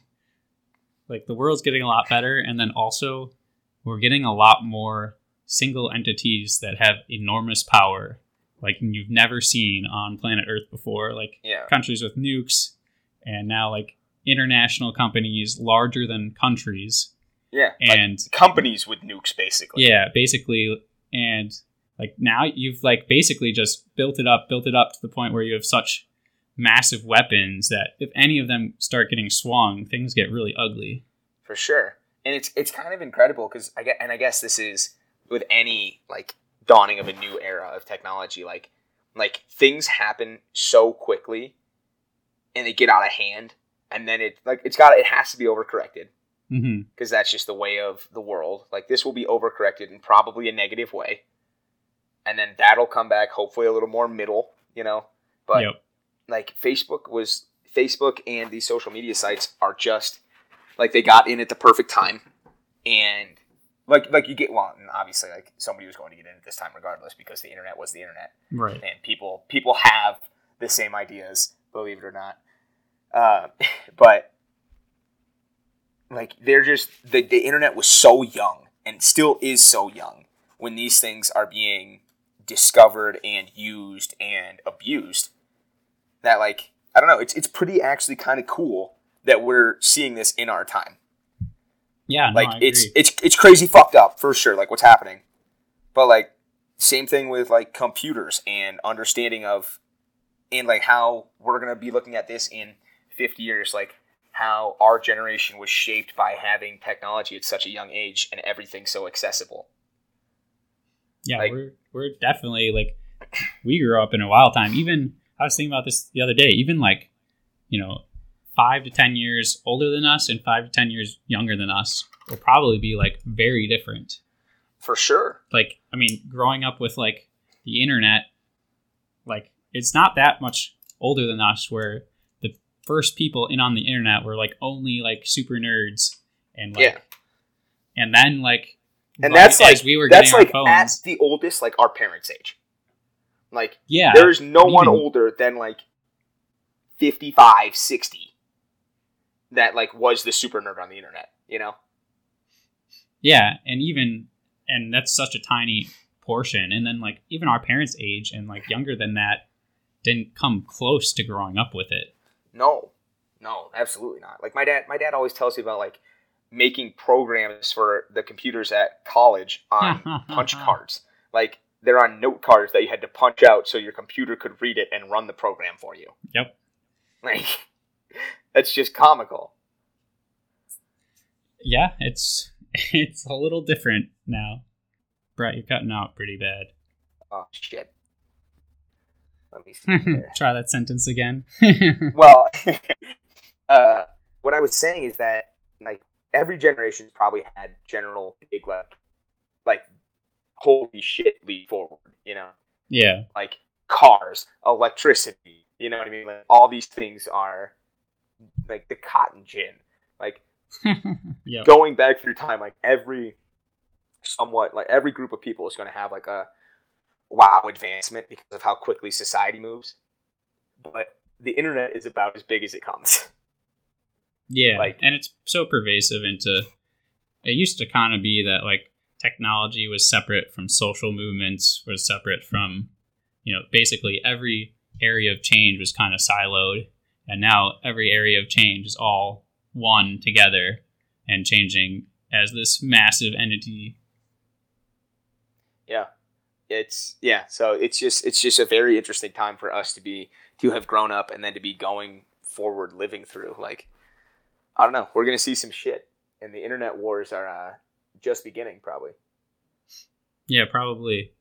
[SPEAKER 2] like the world's getting a lot better and then also we're getting a lot more single entities that have enormous power like you've never seen on planet Earth before, like
[SPEAKER 1] yeah,
[SPEAKER 2] countries with nukes and now like international companies larger than countries
[SPEAKER 1] yeah, like
[SPEAKER 2] and
[SPEAKER 1] companies with nukes, basically.
[SPEAKER 2] yeah, basically, and like now you've like basically just built it up, built it up to the point where you have such massive weapons that if any of them start getting swung, things get really ugly.
[SPEAKER 1] for sure and it's it's kind of incredible because i get and i guess this is with any like dawning of a new era of technology like like things happen so quickly and they get out of hand and then it like it's got it has to be overcorrected
[SPEAKER 2] mm-hmm.
[SPEAKER 1] because that's just the way of the world. Like this will be overcorrected in probably a negative way, and then that'll come back hopefully a little more middle, you know. But
[SPEAKER 2] yep.
[SPEAKER 1] like Facebook was Facebook and these social media sites are just like they got in at the perfect time, and like like you get well, and obviously like somebody was going to get in at this time regardless because the internet was the internet
[SPEAKER 2] Right.
[SPEAKER 1] and people people have the same ideas, believe it or not. Uh, but like they're just the the internet was so young and still is so young when these things are being discovered and used and abused that like I don't know it's it's pretty actually kind of cool that we're seeing this in our time.
[SPEAKER 2] Yeah. No,
[SPEAKER 1] like
[SPEAKER 2] I
[SPEAKER 1] it's it's it's crazy fucked up for sure like what's happening. But like same thing with like computers and understanding of and like how we're gonna be looking at this in 50 years like how our generation was shaped by having technology at such a young age and everything so accessible
[SPEAKER 2] yeah.
[SPEAKER 1] like-
[SPEAKER 2] we're we're definitely like we grew up in a wild time. Even I was thinking about this the other day. Even like you know five to ten years older than us and five to ten years younger than us will probably be like very different.
[SPEAKER 1] for sure
[SPEAKER 2] like i mean growing up with like the internet like it's not that much older than us where the first people in on the internet were like only like super nerds and like
[SPEAKER 1] Yeah.
[SPEAKER 2] and then like
[SPEAKER 1] and that's like
[SPEAKER 2] we were
[SPEAKER 1] that's like at the oldest like our parents age. Like
[SPEAKER 2] yeah
[SPEAKER 1] there's no one older than like 55 60 that like was the super nerd on the internet you know?
[SPEAKER 2] Yeah and even and that's such a tiny portion and then like even our parents age and like younger than that didn't come close to growing up with it.
[SPEAKER 1] No no absolutely not. Like my dad my dad always tells me about like making programs for the computers at college on punch cards like they're on note cards that you had to punch out so your computer could read it and run the program for you
[SPEAKER 2] Yep.
[SPEAKER 1] like that's just comical
[SPEAKER 2] yeah, it's it's a little different now. Brett, you're cutting out pretty bad.
[SPEAKER 1] oh shit let me see.
[SPEAKER 2] Try that sentence again.
[SPEAKER 1] well, uh, what I was saying is that like every generation's probably had general big like like holy shit leap forward, you know,
[SPEAKER 2] yeah,
[SPEAKER 1] like cars, electricity, you know what I mean? Like all these things are like the cotton gin, like
[SPEAKER 2] yep.
[SPEAKER 1] going back through time, like every somewhat like every group of people is going to have like a wow advancement because of how quickly society moves. But the internet is about as big as it comes.
[SPEAKER 2] Yeah,
[SPEAKER 1] Like-
[SPEAKER 2] and it's so pervasive into. It used to kind of be that like technology was separate from social movements, was separate from, you know, basically every area of change was kind of siloed, and now every area of change is all one together and changing as this massive entity.
[SPEAKER 1] Yeah. It's yeah, so it's just it's just a very interesting time for us to be to have grown up and then to be going forward living through like I don't know, we're going to see some shit and the internet wars are uh, just beginning probably.
[SPEAKER 2] Yeah, probably.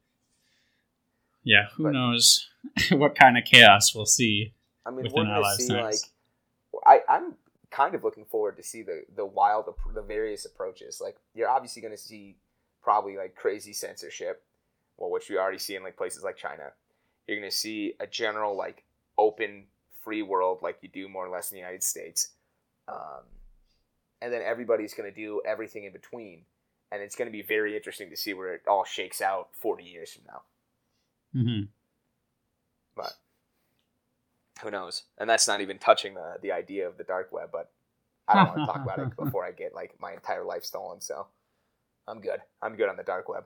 [SPEAKER 2] Yeah, who
[SPEAKER 1] But-
[SPEAKER 2] knows what kind of chaos we'll see.
[SPEAKER 1] I mean,
[SPEAKER 2] within
[SPEAKER 1] we're gonna see next.
[SPEAKER 2] like
[SPEAKER 1] I, I'm kind of looking forward to see the the wild the various approaches. Like you're obviously going to see probably like crazy censorship, well, which we already see in like places like China. You're going to see a general like open free world like you do more or less in the United States, um, and then everybody's going to do everything in between, and it's going to be very interesting to see where it all shakes out 40 years from now.
[SPEAKER 2] hmm
[SPEAKER 1] But who knows? And that's not even touching the the idea of the dark web. But I don't want to talk about it before I get like my entire life stolen. So I'm good. I'm good on the dark web.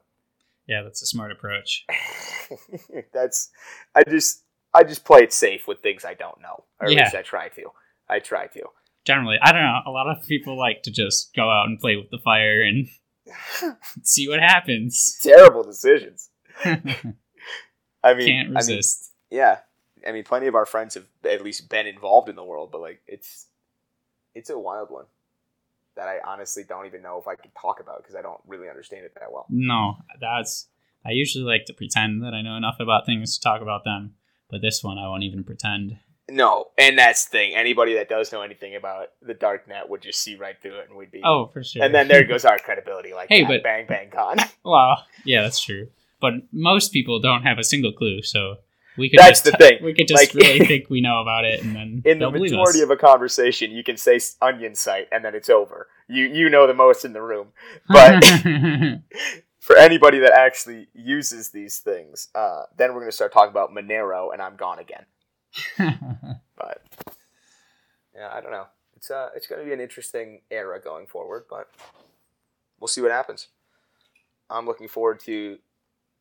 [SPEAKER 2] Yeah, that's a smart approach.
[SPEAKER 1] that's I just I just play it safe with things I don't know. Or at
[SPEAKER 2] Yeah.
[SPEAKER 1] least I try to. I try to.
[SPEAKER 2] Generally, I don't know. A lot of people like to just go out and play with the fire and see what happens.
[SPEAKER 1] Terrible decisions.
[SPEAKER 2] Can't
[SPEAKER 1] I mean, I mean,
[SPEAKER 2] resist.
[SPEAKER 1] yeah. I mean, plenty of our friends have at least been involved in the world, but like it's it's a wild one that I honestly don't even know if I can talk about because I don't really understand it that well.
[SPEAKER 2] no, that's. I usually like to pretend that I know enough about things to talk about them, but this one I won't even pretend.
[SPEAKER 1] No, and that's the thing. Anybody that does know anything about the dark net would just see right through it, and we'd be.
[SPEAKER 2] Oh, for sure.
[SPEAKER 1] And then there goes our credibility. Like,
[SPEAKER 2] Hey,
[SPEAKER 1] that.
[SPEAKER 2] but-
[SPEAKER 1] bang, bang, gone.
[SPEAKER 2] well, yeah, that's true. But most people don't have a single clue, so we could.
[SPEAKER 1] That's
[SPEAKER 2] just
[SPEAKER 1] the thing.
[SPEAKER 2] We could just
[SPEAKER 1] Like-
[SPEAKER 2] really think we know about it, and then
[SPEAKER 1] In the majority of a conversation, you can say onion site, and then it's over. You you know the most in the room. But for anybody that actually uses these things, uh, then we're going to start talking about Monero, and I'm gone again. But yeah, I don't know. It's uh, it's going to be an interesting era going forward, but we'll see what happens. I'm looking forward to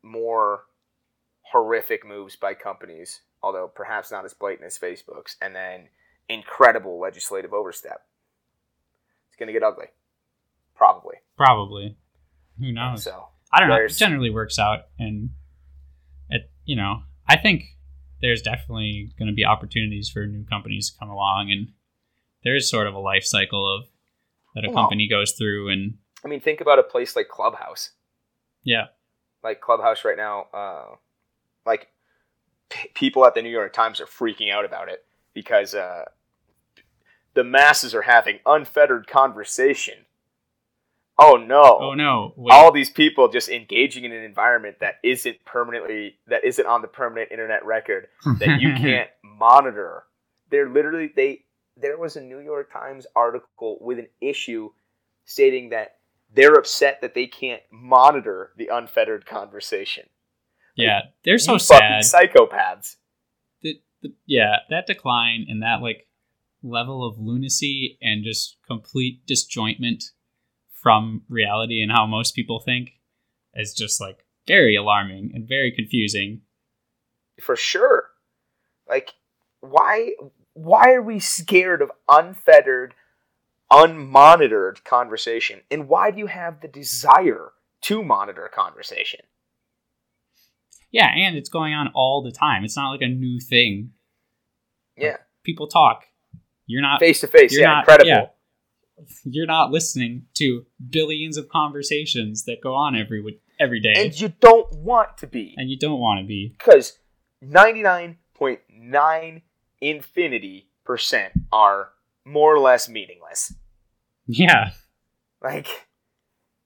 [SPEAKER 1] more horrific moves by companies, although perhaps not as blatant as Facebook's, and then incredible legislative overstep. It's going to get ugly, probably.
[SPEAKER 2] Probably. Who knows?
[SPEAKER 1] So
[SPEAKER 2] I don't know. It generally works out, and it you know I think there's definitely going to be opportunities for new companies to come along, and there is sort of a life cycle of that a
[SPEAKER 1] Well-
[SPEAKER 2] company goes through, and
[SPEAKER 1] I mean, think about a place like Clubhouse.
[SPEAKER 2] yeah,
[SPEAKER 1] like Clubhouse right now, uh, like p- people at the New York Times are freaking out about it because uh, the masses are having unfettered conversation. Oh no!
[SPEAKER 2] oh no, wait,
[SPEAKER 1] All these people just engaging in an environment that isn't permanently that isn't on the permanent internet record that you can't monitor. They're literally they. There was a New York Times article with an issue stating that they're upset that they can't monitor the unfettered conversation.
[SPEAKER 2] yeah, they're so
[SPEAKER 1] You
[SPEAKER 2] sad.
[SPEAKER 1] fucking psychopaths.
[SPEAKER 2] the, the, yeah, that decline and that like level of lunacy and just complete disjointment from reality and how most people think is just like very alarming and very confusing.
[SPEAKER 1] For sure. Like, why why are we scared of unfettered, unmonitored conversation? And why do you have the desire to monitor conversation?
[SPEAKER 2] Yeah, and it's going on all the time. It's not like a new thing.
[SPEAKER 1] Yeah.
[SPEAKER 2] People talk. You're not
[SPEAKER 1] Face to face, yeah,
[SPEAKER 2] not-
[SPEAKER 1] incredible.
[SPEAKER 2] yeah. You're not listening to billions of conversations that go on every every day,
[SPEAKER 1] And you don't want to be.
[SPEAKER 2] and you don't want to be.
[SPEAKER 1] because 99.9 infinity percent are more or less meaningless.
[SPEAKER 2] Yeah,
[SPEAKER 1] Like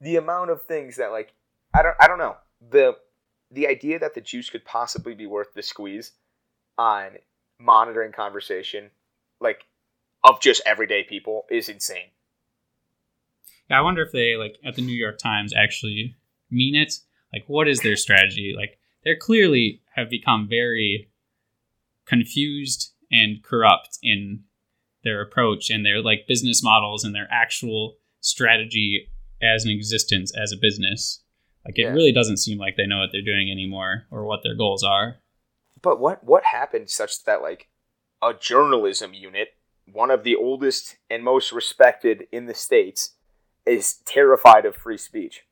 [SPEAKER 1] the amount of things that like I don't I don't know. The the idea that the juice could possibly be worth the squeeze on monitoring conversation like of just everyday people is insane.
[SPEAKER 2] Yeah, I wonder if they like at the New York Times actually mean it. Like, what is their strategy? Like, they clearly have become very confused and corrupt in their approach and their like business models and their actual strategy as an existence as a business. Like, it
[SPEAKER 1] Yeah.
[SPEAKER 2] really doesn't seem like they know what they're doing anymore or what their goals are.
[SPEAKER 1] But what what happened such that like a journalism unit, one of the oldest and most respected in the states, is terrified of free speech.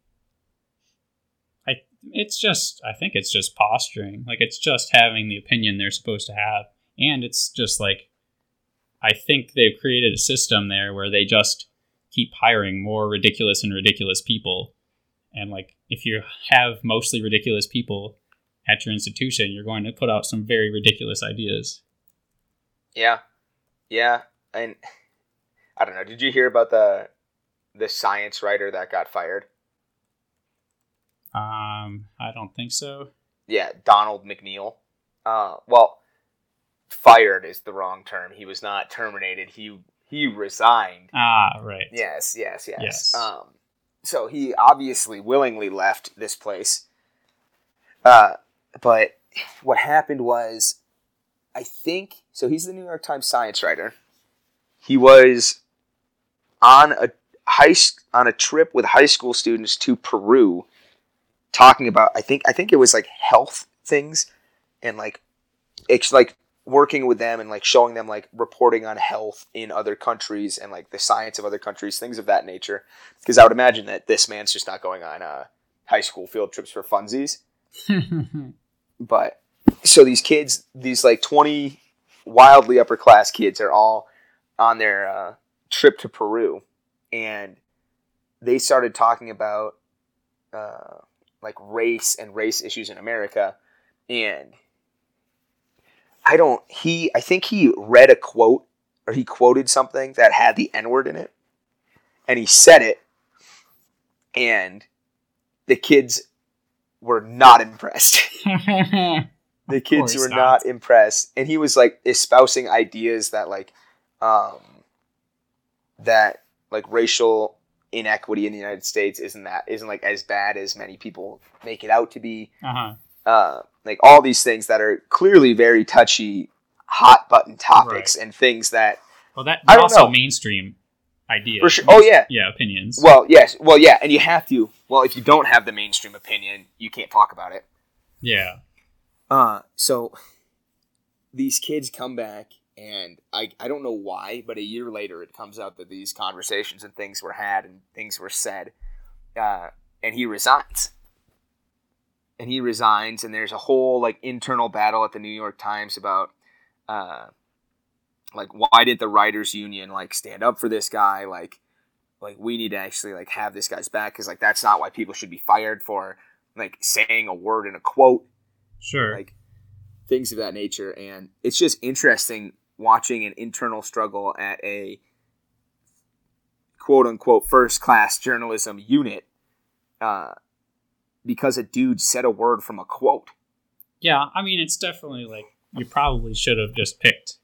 [SPEAKER 2] I it's just I think it's just posturing. Like it's just having the opinion they're supposed to have. And it's just like I think they've created a system there where they just keep hiring more ridiculous and ridiculous people. And like if you have mostly ridiculous people at your institution, you're going to put out some very ridiculous ideas.
[SPEAKER 1] Yeah, yeah, and I don't know. Did you hear about the the science writer that got fired?
[SPEAKER 2] Um, I don't think so.
[SPEAKER 1] Yeah, Donald McNeil. Uh, well, fired is the wrong term. He was not terminated. He he resigned.
[SPEAKER 2] Ah, right.
[SPEAKER 1] Yes, yes, yes.
[SPEAKER 2] Yes.
[SPEAKER 1] Um, so he obviously willingly left this place. Uh, but what happened was, I think so. He's the New York Times science writer. He was on a high on a trip with high school students to Peru, talking about. I think I think it was like health things, and like it's like working with them and like showing them like reporting on health in other countries and like the science of other countries, things of that nature. Because I would imagine that this man's just not going on uh, high school field trips for funsies. But so these kids, these like twenty wildly upper class kids, are all on their uh, trip to Peru, and they started talking about uh, like race and race issues in America, and I don't. He. I think he read a quote or he quoted something that had the N word in it, and he said it, and the kids were not impressed. the kids were
[SPEAKER 2] not.
[SPEAKER 1] not impressed, and he was like espousing ideas that like, um, that like racial inequity in the United States isn't that isn't like as bad as many people make it out to be
[SPEAKER 2] uh-huh.
[SPEAKER 1] uh, like all these things that are clearly very touchy, hot button topics and things that
[SPEAKER 2] Well, that
[SPEAKER 1] I
[SPEAKER 2] also
[SPEAKER 1] know.
[SPEAKER 2] mainstream ideas.
[SPEAKER 1] for sure. Oh yeah.
[SPEAKER 2] Yeah, opinions.
[SPEAKER 1] Well, yes. Well, yeah, and you have to. Well, if you don't have the mainstream opinion, you can't talk about it.
[SPEAKER 2] yeah.
[SPEAKER 1] Uh, so these kids come back, and I I don't know why, but a year later it comes out that these conversations and things were had and things were said, uh, and he resigns. And he resigns, and there's a whole like internal battle at the New York Times about, uh, like why did the writers union like stand up for this guy? Like, like we need to actually like have this guy's back because like that's not why people should be fired for like saying a word in a quote
[SPEAKER 2] Sure.
[SPEAKER 1] like things of that nature and it's just interesting watching an internal struggle at a quote unquote first class journalism unit uh, because a dude said a word from a quote
[SPEAKER 2] yeah, I mean, it's definitely like you probably should have just picked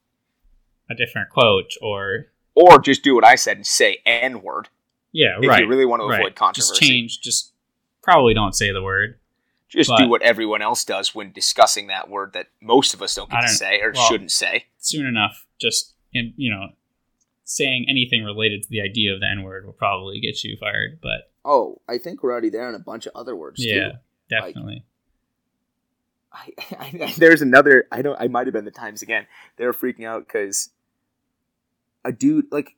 [SPEAKER 2] a different quote or
[SPEAKER 1] or just do what i said and say n word
[SPEAKER 2] yeah,
[SPEAKER 1] if
[SPEAKER 2] right.
[SPEAKER 1] you really want to
[SPEAKER 2] right.
[SPEAKER 1] avoid controversy
[SPEAKER 2] Just change. Just probably don't say the word.
[SPEAKER 1] Just
[SPEAKER 2] but-
[SPEAKER 1] do what everyone else does when discussing that word that most of us don't get to
[SPEAKER 2] don't-
[SPEAKER 1] say or
[SPEAKER 2] well-
[SPEAKER 1] shouldn't say
[SPEAKER 2] Soon enough, just in, you know, saying anything related to the idea of the N word will probably get you fired. But
[SPEAKER 1] oh i think we're already there on a bunch of other words
[SPEAKER 2] yeah, definitely.
[SPEAKER 1] I, I, there's another. I don't. I might have been the Times again. They were freaking out because a dude like.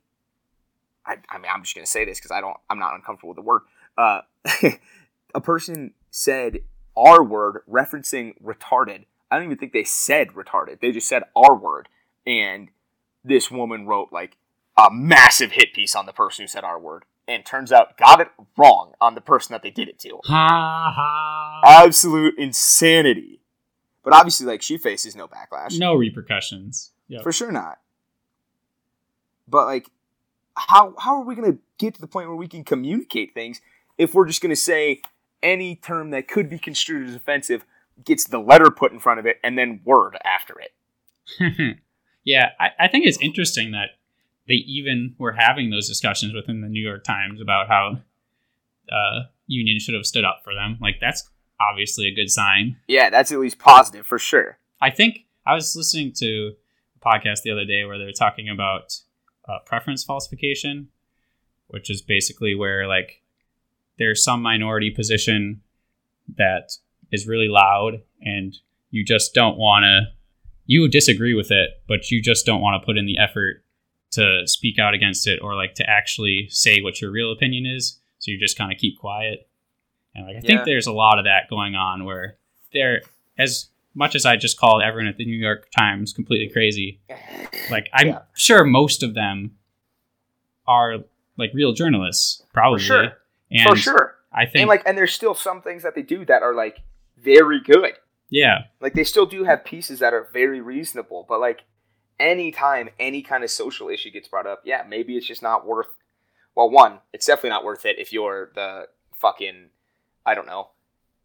[SPEAKER 1] I, I mean, I'm just gonna say this because I don't. I'm not uncomfortable with the word. Uh, a person said R word referencing retarded. I don't even think they said retarded. They just said R word, and this woman wrote like a massive hit piece on the person who said R word, and turns out got it wrong on the person that they did it to
[SPEAKER 2] Ha ha.
[SPEAKER 1] absolute insanity. But obviously, like she faces no backlash.
[SPEAKER 2] no repercussions. Yep.
[SPEAKER 1] for sure not. But like, how how are we gonna get to the point where we can communicate things if we're just gonna say any term that could be construed as offensive gets the letter put in front of it and then word after it?
[SPEAKER 2] yeah, I, I think it's interesting that they even were having those discussions within the New York Times about how uh, union should have stood up for them. Like that's obviously a good sign.
[SPEAKER 1] Yeah, that's at least positive for sure.
[SPEAKER 2] I think I was listening to a podcast the other day where they were talking about uh, preference falsification, which is basically where like there's some minority position that is really loud and you just don't want to you disagree with it but you just don't want to put in the effort to speak out against it or like to actually say what your real opinion is so you just kind of keep quiet and like i think there's a lot of that going on where there as much as i just called everyone at the new york times completely crazy like i'm
[SPEAKER 1] Yeah.
[SPEAKER 2] sure most of them are like real journalists probably
[SPEAKER 1] sure.
[SPEAKER 2] And
[SPEAKER 1] for sure.
[SPEAKER 2] i think
[SPEAKER 1] And like, and there's still some things that they do that are like very good.
[SPEAKER 2] yeah
[SPEAKER 1] Like they still do have pieces that are very reasonable, but like anytime any kind of social issue gets brought up, yeah, maybe it's just not worth well, one, it's definitely not worth it if you're the fucking I don't know,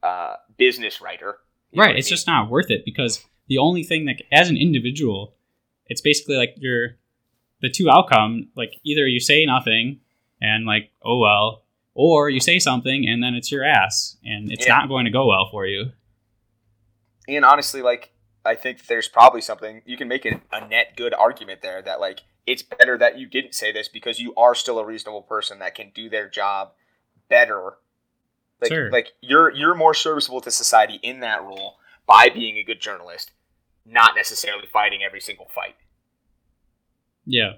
[SPEAKER 1] uh business writer.
[SPEAKER 2] Right
[SPEAKER 1] what I
[SPEAKER 2] it's
[SPEAKER 1] mean?
[SPEAKER 2] just not worth it because the only thing that as an individual it's basically like you're the two outcome like either you say nothing and like oh well or you say something and then it's your ass and it's
[SPEAKER 1] Yeah.
[SPEAKER 2] not going to go well for you
[SPEAKER 1] and honestly, like I think there's probably something you can make a, a net good argument there that like it's better that you didn't say this because you are still a reasonable person that can do their job better. Like
[SPEAKER 2] Sure.
[SPEAKER 1] like you're you're more serviceable to society in that role by being a good journalist, not necessarily fighting every single fight.
[SPEAKER 2] yeah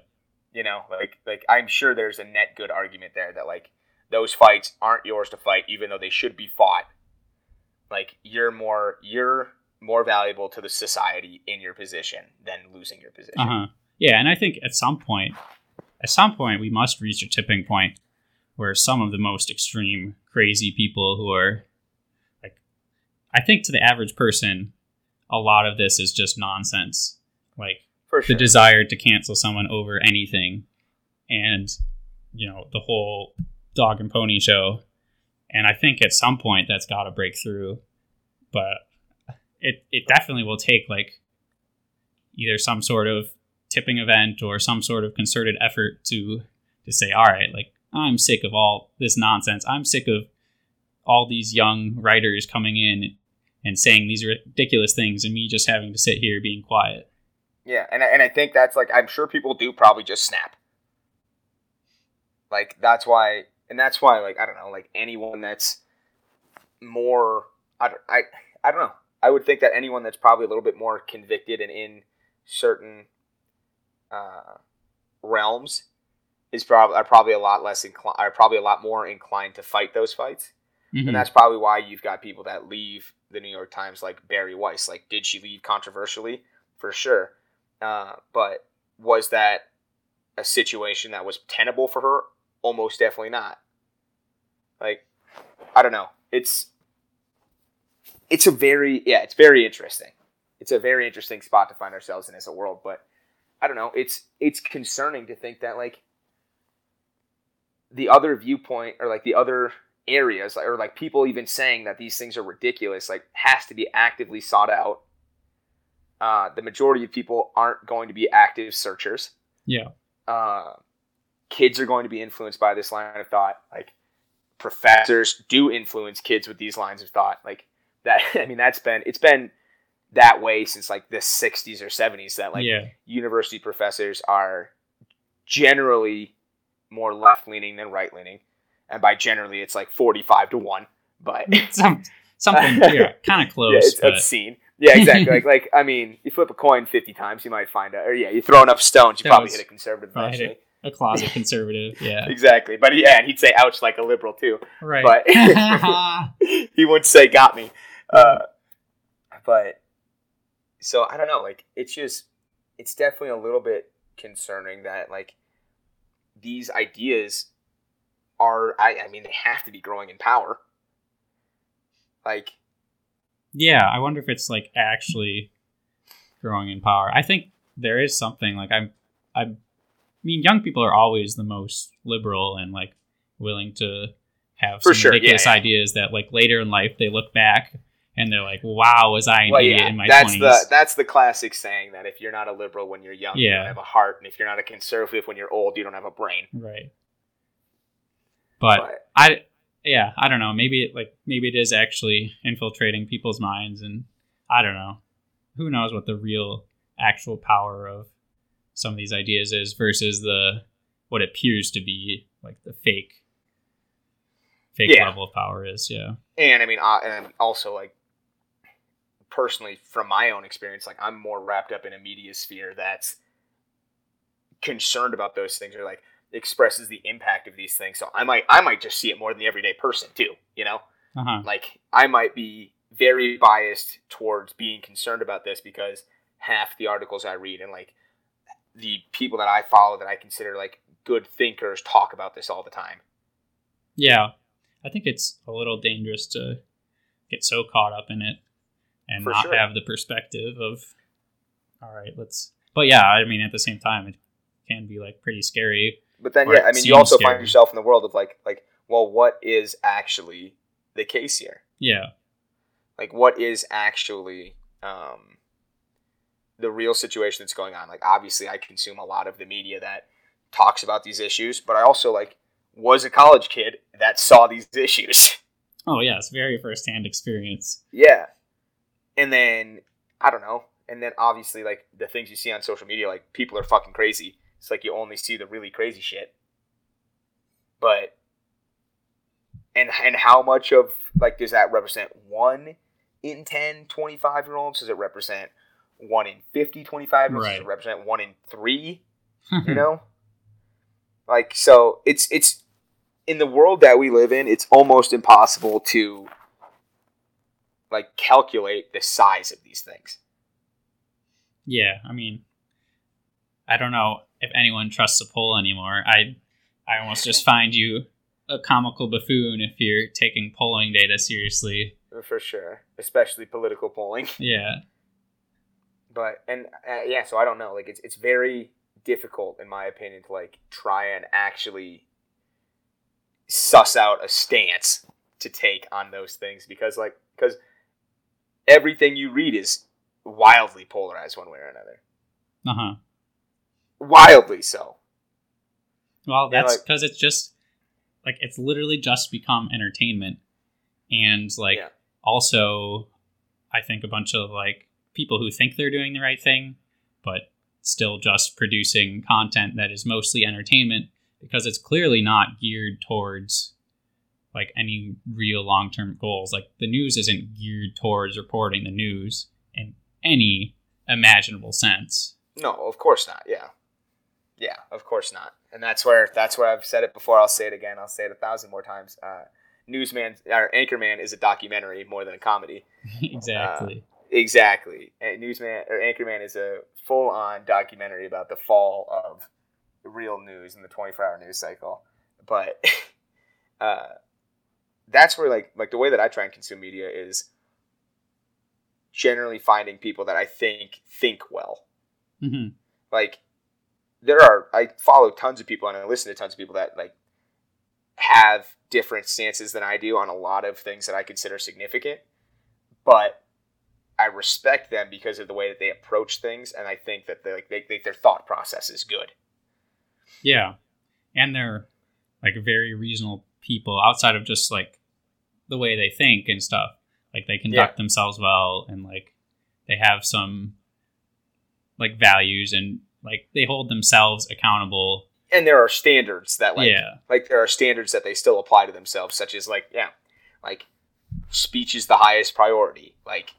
[SPEAKER 1] You know, like like I'm sure there's a net good argument there that like those fights aren't yours to fight, even though they should be fought. Like you're more you're more valuable to the society in your position than losing your position.
[SPEAKER 2] uh-huh yeah and i think at some point at some point we must reach a tipping point where some of the most extreme crazy people who are like i think to the average person a lot of this is just nonsense. Like
[SPEAKER 1] For
[SPEAKER 2] the desire to cancel someone over anything and you know the whole dog and pony show. And i think at some point that's got to break through. But it it definitely will take like either some sort of tipping event or some sort of concerted effort to to say all right like i'm sick of all this nonsense. I'm sick of all these young writers coming in and saying these ridiculous things and me just having to sit here being quiet.
[SPEAKER 1] Yeah, and I- and I think that's like I'm sure people do probably just snap. Like that's why, and that's why like I don't know, like anyone that's more I don't, I I don't know. I would think that anyone that's probably a little bit more convicted and in certain uh, realms is probably are probably a lot less inclined are probably a lot more inclined to fight those fights.
[SPEAKER 2] Mhm.
[SPEAKER 1] And that's probably why you've got people that leave the New York Times, like Bari Weiss. Like, did she leave controversially? For sure. Uh, but was that a situation that was tenable for her? Almost definitely not. Like, I don't know. It's it's a very yeah, it's very interesting. It's a very interesting spot to find ourselves in as a world, but I don't know. It's it's concerning to think that like the other viewpoint or like the other areas or like people even saying that these things are ridiculous like has to be actively sought out uh, the majority of people aren't going to be active searchers
[SPEAKER 2] yeah
[SPEAKER 1] uh, kids are going to be influenced by this line of thought like professors do influence kids with these lines of thought like that i mean that's been it's been that way since like the 60s or 70s that like
[SPEAKER 2] yeah
[SPEAKER 1] university professors are generally more left leaning than right leaning. And by generally, it's like 45 to 1. But
[SPEAKER 2] Some, something yeah, kind of close
[SPEAKER 1] yeah, it's
[SPEAKER 2] but
[SPEAKER 1] obscene. Yeah, exactly. like, like, I mean, you flip a coin 50 times, you might find out. Or yeah, you throw enough stones, you
[SPEAKER 2] That
[SPEAKER 1] probably
[SPEAKER 2] was-
[SPEAKER 1] hit a conservative eventually.
[SPEAKER 2] A closet conservative yeah
[SPEAKER 1] Exactly. But yeah, and he'd say ouch like a liberal too.
[SPEAKER 2] right
[SPEAKER 1] But he wouldn't say got me. Uh, but so I don't know. Like it's just it's definitely a little bit concerning that like these ideas are. I, I mean, they have to be growing in power. Like
[SPEAKER 2] yeah i wonder if it's like actually growing in power i think there is something like i'm i mean young people are always the most liberal and like willing to have
[SPEAKER 1] For
[SPEAKER 2] some
[SPEAKER 1] sure,
[SPEAKER 2] ridiculous
[SPEAKER 1] yeah.
[SPEAKER 2] ideas that like later in life they look back and they're like wow was i an
[SPEAKER 1] well,
[SPEAKER 2] idiot
[SPEAKER 1] yeah,
[SPEAKER 2] in my
[SPEAKER 1] that's
[SPEAKER 2] 20s
[SPEAKER 1] the that's the classic saying that if you're not a liberal when you're young, you don't have a heart, and if you're not a conservative when you're old, you don't have a brain.
[SPEAKER 2] right but
[SPEAKER 1] But
[SPEAKER 2] I yeah, I don't know. Maybe it like maybe it is actually infiltrating people's minds and I don't know. Who knows what the real actual power of some of these ideas is versus the what appears to be like the fake fake
[SPEAKER 1] Yeah.
[SPEAKER 2] level of power is, yeah.
[SPEAKER 1] and I mean, uh, and also like personally, from my own experience, like I'm more wrapped up in a media sphere that's concerned about those things or like expresses the impact of these things. So I might, I might just see it more than the everyday person too. You know,
[SPEAKER 2] Uh-huh.
[SPEAKER 1] like I might be very biased towards being concerned about this because half the articles I read and like the people that I follow that I consider like good thinkers talk about this all the time.
[SPEAKER 2] Yeah. I think it's a little dangerous to get so caught up in it and
[SPEAKER 1] For
[SPEAKER 2] not
[SPEAKER 1] sure.
[SPEAKER 2] have the perspective of all right, let's but yeah, I mean at the same time it can be like pretty scary.
[SPEAKER 1] But then, yeah, I mean, you also
[SPEAKER 2] scary.
[SPEAKER 1] find yourself in the world of like, like, well, what is actually the case here?
[SPEAKER 2] Yeah.
[SPEAKER 1] Like, what is actually um, the real situation that's going on? Like, obviously, I consume a lot of the media that talks about these issues, but I also like was a college kid that saw these issues.
[SPEAKER 2] Oh yeah, it's very first hand experience.
[SPEAKER 1] yeah, and then I don't know, and then obviously, like the things you see on social media, like people are fucking crazy. It's like you only see the really crazy shit. But and and how much of like does that represent 1 in 10 25 year olds? Does it represent 1 in 50 25 year
[SPEAKER 2] Right.
[SPEAKER 1] it represent 1 in 3? you know like so it's it's in the world that we live in it's almost impossible to like calculate the size of these things
[SPEAKER 2] yeah, I mean I don't know if anyone trusts a poll anymore. I I almost just find you a comical buffoon if you're taking polling data seriously.
[SPEAKER 1] for sure especially political polling
[SPEAKER 2] Yeah.
[SPEAKER 1] But and uh, yeah, so I don't know. Like it's it's very difficult in my opinion to like try and actually suss out a stance to take on those things because like because everything you read is wildly polarized one way or another.
[SPEAKER 2] Uh huh.
[SPEAKER 1] Wildly so.
[SPEAKER 2] Well, that's
[SPEAKER 1] like-
[SPEAKER 2] because it's just like it's literally just become entertainment, and like
[SPEAKER 1] Yeah.
[SPEAKER 2] also, I think a bunch of like people who think they're doing the right thing, but still just producing content that is mostly entertainment because it's clearly not geared towards like any real long term goals. Like the news isn't geared towards reporting the news in any imaginable sense.
[SPEAKER 1] No, of course not. Yeah, yeah, of course not. And that's where that's where I've said it before. I'll say it again. I'll say it a thousand more times. Uh, Newsman or Anchorman is a documentary more than a comedy.
[SPEAKER 2] exactly.
[SPEAKER 1] Exactly. And Newsman or Anchorman is a full on documentary about the fall of real news in the 24 hour news cycle. But uh, that's where like like the way that I try and consume media is generally finding people that I think think well.
[SPEAKER 2] hmm
[SPEAKER 1] Like there are I follow tons of people and I listen to tons of people that like have different stances than I do on a lot of things that I consider significant. But I respect them because of the way that they approach things, and I think that they like they, they, their thought process is good.
[SPEAKER 2] Yeah. And they're like very reasonable people outside of just like the way they think and stuff. Like they conduct themselves well and like they have some like values and like they hold themselves accountable.
[SPEAKER 1] And there are standards that like
[SPEAKER 2] yeah.
[SPEAKER 1] like there are standards that they still apply to themselves, such as like yeah, like speech is the highest priority. Like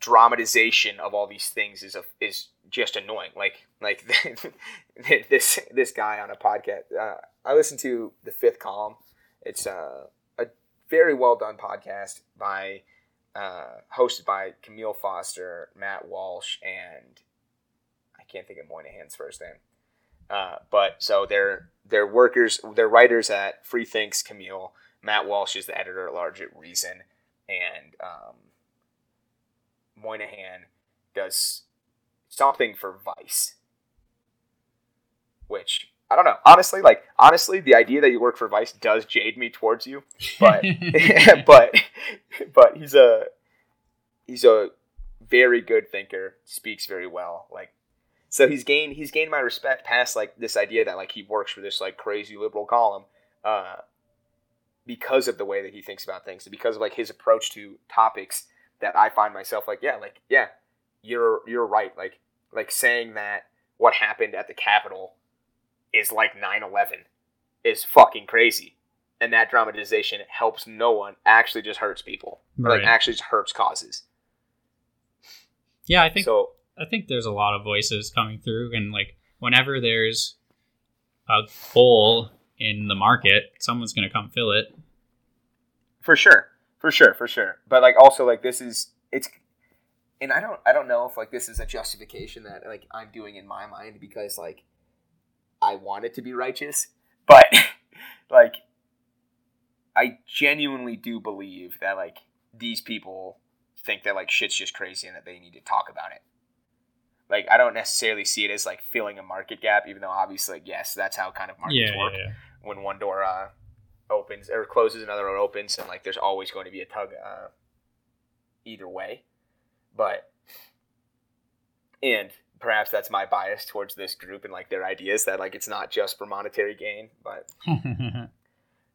[SPEAKER 1] dramatization of all these things is a, is just annoying. Like like this this guy on a podcast. Uh, I listened to the Fifth Column. It's uh, a very well done podcast by uh, hosted by Kmele Foster, Matt Welch, and I can't think of Moynihan's first name. Uh, but so they're they're workers, they're writers at Free Thinks Kmele. Matt Welch is the editor at large at Reason, and um, Moynihan does something for Vice, which I don't know. Honestly, like honestly, the idea that you work for Vice does jade me towards you, but but but he's a he's a very good thinker, speaks very well. Like so he's gained he's gained my respect past like this idea that like he works for this like crazy liberal column uh because of the way that he thinks about things and because of like his approach to topics that I find myself like yeah like yeah you're you're right. Like like saying that what happened at the Capitol is like 9/11 is fucking crazy. And that dramatization helps no one. Actually just hurts people.
[SPEAKER 2] Right.
[SPEAKER 1] like actually just hurts causes.
[SPEAKER 2] Yeah, I think
[SPEAKER 1] so
[SPEAKER 2] I think there's a lot of voices coming through, and like whenever there's a hole in the market, someone's gonna come fill it.
[SPEAKER 1] for sure for sure for sure but like also like this is it's and i don't i don't know if like this is a justification that like i'm doing in my mind because like i want it to be righteous but like i genuinely do believe that like these people think that like shit's just crazy and that they need to talk about it like i don't necessarily see it as like filling a market gap even though obviously like yes that's how kind of markets
[SPEAKER 2] Yeah, yeah,
[SPEAKER 1] work
[SPEAKER 2] yeah.
[SPEAKER 1] when one door uh, opens or closes, another one opens, and like there's always going to be a tug uh, either way. But and perhaps that's my bias towards this group and like their ideas that like it's not just for monetary gain, but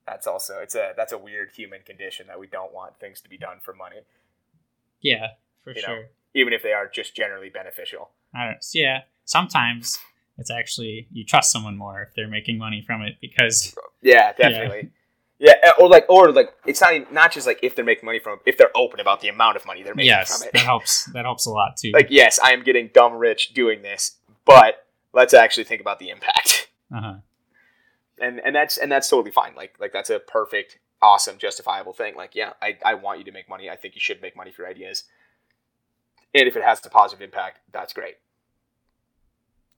[SPEAKER 1] that's also it's a that's a weird human condition that we don't want things to be done for money,
[SPEAKER 2] yeah, for
[SPEAKER 1] You know.
[SPEAKER 2] sure.
[SPEAKER 1] even if they are just generally beneficial.
[SPEAKER 2] I don't. Yeah, sometimes it's actually you trust someone more if they're making money from it because
[SPEAKER 1] Yeah, definitely. Yeah. Or like, or like, it's not even, not just like if they're making money from, if they're open about the amount of money they're making
[SPEAKER 2] yes,
[SPEAKER 1] from it.
[SPEAKER 2] that helps. That helps a lot too.
[SPEAKER 1] like yes i am getting dumb rich doing this but let's actually think about the impact
[SPEAKER 2] uh-huh.
[SPEAKER 1] and and that's and that's totally fine like like that's a perfect awesome justifiable thing like yeah i, I want you to make money i think you should make money for your ideas and if it has a positive impact that's great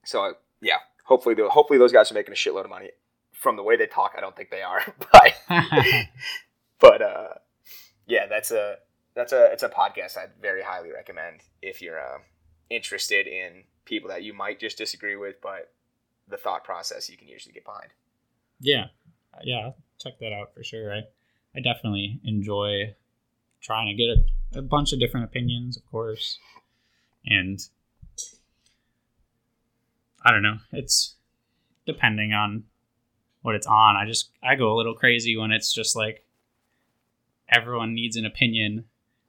[SPEAKER 1] so yeah hopefully the, hopefully those guys are making a shitload of money from the way they talk i don't think they are but but uh yeah that's a that's a it's a podcast i'd very highly recommend if you're uh interested in people that you might just disagree with, but the thought process you can usually get behind.
[SPEAKER 2] Yeah, yeah, check that out for sure. I I definitely enjoy trying to get a, a bunch of different opinions, of course, and I don't know. It's depending on what it's on. I just I go a little crazy when it's just like everyone needs an opinion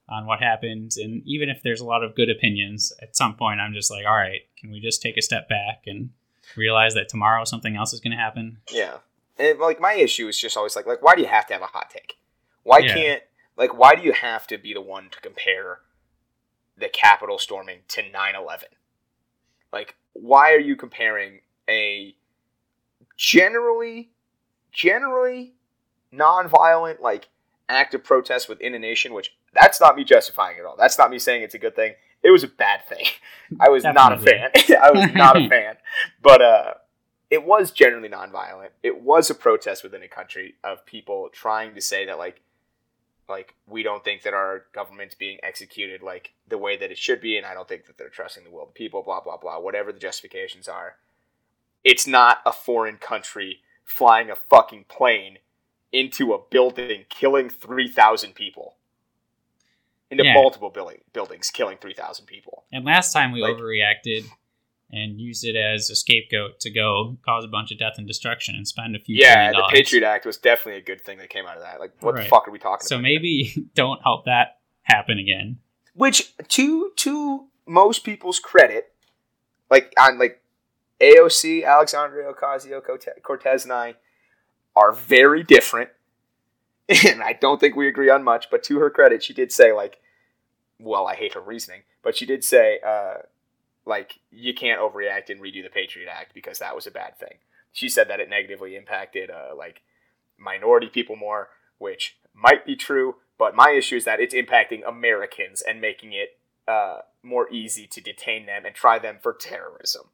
[SPEAKER 2] on what happens and even if there's a lot of good opinions at some point I'm just like all right can we just take a step back and realize that tomorrow something else is going to happen
[SPEAKER 1] Yeah. And like my issue is just always like like why do you have to have a hot take? Why
[SPEAKER 2] Yeah.
[SPEAKER 1] can't like why do you have to be the one to compare the Capitol storming to 9/11? Like why are you comparing a generally generally non-violent like act of protest within a nation which that's not me justifying it at all. That's not me saying it's a good thing. It was a bad thing. I was not a fan. I was not a fan. But uh it was generally nonviolent. It was a protest within a country of people trying to say that like like we don't think that our government's being executed like the way that it should be, and I don't think that they're trusting the will of the people. Blah blah blah. Whatever the justifications are, it's not a foreign country flying a fucking plane into a building, killing three thousand people. Into
[SPEAKER 2] Yeah.
[SPEAKER 1] multiple building, buildings, killing three thousand people.
[SPEAKER 2] and last time we
[SPEAKER 1] Like-
[SPEAKER 2] overreacted and used it as a scapegoat to go cause a bunch of death and destruction and spend a few
[SPEAKER 1] Yeah, the. Patriot Act was definitely a good thing that came out of that. Like, what the fuck are we talking
[SPEAKER 2] so
[SPEAKER 1] about?
[SPEAKER 2] maybe don't help that happen again
[SPEAKER 1] which to to most people's credit, like on like AOC, Alexandria Ocasio Cortez, and I are very different, and I don't think we agree on much. But to her credit, she did say like, well, I hate her reasoning, but she did say uh, like you can't overreact and redo the Patriot Act because that was a bad thing. She said that it negatively impacted uh, like minority people more, which might be true. But my issue is that it's impacting Americans and making it uh, more easy to detain them and try them for terrorism.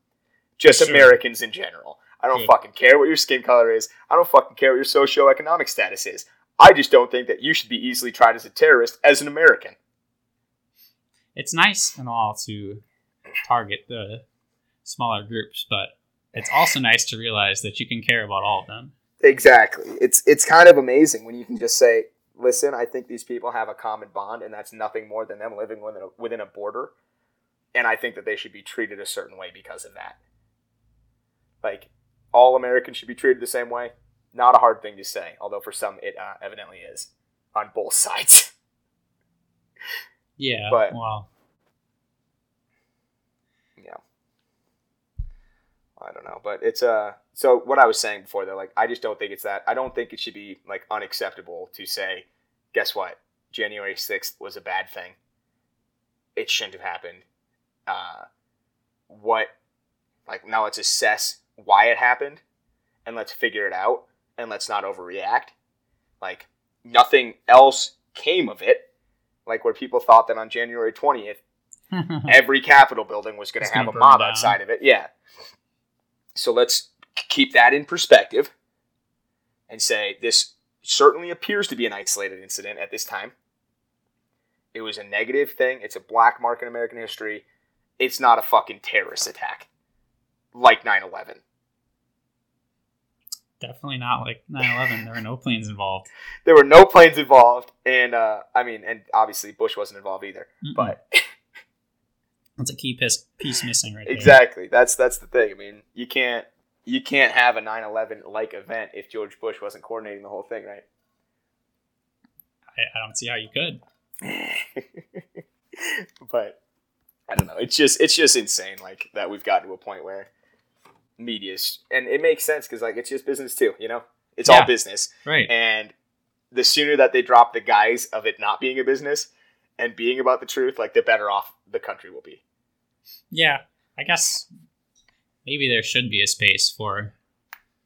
[SPEAKER 1] Just
[SPEAKER 2] Sure.
[SPEAKER 1] Americans in general. I don't
[SPEAKER 2] Good.
[SPEAKER 1] fucking care what your skin color is. I don't fucking care what your socioeconomic status is. I just don't think that you should be easily tried as a terrorist as an American.
[SPEAKER 2] it's nice and all to target the smaller groups but it's also nice to realize that you can care about all of them
[SPEAKER 1] Exactly. It's it's kind of amazing when you can just say, "Listen, I think these people have a common bond, and that's nothing more than them living within a, within a border, and I think that they should be treated a certain way because of that." Like all Americans should be treated the same way. Not a hard thing to say, although for some it uh, evidently is on both sides.
[SPEAKER 2] yeah
[SPEAKER 1] But-
[SPEAKER 2] well
[SPEAKER 1] yeah. I don't know, but it's uh so what I was saying before though, like I just don't think it's that I don't think it should be like unacceptable to say, guess what? January sixth was a bad thing. It shouldn't have happened. Uh what like now let's assess why it happened and let's figure it out and let's not overreact. Like nothing else came of it. Like where people thought that on January twentieth every Capitol building was going to have a mob
[SPEAKER 2] down.
[SPEAKER 1] outside of it. Yeah. So let's keep that in perspective and say this certainly appears to be an isolated incident at this time. It was a negative thing. It's a black mark in American history. It's not a fucking terrorist attack like 9 11.
[SPEAKER 2] definitely not like 9-11 there were no planes involved
[SPEAKER 1] There were no planes involved. And, uh, I mean, and obviously Bush wasn't involved either.
[SPEAKER 2] Mm-mm.
[SPEAKER 1] But
[SPEAKER 2] that's a key piece, piece missing right there
[SPEAKER 1] Exactly. That's that's the thing. I mean, you can't you can't have a 9/11 like event if George Bush wasn't coordinating the whole thing, right?
[SPEAKER 2] I, I don't see how you could
[SPEAKER 1] but I don't know. It's just it's just insane like that we've gotten to a point where media's and it makes sense cuz like it's just business too, you know? It's
[SPEAKER 2] Yeah.
[SPEAKER 1] all business.
[SPEAKER 2] right
[SPEAKER 1] And the sooner that they drop the guise of it not being a business and being about the truth, like the better off the country will be.
[SPEAKER 2] Yeah, I guess maybe there should be a space for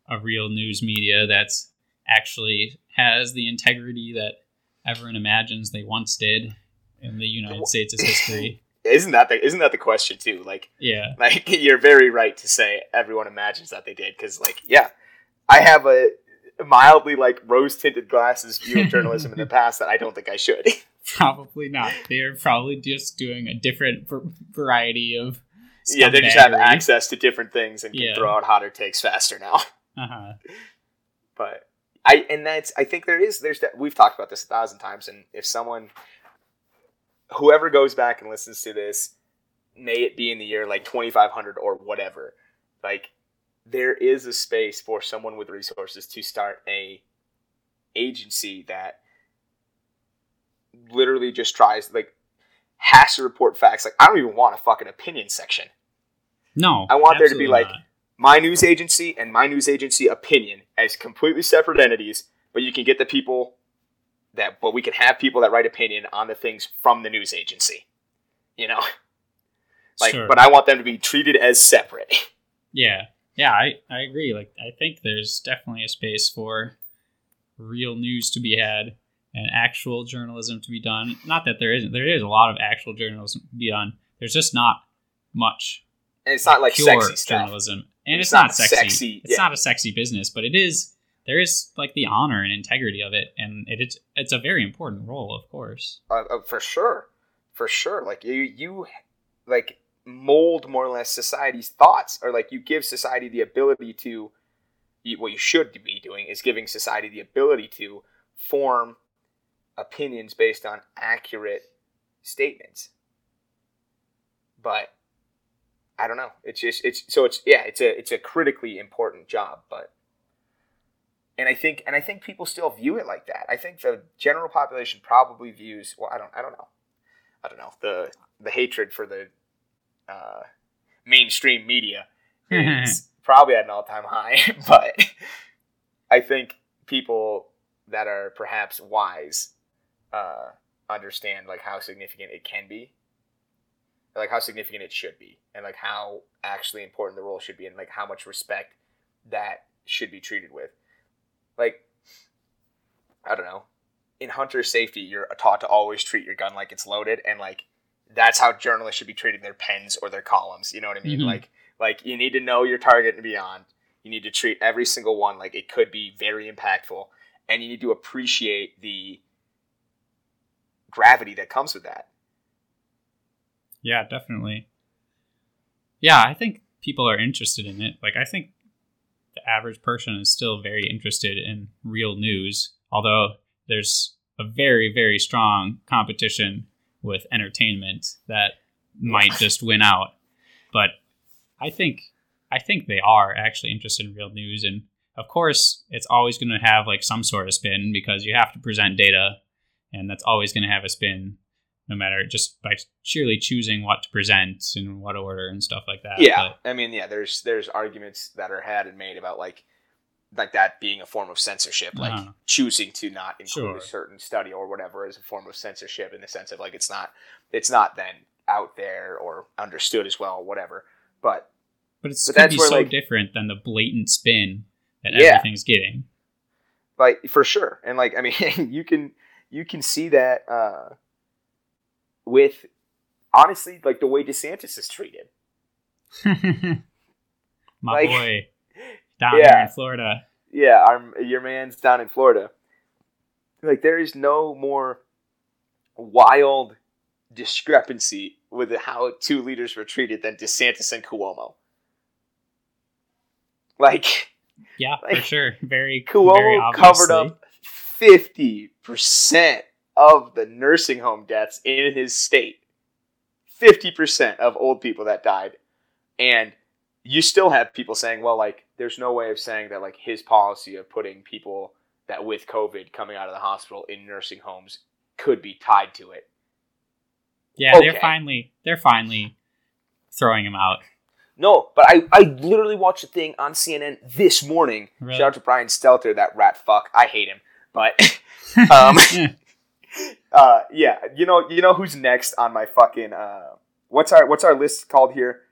[SPEAKER 2] a real news media that's actually has the integrity that everyone imagines they once did in the United States' history.
[SPEAKER 1] Isn't that the isn't that the question too? Like
[SPEAKER 2] Yeah,
[SPEAKER 1] Like you're very right to say everyone imagines that they did because, like, yeah, I have a mildly like rose tinted glasses view of journalism in the past that I don't think I should
[SPEAKER 2] Probably not. They are probably just doing a different v- variety of.
[SPEAKER 1] Yeah, they just have access to different things and can
[SPEAKER 2] Yeah.
[SPEAKER 1] throw out hotter takes faster now.
[SPEAKER 2] Uh-huh.
[SPEAKER 1] But I and that's I think there is there's that we've talked about this a thousand times. And if someone, whoever goes back and listens to this, may it be in the year like 2500 or whatever, like there is a space for someone with resources to start a agency that literally just tries like has to report facts. Like I don't even want a fucking opinion section.
[SPEAKER 2] No,
[SPEAKER 1] I want there to be, like,
[SPEAKER 2] not.
[SPEAKER 1] my news agency and my news agency opinion as completely separate entities, but you can get the people that, but we can have people that write opinion on the things from the news agency. You know, like,
[SPEAKER 2] Sure.
[SPEAKER 1] but I want them to be treated as separate.
[SPEAKER 2] Yeah, yeah, I, I agree. Like, I think there's definitely a space for real news to be had and actual journalism to be done. Not that there isn't. There is a lot of actual journalism to be done. There's just not much
[SPEAKER 1] And it's not like sexy stuff.
[SPEAKER 2] journalism, and
[SPEAKER 1] It's
[SPEAKER 2] it's,
[SPEAKER 1] not
[SPEAKER 2] not, sexy.
[SPEAKER 1] sexy,
[SPEAKER 2] It's
[SPEAKER 1] yeah.
[SPEAKER 2] not a sexy business, but it is. There is like the honor and integrity of it, and it, it's it's a very important role, of course.
[SPEAKER 1] uh, uh, for sure, for sure. Like you, you, like mold more or less society's thoughts, or like you give society the ability to. What you should be doing is giving society the ability to form opinions based on accurate statements. But I don't know. It's just it's so it's yeah it's a it's a critically important job, but and I think and I think people still view it like that. I think the general population probably views well I don't I don't know I don't know the the hatred for the uh, mainstream media is probably at an all time high, but I think people that are perhaps wise uh, understand like how significant it can be, like how significant it should be, and like how actually important the role should be, and like how much respect that should be treated with. Like, I don't know. In hunter safety, you're taught to always treat your gun like it's loaded, and like that's how journalists should be treating their pens or their columns. You know what I mean?
[SPEAKER 2] Mhm.
[SPEAKER 1] Like, like you need to know your target and beyond. You need to treat every single one like it could be very impactful, and you need to appreciate the gravity that comes with that.
[SPEAKER 2] Yeah, definitely. Yeah, I think people are interested in it. Like, I think the average person is still very interested in real news, although there's a very, very strong competition with entertainment that might just win out. But I think I think they are actually interested in real news. And of course it's always going to have like some sort of spin because you have to present data and that's always going to have a spin no matter just by sheerly choosing what to present and what order and stuff like that.
[SPEAKER 1] Yeah,
[SPEAKER 2] But
[SPEAKER 1] I mean, yeah, there's there's arguments that are had and made about like like that being a form of censorship, like
[SPEAKER 2] Uh-huh.
[SPEAKER 1] choosing to not include
[SPEAKER 2] Sure.
[SPEAKER 1] a certain study or whatever is a form of censorship in the sense of like it's not it's not then out there or understood as well, whatever. But
[SPEAKER 2] but it's
[SPEAKER 1] But that's
[SPEAKER 2] be
[SPEAKER 1] where,
[SPEAKER 2] so
[SPEAKER 1] like-
[SPEAKER 2] different than the blatant spin that
[SPEAKER 1] Yeah.
[SPEAKER 2] everything's getting.
[SPEAKER 1] like for sure, and like I mean, you can you can see that uh, with honestly like the way DeSantis is treated.
[SPEAKER 2] My
[SPEAKER 1] Like-
[SPEAKER 2] boy down
[SPEAKER 1] Yeah.
[SPEAKER 2] in Florida.
[SPEAKER 1] yeah, our, your man's down in Florida. Like there is no more wild discrepancy with how two leaders were treated than DeSantis and Cuomo. Like
[SPEAKER 2] Yeah, for sure. Very very
[SPEAKER 1] Cuomo covered up fifty percent of the nursing home deaths in his state. Fifty percent of old people that died, and you still have people saying, "Well, like, there's no way of saying that like his policy of putting people that with COVID coming out of the hospital in nursing homes could be tied to it."
[SPEAKER 2] Yeah, they're finally they're finally throwing him out.
[SPEAKER 1] No, but I, I literally watched a thing on CNN this morning.
[SPEAKER 2] Really?
[SPEAKER 1] Shout out to Brian Stelter, that rat fuck. I hate him, but um, uh, yeah, you know, you know who's next on my fucking uh, what's our what's our list called here?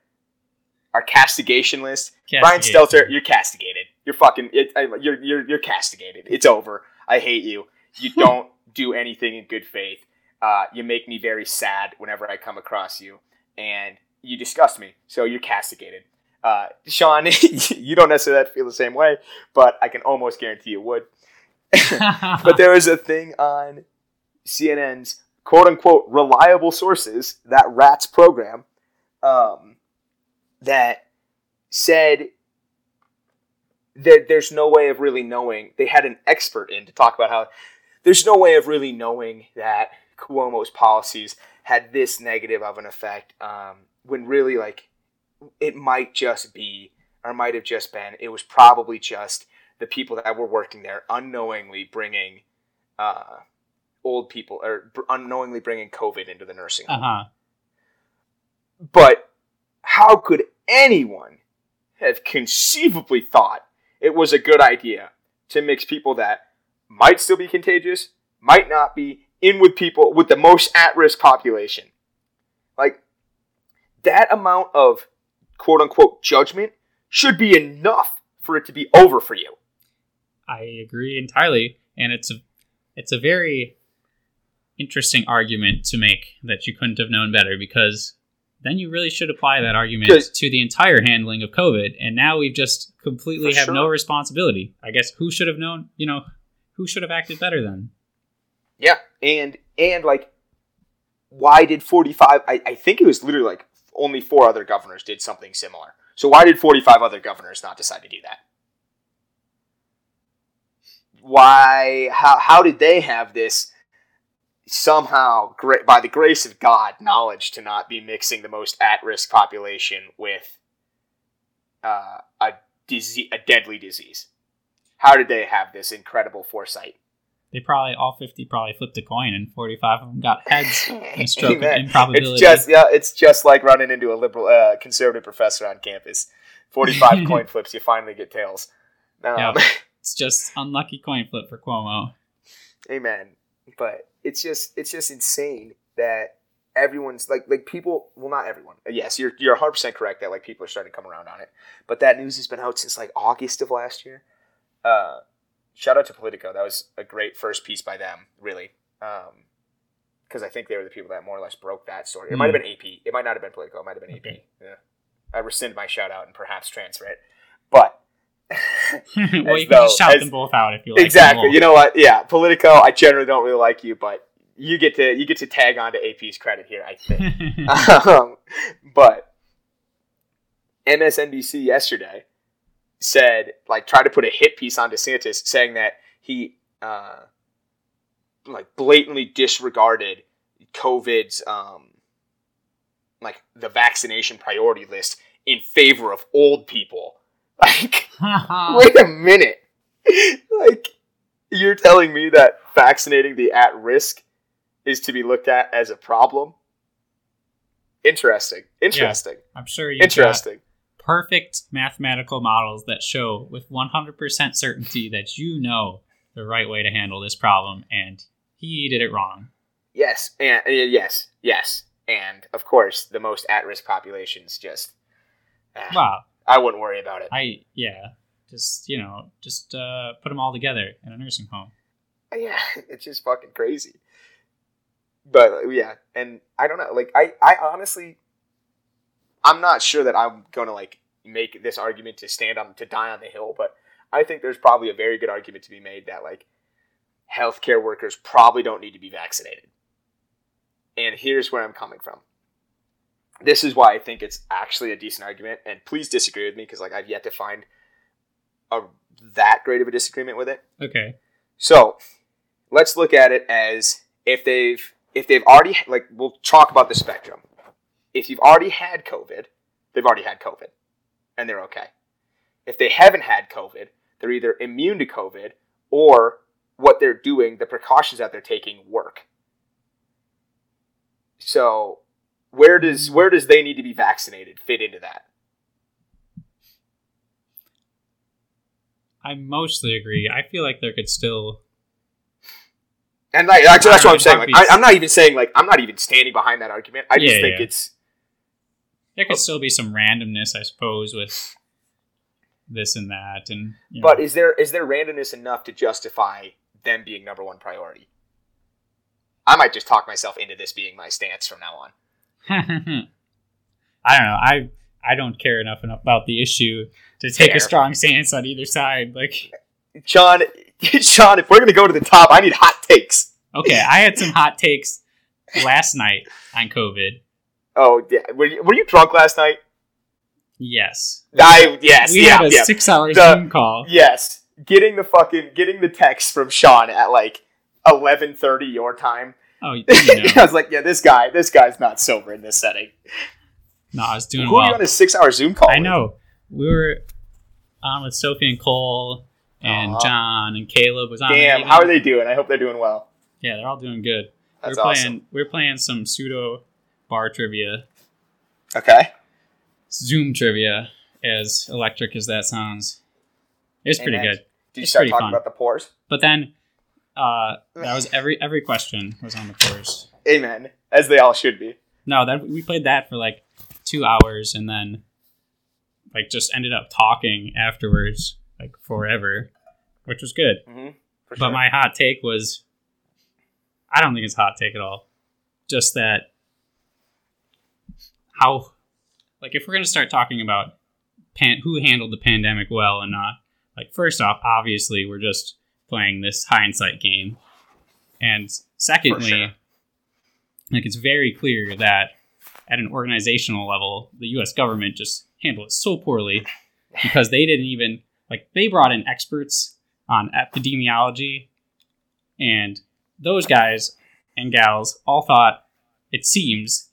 [SPEAKER 1] Our castigation list. Brian Stelter, you're castigated. You're fucking. It, I- you're you're you're castigated. It's over. I hate you. You don't do anything in good faith. Uh, you make me very sad whenever I come across you, and you disgust me. So you're castigated. Uh, Sean, you don't necessarily feel the same way, but I can almost guarantee you would. but there was a thing on CNN's quote unquote reliable sources, that RATS program, um, that said that there's no way of really knowing. They had an expert in to talk about how there's no way of really knowing that Cuomo's policies had this negative of an effect um, when really like it might just be or might have just been it was probably just the people that were working there unknowingly bringing uh, old people or unknowingly bringing covid into the nursing home
[SPEAKER 2] Uh huh.
[SPEAKER 1] but how could anyone have conceivably thought it was a good idea to mix people that might still be contagious, might not be, in with people with the most at risk population? Like, that amount of quote unquote judgment should be enough for it to be over for you.
[SPEAKER 2] I agree entirely, and it's a it's a very interesting argument to make that you couldn't have known better because then you really should apply that argument
[SPEAKER 1] 'Cause-
[SPEAKER 2] to the entire handling of COVID, and now we've just completely
[SPEAKER 1] For
[SPEAKER 2] have no responsibility. I guess who should have known? You know, who should have acted better then?
[SPEAKER 1] Yeah, and and like, why did forty five? I, I think it was literally like only four other governors did something similar. So why did forty five other governors not decide to do that? Why? How how did they have this somehow by the grace of God knowledge to not be mixing the most at risk population with uh, a disease, a deadly disease? How did they have this incredible foresight?
[SPEAKER 2] They probably all fifty probably flipped a coin, and forty five of them got heads. A stroke of improbability.
[SPEAKER 1] It's just yeah, it's just like running into a liberal uh, conservative professor on campus. Forty five coin flips, you finally get tails. Um,
[SPEAKER 2] Yeah. It's just unlucky coin flip for Cuomo.
[SPEAKER 1] Amen. But it's just it's just insane that everyone's like like people well not everyone. Yes, you're you're 100% correct that like people are starting to come around on it. But that news has been out since like August of last year. Uh shout out to Politico. That was a great first piece by them, really. Um because I think they were the people that more or less broke that story. It might have been AP. It might not have been Politico. It might have been AP. Yeah. I rescind my shout out and perhaps transfer it. But
[SPEAKER 2] well, you
[SPEAKER 1] As
[SPEAKER 2] can
[SPEAKER 1] though-
[SPEAKER 2] just shout
[SPEAKER 1] as-
[SPEAKER 2] them both out if you like.
[SPEAKER 1] exactly. You know what? Yeah, Politico. I generally don't really like you, but you get to you get to tag on to AP's credit here. I think. um, but MSNBC yesterday said like tried to put a hit piece on DeSantis saying that he uh, like blatantly disregarded COVID's um, like the vaccination priority list in favor of old people. Like wait a minute. like, you're telling me that vaccinating the at risk is to be looked at as a problem? Interesting. Interesting.
[SPEAKER 2] I'm sure you got
[SPEAKER 1] Interesting.
[SPEAKER 2] perfect mathematical models that show with 100% certainty that you know the right way to handle this problem, and he did it wrong.
[SPEAKER 1] Yes. And uh, yes. Yes. And of course, the most at risk populations just. ah,
[SPEAKER 2] Wow.
[SPEAKER 1] I wouldn't worry about it.
[SPEAKER 2] I yeah, just you know, just uh, put them all together in a nursing home.
[SPEAKER 1] Yeah, it's just fucking crazy. But uh, yeah, and I don't know. Like I, I honestly, I'm not sure that I'm gonna like make this argument to stand on to die on the hill. But I think there's probably a very good argument to be made that like healthcare workers probably don't need to be vaccinated. And here's where I'm coming from. This is why I think it's actually a decent argument. And please disagree with me because like I've yet to find a that great of a disagreement with it.
[SPEAKER 2] Okay.
[SPEAKER 1] So let's look at it as if they've if they've already like we'll talk about the spectrum. If you've already had COVID, they've already had COVID, and they're okay. If they haven't had COVID, they're either immune to COVID or what they're doing, the precautions that they're taking work. So where does where does they need to be vaccinated fit into that?
[SPEAKER 2] I mostly agree. I feel like there could still
[SPEAKER 1] And like, that's, that's what I'm saying. Like, I, I'm not even saying like I'm not even standing behind that argument. I just
[SPEAKER 2] Yeah,
[SPEAKER 1] think
[SPEAKER 2] yeah.
[SPEAKER 1] it's
[SPEAKER 2] there could still be some randomness, I suppose, with this and that, and you know.
[SPEAKER 1] But is there is there randomness enough to justify them being number one priority? I might just talk myself into this being my stance from now on.
[SPEAKER 2] I don't know. I I don't care enough about the issue to take
[SPEAKER 1] Fair.
[SPEAKER 2] a strong stance on either side. Like,
[SPEAKER 1] Sean, Sean, if we're gonna go to the top, I need hot takes.
[SPEAKER 2] okay, I had some hot takes last night on COVID.
[SPEAKER 1] Oh yeah, were you, were you drunk last night?
[SPEAKER 2] Yes.
[SPEAKER 1] I yes,
[SPEAKER 2] we
[SPEAKER 1] yeah,
[SPEAKER 2] had a
[SPEAKER 1] yeah.
[SPEAKER 2] six-hour
[SPEAKER 1] The-
[SPEAKER 2] Zoom call.
[SPEAKER 1] Yes, getting the fucking getting the text from Sean at like eleven thirty your time.
[SPEAKER 2] Oh, you
[SPEAKER 1] I was like, yeah, this guy, this guy's not sober in this setting.
[SPEAKER 2] no, I was doing
[SPEAKER 1] Who are you on a six-hour Zoom call?
[SPEAKER 2] I
[SPEAKER 1] with?
[SPEAKER 2] know. We were on with Sophie and Cole and
[SPEAKER 1] Aw.
[SPEAKER 2] John and Caleb was on.
[SPEAKER 1] Damn, how are they doing? I hope they're doing well.
[SPEAKER 2] Yeah, they're all doing good.
[SPEAKER 1] That's
[SPEAKER 2] we're playing.
[SPEAKER 1] awesome.
[SPEAKER 2] We're playing some pseudo bar trivia,
[SPEAKER 1] Okay.
[SPEAKER 2] Zoom trivia, as electric as that sounds. It's pretty good.
[SPEAKER 1] Did you
[SPEAKER 2] It's
[SPEAKER 1] start talking
[SPEAKER 2] fun.
[SPEAKER 1] about the pores?
[SPEAKER 2] But then, uh, that was every every question was on the course.
[SPEAKER 1] Amen. As they all should be.
[SPEAKER 2] No, that we played that for like two hours, and then like just ended up talking afterwards, like forever, which was good.
[SPEAKER 1] Mm-hmm.
[SPEAKER 2] But my hot take was I don't think it's a hot take at all. Just that how like if we're gonna start talking about pan- who handled the pandemic well and not, like first off, obviously we're just playing this hindsight game. And secondly,
[SPEAKER 1] sure.
[SPEAKER 2] like it's very clear that at an organizational level, the US government just handled it so poorly because they didn't even like they brought in experts on epidemiology and those guys and gals all thought it seems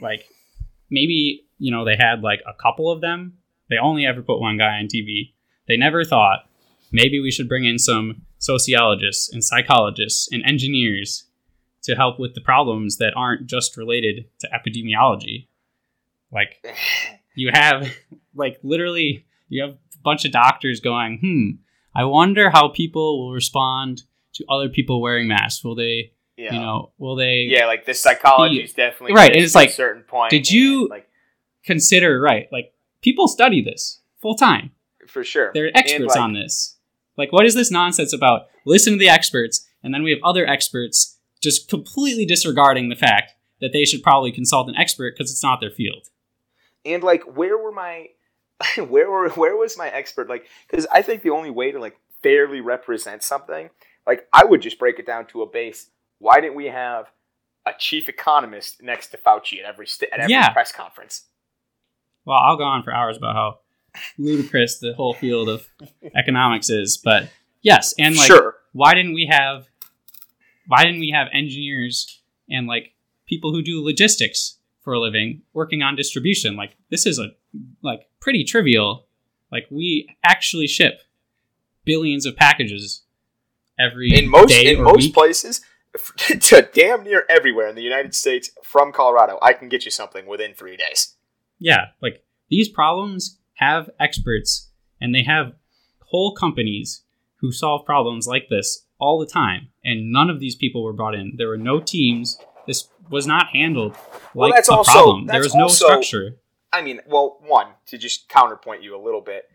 [SPEAKER 2] like maybe you know they had like a couple of them they only ever put one guy on tv they never thought maybe we should bring in some sociologists and psychologists and engineers to help with the problems that aren't just related to epidemiology like you have like literally you have a bunch of doctors going hmm i wonder how people will respond to other people wearing masks will they
[SPEAKER 1] yeah.
[SPEAKER 2] you know will they
[SPEAKER 1] yeah, like the psychology is definitely
[SPEAKER 2] Right, and it's like,
[SPEAKER 1] a certain point.
[SPEAKER 2] did you-
[SPEAKER 1] like
[SPEAKER 2] consider right like people study this full time
[SPEAKER 1] for sure?
[SPEAKER 2] they're experts
[SPEAKER 1] like-
[SPEAKER 2] on this like what is this nonsense about? Listen to the experts and then we have other experts just completely disregarding the fact that they should probably consult an expert because it's not their field.
[SPEAKER 1] And like where were my where were where was my expert? Like because i think the only way to like fairly represent something like i would just break it down to a base. Why didn't we have a chief economist next to fauci at every st- at every
[SPEAKER 2] Yeah.
[SPEAKER 1] press conference?
[SPEAKER 2] Well i'll go on for hours about how ludicrous the whole field of economics is but yes and like
[SPEAKER 1] sure.
[SPEAKER 2] why didn't we have why didn't we have engineers and like people who do logistics for a living working on distribution? Like this is a like pretty trivial. Like we actually ship billions of packages every
[SPEAKER 1] in most
[SPEAKER 2] day
[SPEAKER 1] in most
[SPEAKER 2] week.
[SPEAKER 1] places to damn near everywhere in the united states from colorado i can get you something within three days.
[SPEAKER 2] Yeah like these problems have experts and they have whole companies who solve problems like this all the time and none of these people were brought in there were no teams this was not handled
[SPEAKER 1] Well,
[SPEAKER 2] like
[SPEAKER 1] that's
[SPEAKER 2] a
[SPEAKER 1] also-
[SPEAKER 2] problem there was no
[SPEAKER 1] also-
[SPEAKER 2] structure
[SPEAKER 1] I mean, well, one to just counterpoint you a little bit.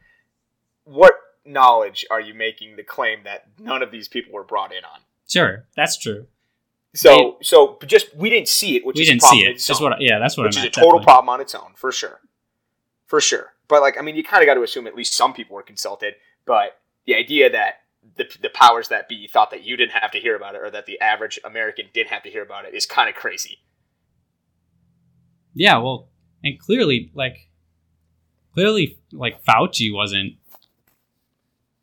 [SPEAKER 1] What knowledge are you making the claim that none of these people were brought in on?
[SPEAKER 2] sure that's true
[SPEAKER 1] So, so just we didn't see it, which
[SPEAKER 2] we
[SPEAKER 1] is
[SPEAKER 2] didn't
[SPEAKER 1] problem
[SPEAKER 2] see it that's what yeah that's what
[SPEAKER 1] which
[SPEAKER 2] i
[SPEAKER 1] is a total
[SPEAKER 2] definitely.
[SPEAKER 1] problem on its own, for sure, for sure. But like, I mean, you kind of got to assume at least some people were consulted. But the idea that the, the powers that be thought that you didn't have to hear about it, or that the average American didn't have to hear about it, is kind of crazy.
[SPEAKER 2] yeah well and clearly like clearly like fauci wasn't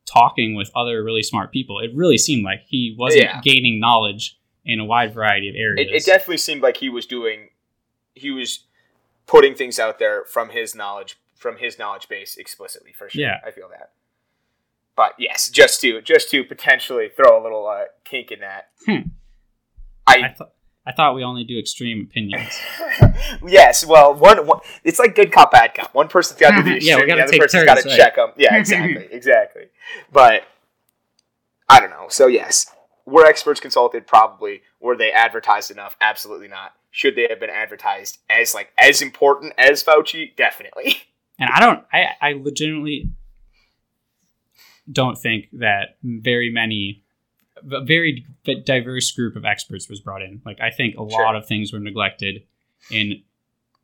[SPEAKER 2] talking with other really smart people it really seemed like he wasn't
[SPEAKER 1] Yeah.
[SPEAKER 2] gaining knowledge in a wide variety of areas
[SPEAKER 1] It, it definitely seemed like he was doing, he was putting things out there from his knowledge, from his knowledge base explicitly. For sure,
[SPEAKER 2] Yeah.
[SPEAKER 1] I feel that. But yes, just to just to potentially throw a little uh, kink in that.
[SPEAKER 2] Hmm.
[SPEAKER 1] I,
[SPEAKER 2] I, th- I thought we only do extreme opinions
[SPEAKER 1] yes, well, one, one it's like good cop, bad cop. One person's got to do the
[SPEAKER 2] Yeah,
[SPEAKER 1] the other
[SPEAKER 2] take
[SPEAKER 1] person's got to
[SPEAKER 2] right.
[SPEAKER 1] check them. Yeah, exactly, exactly. But I don't know. So yes, were experts consulted? Probably. Were they advertised enough? Absolutely not. Should they have been advertised as like as important as Fauci? Definitely.
[SPEAKER 2] And i don't i i legitimately don't think that very many a very diverse group of experts was brought in like i think a
[SPEAKER 1] Sure.
[SPEAKER 2] lot of things were neglected in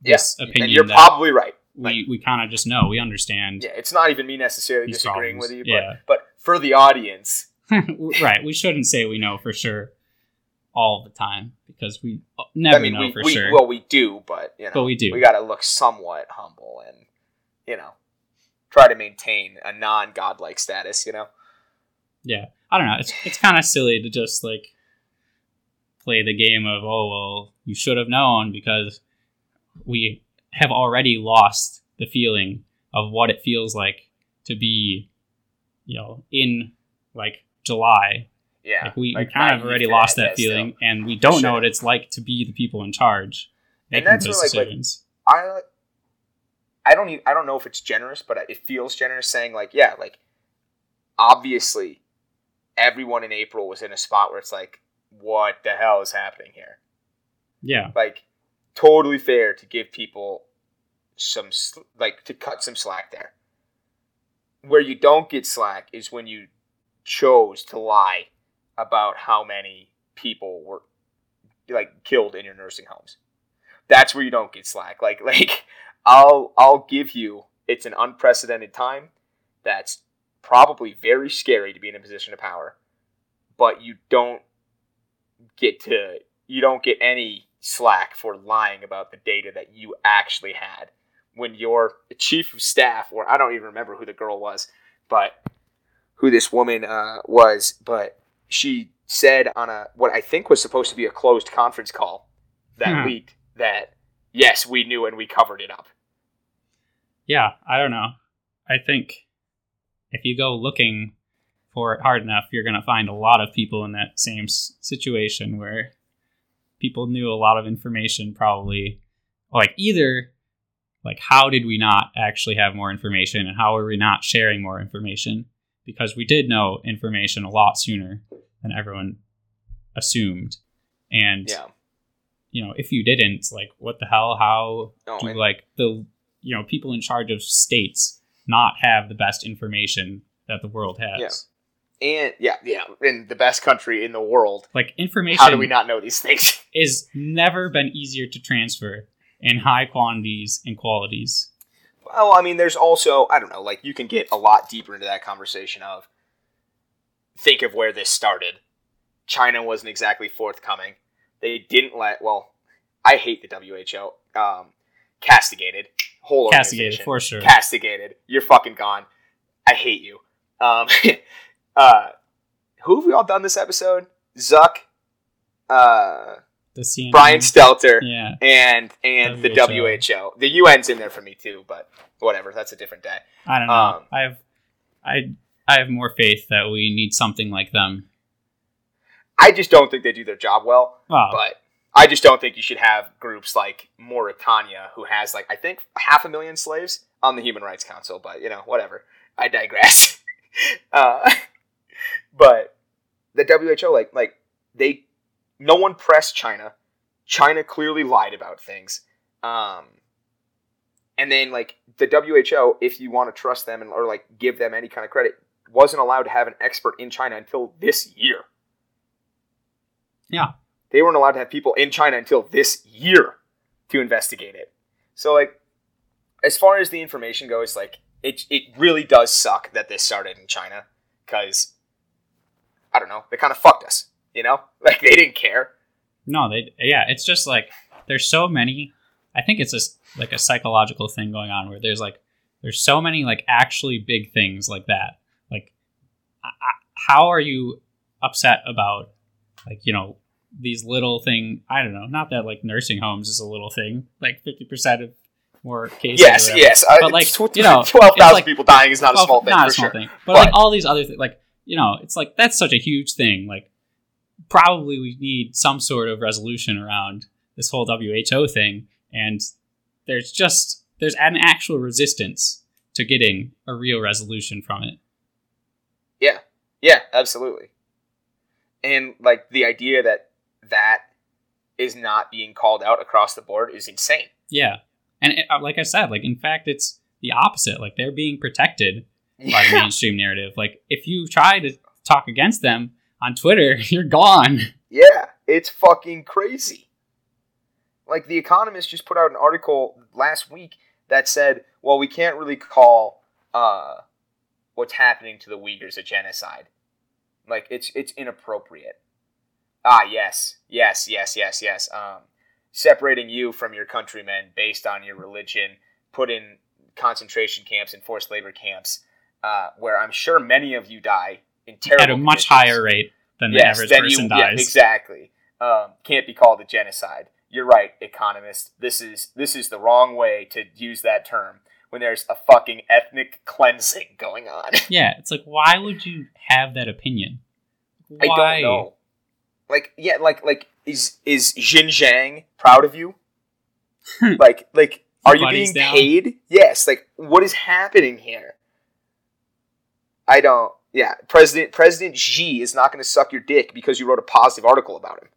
[SPEAKER 1] Yeah,
[SPEAKER 2] this opinion
[SPEAKER 1] and you're probably right.
[SPEAKER 2] we, we kind of just know we understand
[SPEAKER 1] Yeah, it's not even me necessarily disagreeing
[SPEAKER 2] problems.
[SPEAKER 1] with you, but
[SPEAKER 2] Yeah.
[SPEAKER 1] but for the audience,
[SPEAKER 2] right we shouldn't say we know for sure all the time because we uh, never
[SPEAKER 1] I mean,
[SPEAKER 2] know
[SPEAKER 1] we,
[SPEAKER 2] for
[SPEAKER 1] we
[SPEAKER 2] sure.
[SPEAKER 1] well we do, but you know,
[SPEAKER 2] But we do.
[SPEAKER 1] We got to look somewhat humble and you know try to maintain a non-godlike status. You know.
[SPEAKER 2] yeah, I don't know. It's it's kind of silly to just like play the game of oh well, you should have known because we have already lost the feeling of what it feels like to be, you know, in like July.
[SPEAKER 1] Yeah.
[SPEAKER 2] Like we,
[SPEAKER 1] like
[SPEAKER 2] we kind of already lost
[SPEAKER 1] that,
[SPEAKER 2] feeling, and we don't know what it's like to be the people in charge
[SPEAKER 1] And
[SPEAKER 2] making
[SPEAKER 1] that's
[SPEAKER 2] those
[SPEAKER 1] where, like- like,
[SPEAKER 2] decisions.
[SPEAKER 1] I I don't even, I don't know if it's generous, but it feels generous saying like yeah, like obviously everyone in April was in a spot where it's like what the hell is happening here?
[SPEAKER 2] yeah,
[SPEAKER 1] Like totally fair to give people some like to cut some slack there. Where you don't get slack is when you chose to lie about how many people were like killed in your nursing homes. That's where you don't get slack. Like like I'll I'll give you it's an unprecedented time. That's probably very scary to be in a position of power. But you don't get to you don't get any slack for lying about the data that you actually had when your chief of staff or I don't even remember who the girl was, but who this woman uh, was, but she said on a what I think was supposed to be a closed conference call that
[SPEAKER 2] Hmm.
[SPEAKER 1] leaked that yes, we knew and we covered it up.
[SPEAKER 2] Yeah. I don't know. I think if you go looking for it hard enough, you're going to find a lot of people in that same s- situation where people knew a lot of information, probably like either like how did we not actually have more information and how are we not sharing more information because we did know information a lot sooner than everyone assumed and
[SPEAKER 1] Yeah.
[SPEAKER 2] you know if you didn't like what the hell how
[SPEAKER 1] No,
[SPEAKER 2] do like the you know people in charge of states not have the best information that the world has Yeah.
[SPEAKER 1] and yeah, yeah, in the best country in the world.
[SPEAKER 2] like information
[SPEAKER 1] How do we not know these things?
[SPEAKER 2] is never been easier to transfer in high quantities and qualities
[SPEAKER 1] Well, I mean, there's also I don't know, like you can get a lot deeper into that conversation of think of where this started. China wasn't exactly forthcoming. They didn't let well, I hate the WHO. Um, castigated whole
[SPEAKER 2] castigated for sure
[SPEAKER 1] Castigated. You're fucking gone. I hate you. Um, uh, who have we all done this episode? Zuck, uh,
[SPEAKER 2] the CNN,
[SPEAKER 1] Brian Stelter
[SPEAKER 2] yeah
[SPEAKER 1] and and the
[SPEAKER 2] WHO.
[SPEAKER 1] WHO. The UN's in there for me too, but whatever. That's a different day.
[SPEAKER 2] i don't know
[SPEAKER 1] Um,
[SPEAKER 2] i have i i have more faith that we need something like them
[SPEAKER 1] I just don't think they do their job well.
[SPEAKER 2] well
[SPEAKER 1] But I just don't think you should have groups like Mauritania, who has like I think half a million slaves on the Human Rights Council. But you know, whatever. I digress. uh, but the WHO, like like they, no one pressed China. China clearly lied about things. Um, and then like the WHO, if you want to trust them and or like give them any kind of credit, wasn't allowed to have an expert in China until this year.
[SPEAKER 2] Yeah.
[SPEAKER 1] They weren't allowed to have people in China until this year to investigate it. So like as far as the information goes, like it it really does suck that this started in China cuz I don't know, they kind of fucked us, you know? Like they didn't care.
[SPEAKER 2] No, they yeah, it's just like there's so many. I think it's just like a psychological thing going on where there's like there's so many like actually big things like that. Like, I, I, how are you upset about like you know these little thing? I don't know. Not that like nursing homes is a little thing. Like fifty percent of more cases.
[SPEAKER 1] Yes, yes. Uh,
[SPEAKER 2] But, like,
[SPEAKER 1] tw-
[SPEAKER 2] you know,
[SPEAKER 1] 12,000
[SPEAKER 2] like-
[SPEAKER 1] people dying is not a small thing
[SPEAKER 2] not a small
[SPEAKER 1] sure.
[SPEAKER 2] thing. But,
[SPEAKER 1] But-
[SPEAKER 2] like all these other things, like you know, it's like that's such a huge thing. Like probably we need some sort of resolution around this whole WHO thing, and there's just there's an actual resistance to getting a real resolution from it.
[SPEAKER 1] Yeah. Yeah, absolutely. And like the idea that that is not being called out across the board is insane.
[SPEAKER 2] Yeah, and it, uh, like I said, like in fact, it's the opposite. Like they're being protected by the mainstream narrative. Like if you try to talk against them on Twitter, you're gone.
[SPEAKER 1] Yeah, it's fucking crazy. Like the Economist just put out an article last week that said, "Well, we can't really call uh, what's happening to the Uyghurs a genocide. Like it's it's inappropriate." Ah, yes, yes, yes, yes, yes. Um, separating you from your countrymen based on your religion, put in concentration camps and forced labor camps, uh, where I'm sure many of you die in terrible
[SPEAKER 2] At a much
[SPEAKER 1] conditions.
[SPEAKER 2] higher rate than the
[SPEAKER 1] Yes,
[SPEAKER 2] average
[SPEAKER 1] then
[SPEAKER 2] person
[SPEAKER 1] you,
[SPEAKER 2] dies.
[SPEAKER 1] Yeah, exactly. Um, can't be called a genocide. You're right, economist. This is this is the wrong way to use that term when there's a fucking ethnic cleansing going on.
[SPEAKER 2] Yeah, it's like why would you have that opinion?
[SPEAKER 1] I don't know. Like yeah, like like is is Xinjiang proud of you? like like are you being
[SPEAKER 2] down?
[SPEAKER 1] paid? Yes. Like what is happening here? I don't. Yeah, President President Xi is not going to suck your dick because you wrote a positive article about him.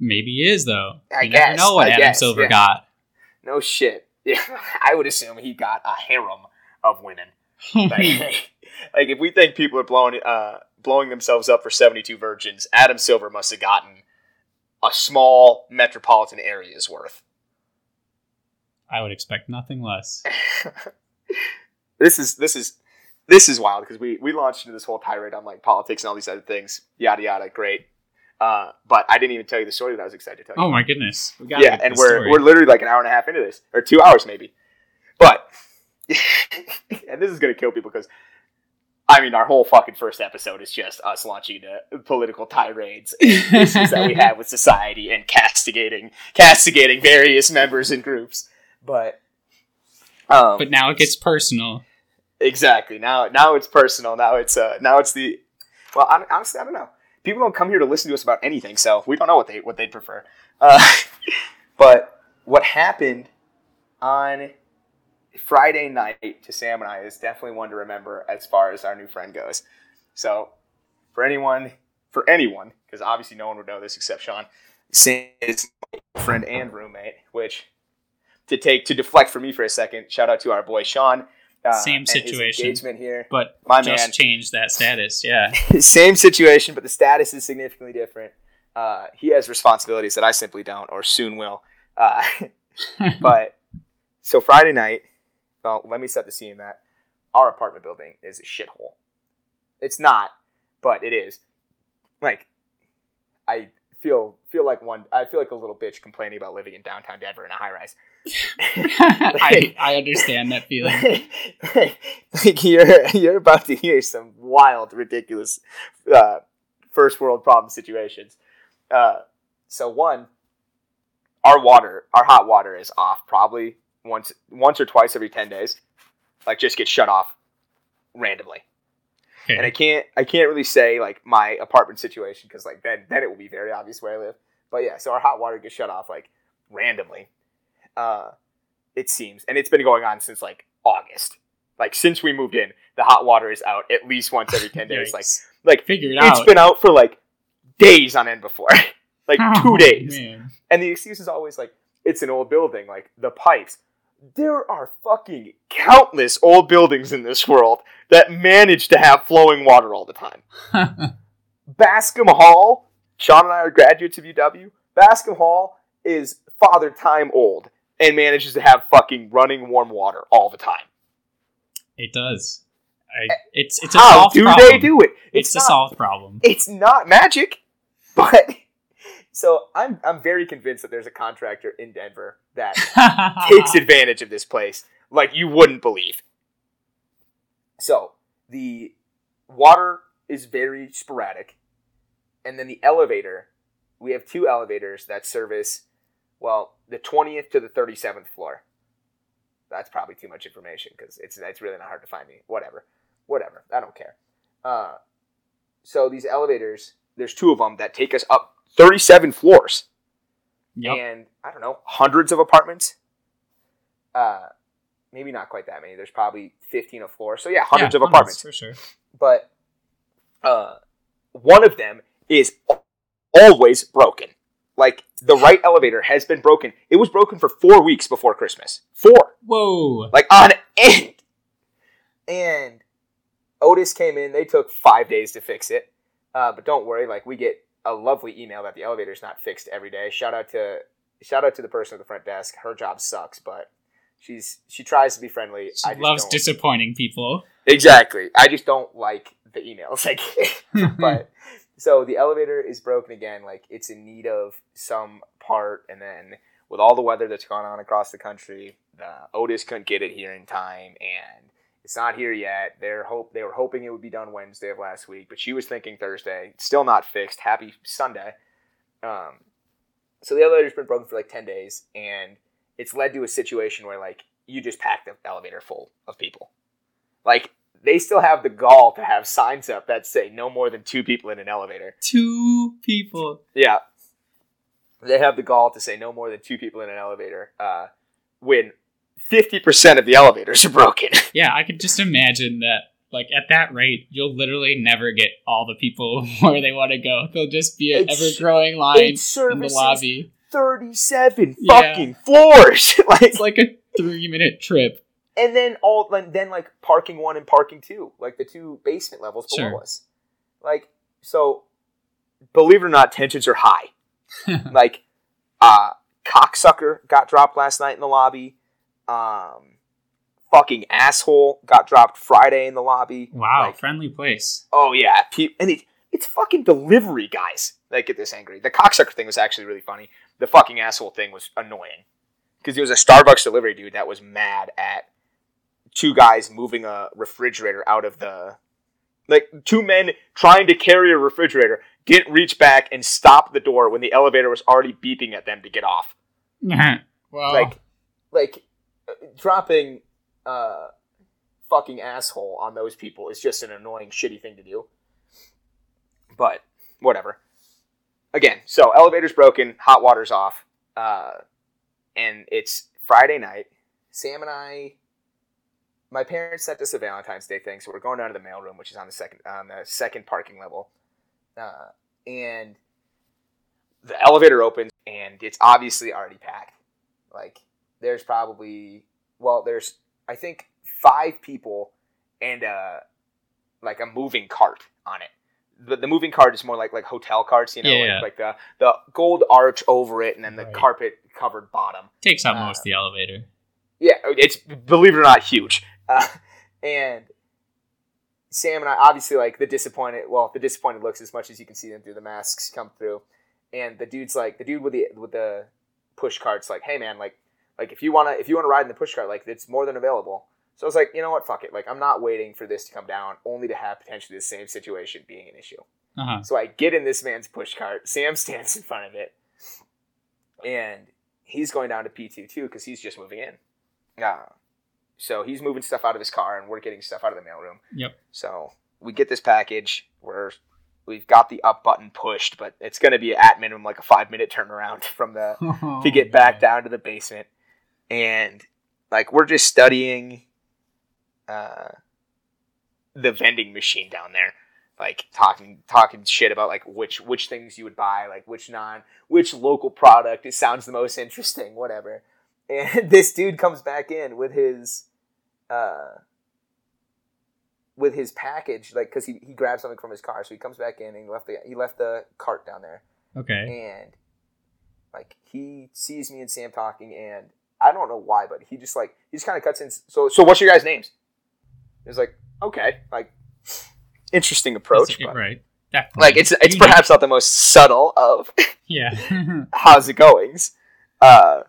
[SPEAKER 2] Maybe he is though.
[SPEAKER 1] I
[SPEAKER 2] you never
[SPEAKER 1] guess,
[SPEAKER 2] know what
[SPEAKER 1] I
[SPEAKER 2] Adam
[SPEAKER 1] guess,
[SPEAKER 2] Silver
[SPEAKER 1] yeah.
[SPEAKER 2] got.
[SPEAKER 1] No shit. Yeah, I would assume he got a harem of women. Like, like if we think people are blowing uh, blowing themselves up for seventy two virgins, Adam Silver must have gotten a small metropolitan area's worth.
[SPEAKER 2] I would expect nothing less.
[SPEAKER 1] this is this is this is wild because we we launched into this whole tirade on like politics and all these other things, yada yada. Great, uh, but I didn't even tell you the story that I was excited to tell you.
[SPEAKER 2] Oh my goodness.
[SPEAKER 1] Yeah, and we're
[SPEAKER 2] story.
[SPEAKER 1] we're literally like an hour and a half into this, or two hours maybe. But and this is gonna kill people because I mean our whole fucking first episode is just us launching into political tirades and issues that we have with society and castigating castigating various members and groups. But um,
[SPEAKER 2] but now it gets personal.
[SPEAKER 1] Exactly. Now, now it's personal. Now it's uh, now it's the. Well, hon- honestly, I don't know. People don't come here to listen to us about anything, so we don't know what they what they'd prefer. Uh, but what happened on Friday night to Sam and I is definitely one to remember as far as our new friend goes. So, for anyone, for anyone, because obviously no one would know this except Sean. Sam is my friend and roommate. Which, to take to deflect from me for a second, shout out to our boy Sean. Uh,
[SPEAKER 2] Same situation.
[SPEAKER 1] engagement here.
[SPEAKER 2] But
[SPEAKER 1] My
[SPEAKER 2] just
[SPEAKER 1] man.
[SPEAKER 2] change that status. Yeah.
[SPEAKER 1] Same situation, but the status is significantly different. Uh, he has responsibilities that I simply don't, or soon will. Uh, but so Friday night, well, let me set the scene. That our apartment building is a shithole. It's not, but it is. Like, I feel feel like one. I feel like a little bitch complaining about living in downtown Denver in a high rise.
[SPEAKER 2] I, I understand that feeling.
[SPEAKER 1] like you're you're about to hear some wild, ridiculous uh, first world problem situations. Uh, so one, our water, our hot water is off probably once once or twice every ten days. Like just gets shut off randomly. And I can't I can't really say like my apartment situation because like then then it will be very obvious where I live. But yeah, so our hot water gets shut off like randomly. Uh, it seems, and it's been going on since like August. Like since we moved in, the hot water is out at least once every ten days. Like like
[SPEAKER 2] figure it
[SPEAKER 1] it's
[SPEAKER 2] out.
[SPEAKER 1] been out for like days on end before, like two
[SPEAKER 2] Oh,
[SPEAKER 1] days.
[SPEAKER 2] man.
[SPEAKER 1] And the excuse is always like, it's an old building, like the pipes. There are fucking countless old buildings in this world that manage to have flowing water all the time. Bascom Hall, Sean and I are graduates of UW. Bascom Hall is father time old and manages to have fucking running warm water all the time.
[SPEAKER 2] it does. I, eh, it's it's a
[SPEAKER 1] How
[SPEAKER 2] solved
[SPEAKER 1] do
[SPEAKER 2] problem.
[SPEAKER 1] they do it?
[SPEAKER 2] It's, a
[SPEAKER 1] not-
[SPEAKER 2] solved problem.
[SPEAKER 1] it's not magic, but so I'm I'm very convinced that there's a contractor in Denver that takes advantage of this place like you wouldn't believe. So the water is very sporadic, and then the elevator. We have two elevators that service, well, the twentieth to the thirty seventh floor. That's probably too much information because it's it's really not hard to find me. Whatever, whatever. I don't care. Uh, so these elevators, there's two of them that take us up thirty seven floors
[SPEAKER 2] Yep.
[SPEAKER 1] and I don't know, hundreds of apartments. Uh, maybe not quite that many. There's probably 15 a floor. So yeah, hundreds
[SPEAKER 2] Yeah,
[SPEAKER 1] of apartments.
[SPEAKER 2] for sure.
[SPEAKER 1] But uh, one of them is always broken. Like the right elevator has been broken. It was broken for four weeks before Christmas. Four,
[SPEAKER 2] Whoa.
[SPEAKER 1] like on end. And Otis came in. They took five days to fix it. Uh, but don't worry, like we get a lovely email that the elevator's not fixed every day. Shout out to shout out to the person at the front desk. Her job sucks, but she's she tries to be friendly.
[SPEAKER 2] She
[SPEAKER 1] I just
[SPEAKER 2] loves
[SPEAKER 1] don't-
[SPEAKER 2] disappointing people.
[SPEAKER 1] exactly. I just don't like the emails. Like, but so the elevator is broken again. Like it's in need of some part, and then with all the weather that's gone on across the country, the Otis couldn't get it here in time, and it's not here yet. They're hope they were hoping it would be done Wednesday of last week, but she was thinking Thursday. Still not fixed. Happy Sunday. Um, so the elevator's been broken for like ten days, and it's led to a situation where like you just pack the elevator full of people. Like they still have the gall to have signs up that say no more than two people in an elevator.
[SPEAKER 2] Two people.
[SPEAKER 1] Yeah. They have the gall to say no more than two people in an elevator. Uh, when fifty percent of the elevators are broken.
[SPEAKER 2] Yeah, I could just imagine that. Like at that rate, you'll literally never get all the people where they want to go. There'll just be an ever growing line in the lobby.
[SPEAKER 1] thirty-seven
[SPEAKER 2] Yeah.
[SPEAKER 1] fucking floors. like,
[SPEAKER 2] It's like a three-minute trip.
[SPEAKER 1] and then all then, then like parking one and parking two, like the two basement levels below
[SPEAKER 2] Sure.
[SPEAKER 1] us. Like so, believe it or not, tensions are high. like, uh, cocksucker got dropped last night in the lobby. Um, fucking asshole got dropped Friday in the lobby.
[SPEAKER 2] Wow,
[SPEAKER 1] Like,
[SPEAKER 2] friendly place.
[SPEAKER 1] Oh yeah, and it, it's fucking delivery guys that get this angry. The cocksucker thing was actually really funny. The fucking asshole thing was annoying because it was a Starbucks delivery dude that was mad at two guys moving a refrigerator out of the like two men trying to carry a refrigerator didn't reach back and stop the door when the elevator was already beeping at them to get off.
[SPEAKER 2] well,
[SPEAKER 1] Like, like dropping uh fucking asshole on those people is just an annoying, shitty thing to do. But whatever. Again, so elevator's broken, hot water's off, uh, and it's Friday night. Sam and I, my parents sent us a Valentine's Day thing, so we're going down to the mailroom, which is on the second on the second parking level, uh, and the elevator opens, and it's obviously already packed. Like, there's probably well, there's I think five people and uh like a moving cart on it. The, the moving cart is more like like hotel carts, you know,
[SPEAKER 2] Yeah.
[SPEAKER 1] like, like the the gold arch over it and then the
[SPEAKER 2] Right.
[SPEAKER 1] carpet covered bottom.
[SPEAKER 2] takes up
[SPEAKER 1] uh,
[SPEAKER 2] most of the elevator.
[SPEAKER 1] Yeah, it's believe it or not huge. Uh, and Sam and I obviously like the disappointed. Well, the disappointed looks as much as you can see them through the masks come through. And the dude's like the dude with the with the push cart's like, hey man, like like if you wanna if you wanna ride in the push cart, like it's more than available. So I was like, you know what, fuck it. Like I'm not waiting for this to come down, only to have potentially the same situation being an issue.
[SPEAKER 2] Uh huh.
[SPEAKER 1] So I get in this man's push cart. Sam stands in front of it, and he's going down to P two too because he's just moving in. Uh, so he's moving stuff out of his car, and we're getting stuff out of the mailroom.
[SPEAKER 2] Yep.
[SPEAKER 1] So we get this package. We're we've got the up button pushed, but it's going to be at minimum like a five minute turnaround from the to get back down to the basement, and like we're just studying uh, the vending machine down there, like talking talking shit about like which which things you would buy, like which non which local product it sounds the most interesting, whatever. And this dude comes back in with his uh with his package like because he, he grabbed something from his car so he comes back in and he left the he left the cart down there
[SPEAKER 2] Okay.
[SPEAKER 1] and like he sees me and Sam talking, and I don't know why, but he just like he just kind of cuts in. So, so what's your guys' names? It's like, okay, like interesting approach, but
[SPEAKER 2] right. Definitely.
[SPEAKER 1] like it's it's perhaps not the most subtle of
[SPEAKER 2] Yeah.
[SPEAKER 1] how's it goings. Uh,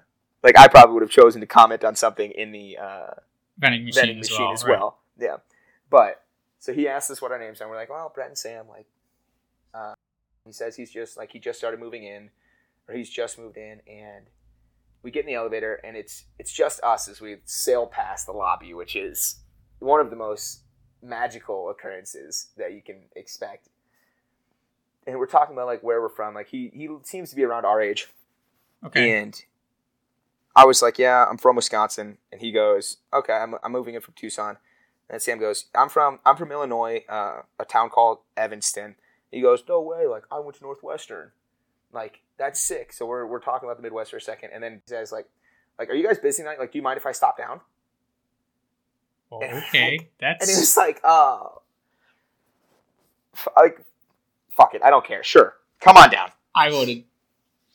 [SPEAKER 1] like I probably would have chosen to comment on something in the uh,
[SPEAKER 2] vending machine,
[SPEAKER 1] vending
[SPEAKER 2] as well.
[SPEAKER 1] as
[SPEAKER 2] right.
[SPEAKER 1] well. Yeah, but so he asked us what our names are. and We're like, well, Brett and Sam. Like, uh, he says he's just like he just started moving in, or he's just moved in, and we get in the elevator, and it's it's just us as we sail past the lobby, which is one of the most magical occurrences that you can expect. And we're talking about like where we're from. Like he he seems to be around our age,
[SPEAKER 2] Okay.
[SPEAKER 1] and I was like, "Yeah, I'm from Wisconsin." And he goes, "Okay, I'm, I'm moving in from Tucson." And Sam goes, "I'm from I'm from Illinois, uh, a town called Evanston." He goes, "No way! Like I went to Northwestern. Like that's sick." So we're we're talking about the Midwest for a second, and then he says, "Like, like are you guys busy tonight? Like, do you mind if I stop down?"
[SPEAKER 2] Well, okay. That's
[SPEAKER 1] And he was like, "Oh, f- like, fuck it, I don't care. Sure, come on down."
[SPEAKER 2] I would have.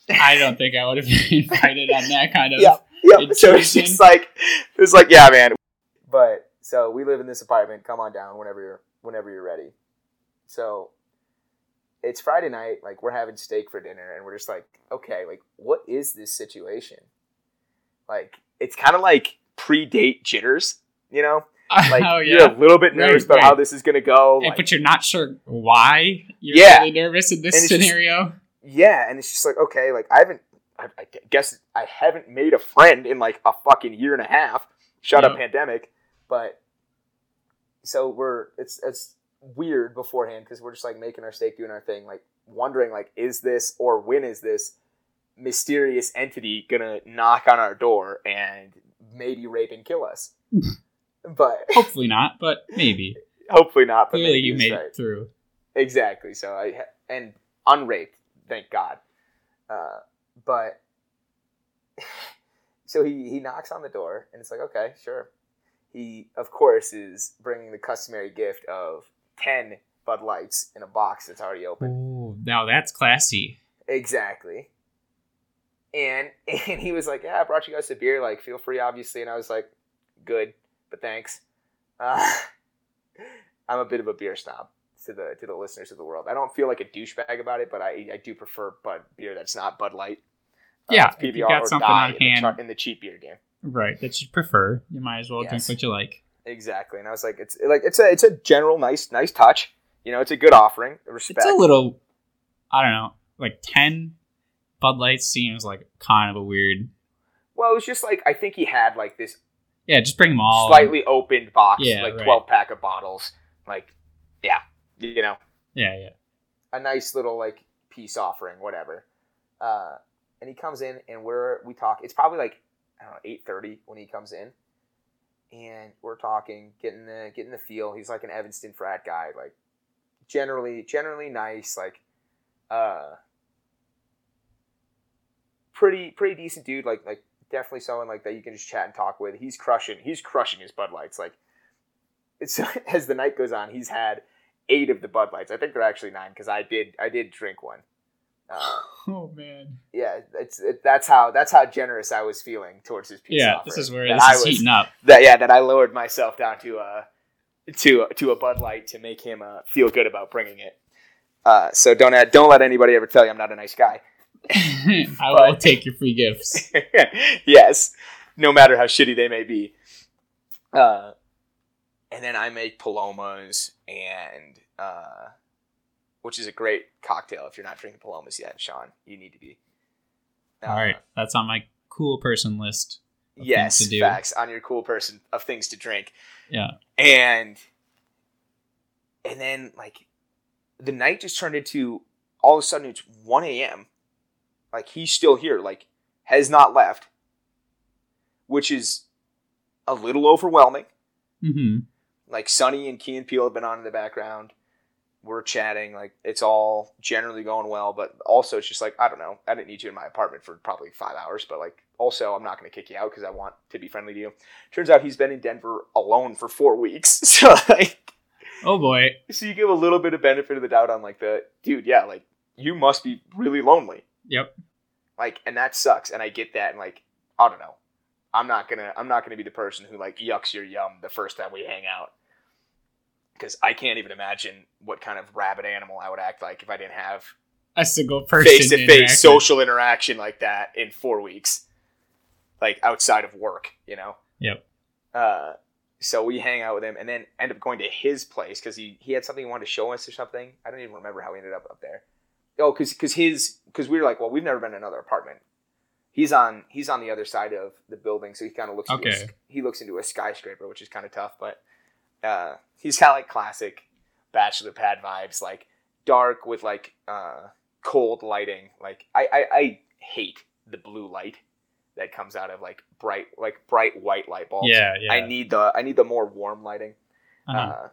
[SPEAKER 2] I don't think I would have been invited on that kind of.
[SPEAKER 1] Yeah. Yep. So it's just like it was like, yeah, man. But so we live in this apartment. Come on down whenever you're whenever you're ready. So it's Friday night, like we're having steak for dinner, and we're just like, okay, like what is this situation? Like it's kind of like pre-date jitters, you know? Like
[SPEAKER 2] oh
[SPEAKER 1] you're a little bit nervous
[SPEAKER 2] Right,
[SPEAKER 1] about
[SPEAKER 2] right.
[SPEAKER 1] how this is gonna go.
[SPEAKER 2] And-
[SPEAKER 1] like-
[SPEAKER 2] but you're not sure why you're
[SPEAKER 1] Yeah.
[SPEAKER 2] really nervous in this
[SPEAKER 1] it's just-
[SPEAKER 2] scenario.
[SPEAKER 1] yeah, and it's just like okay, like I haven't, I, I guess I haven't made a friend in like a fucking year and a half. Shut up, pandemic. But so we're it's it's weird beforehand because we're just like making our steak, doing our thing, like wondering like is this or when is this mysterious entity gonna knock on our door and maybe rape and kill us? but
[SPEAKER 2] Hopefully not, but maybe.
[SPEAKER 1] hopefully not. But
[SPEAKER 2] Clearly,
[SPEAKER 1] maybe
[SPEAKER 2] you made
[SPEAKER 1] right.
[SPEAKER 2] it through.
[SPEAKER 1] Exactly. So I and unraped, thank God. Uh, but so he he knocks on the door and it's like okay, sure. He of course is bringing the customary gift of ten Bud Lights in a box that's already open.
[SPEAKER 2] Oh, now that's classy.
[SPEAKER 1] Exactly. And and he was like, "Yeah, I brought you guys a beer. Like, feel free, obviously." And I was like, "Good, but thanks." Uh, I'm a bit of a beer snob to the to the listeners of the world. I don't feel like a douchebag about it, but I I do prefer Bud beer that's not Bud Light. Uh,
[SPEAKER 2] Yeah,
[SPEAKER 1] it's
[SPEAKER 2] if you
[SPEAKER 1] PBR
[SPEAKER 2] got
[SPEAKER 1] or
[SPEAKER 2] something
[SPEAKER 1] die
[SPEAKER 2] on
[SPEAKER 1] in the,
[SPEAKER 2] hand.
[SPEAKER 1] char- in the cheap beer game.
[SPEAKER 2] Right, that you prefer. You might as well drink what you like.
[SPEAKER 1] Exactly, and I was like, it's like it's a it's a general nice nice touch. You know, it's a good offering. Respect.
[SPEAKER 2] It's a little, I don't know, like 10 Bud Lights seems like kind of a weird.
[SPEAKER 1] well, it was just like I think he had like this
[SPEAKER 2] Yeah, just bring them all.
[SPEAKER 1] slightly opened box,
[SPEAKER 2] Yeah,
[SPEAKER 1] like
[SPEAKER 2] right.
[SPEAKER 1] 12 pack of bottles. Like, yeah, you know,
[SPEAKER 2] Yeah, yeah.
[SPEAKER 1] a nice little like peace offering, whatever. Uh, and he comes in and we're, we talk, it's probably like, I don't know, 8.30 when he comes in. And we're talking, getting the, getting the feel. He's like an Evanston frat guy, like generally, generally nice, like, uh, pretty, pretty decent dude. Like, like definitely someone like that you can just chat and talk with. He's crushing, he's crushing his Bud Lights. Like, it's as the night goes on, he's had eight of the Bud Lights. I think they're actually nine because I did I did drink one. Uh,
[SPEAKER 2] Oh, man.
[SPEAKER 1] yeah, it's it, that's how that's how generous I was feeling towards his peace
[SPEAKER 2] Yeah,
[SPEAKER 1] offering.
[SPEAKER 2] this is where
[SPEAKER 1] That
[SPEAKER 2] this
[SPEAKER 1] I
[SPEAKER 2] is
[SPEAKER 1] was-
[SPEAKER 2] heating up.
[SPEAKER 1] That yeah, that I lowered myself down to a to to a Bud Light to make him uh, feel good about bringing it. Uh, so don't uh, don't let anybody ever tell you I'm not a nice guy.
[SPEAKER 2] I will take your free gifts.
[SPEAKER 1] yes, no matter how shitty they may be. Uh, and then I make palomas, and uh, which is a great cocktail. If you're not drinking palomas yet, Sean, you need to be.
[SPEAKER 2] All right, that's on my cool person list. of
[SPEAKER 1] Yes,
[SPEAKER 2] to do.
[SPEAKER 1] facts on your cool person of things to drink,
[SPEAKER 2] Yeah.
[SPEAKER 1] and and then like the night just turned into all of a sudden it's one a.m. Like he's still here, like has not left, which is a little overwhelming.
[SPEAKER 2] Mm-hmm.
[SPEAKER 1] like Sonny and Key and Peele have been on in the background. We're chatting, like it's all generally going well, but also it's just like I don't know. I didn't need you in my apartment for probably five hours, but like also I'm not going to kick you out because I want to be friendly to you. Turns out he's been in Denver alone for four weeks, so like
[SPEAKER 2] Oh boy.
[SPEAKER 1] so you give a little bit of benefit of the doubt on like the dude, yeah, like you must be really lonely,
[SPEAKER 2] Yep.
[SPEAKER 1] like, and that sucks, and I get that, and like I don't know. I'm not gonna I'm not gonna be the person who like yucks your yum the first time we hang out. Because I can't even imagine what kind of rabid animal I would act like if I didn't have
[SPEAKER 2] A single person.
[SPEAKER 1] face to face social interaction like that in four weeks, like outside of work, you know.
[SPEAKER 2] Yep.
[SPEAKER 1] Uh, so we hang out with him, and then end up going to his place because he he had something he wanted to show us or something. I don't even remember how we ended up up there. Oh, because because his because we were like, well, we've never been in another apartment. He's on he's on the other side of the building, so he kind of looks into a
[SPEAKER 2] Okay.
[SPEAKER 1] sk- he looks into a skyscraper, which is kind of tough, but uh, he's got like classic bachelor pad vibes, like dark with like uh, cold lighting. Like I, I I hate the blue light that comes out of like bright like bright white light bulbs.
[SPEAKER 2] Yeah, yeah.
[SPEAKER 1] I need the I need the more warm lighting.
[SPEAKER 2] Uh-huh.
[SPEAKER 1] Uh,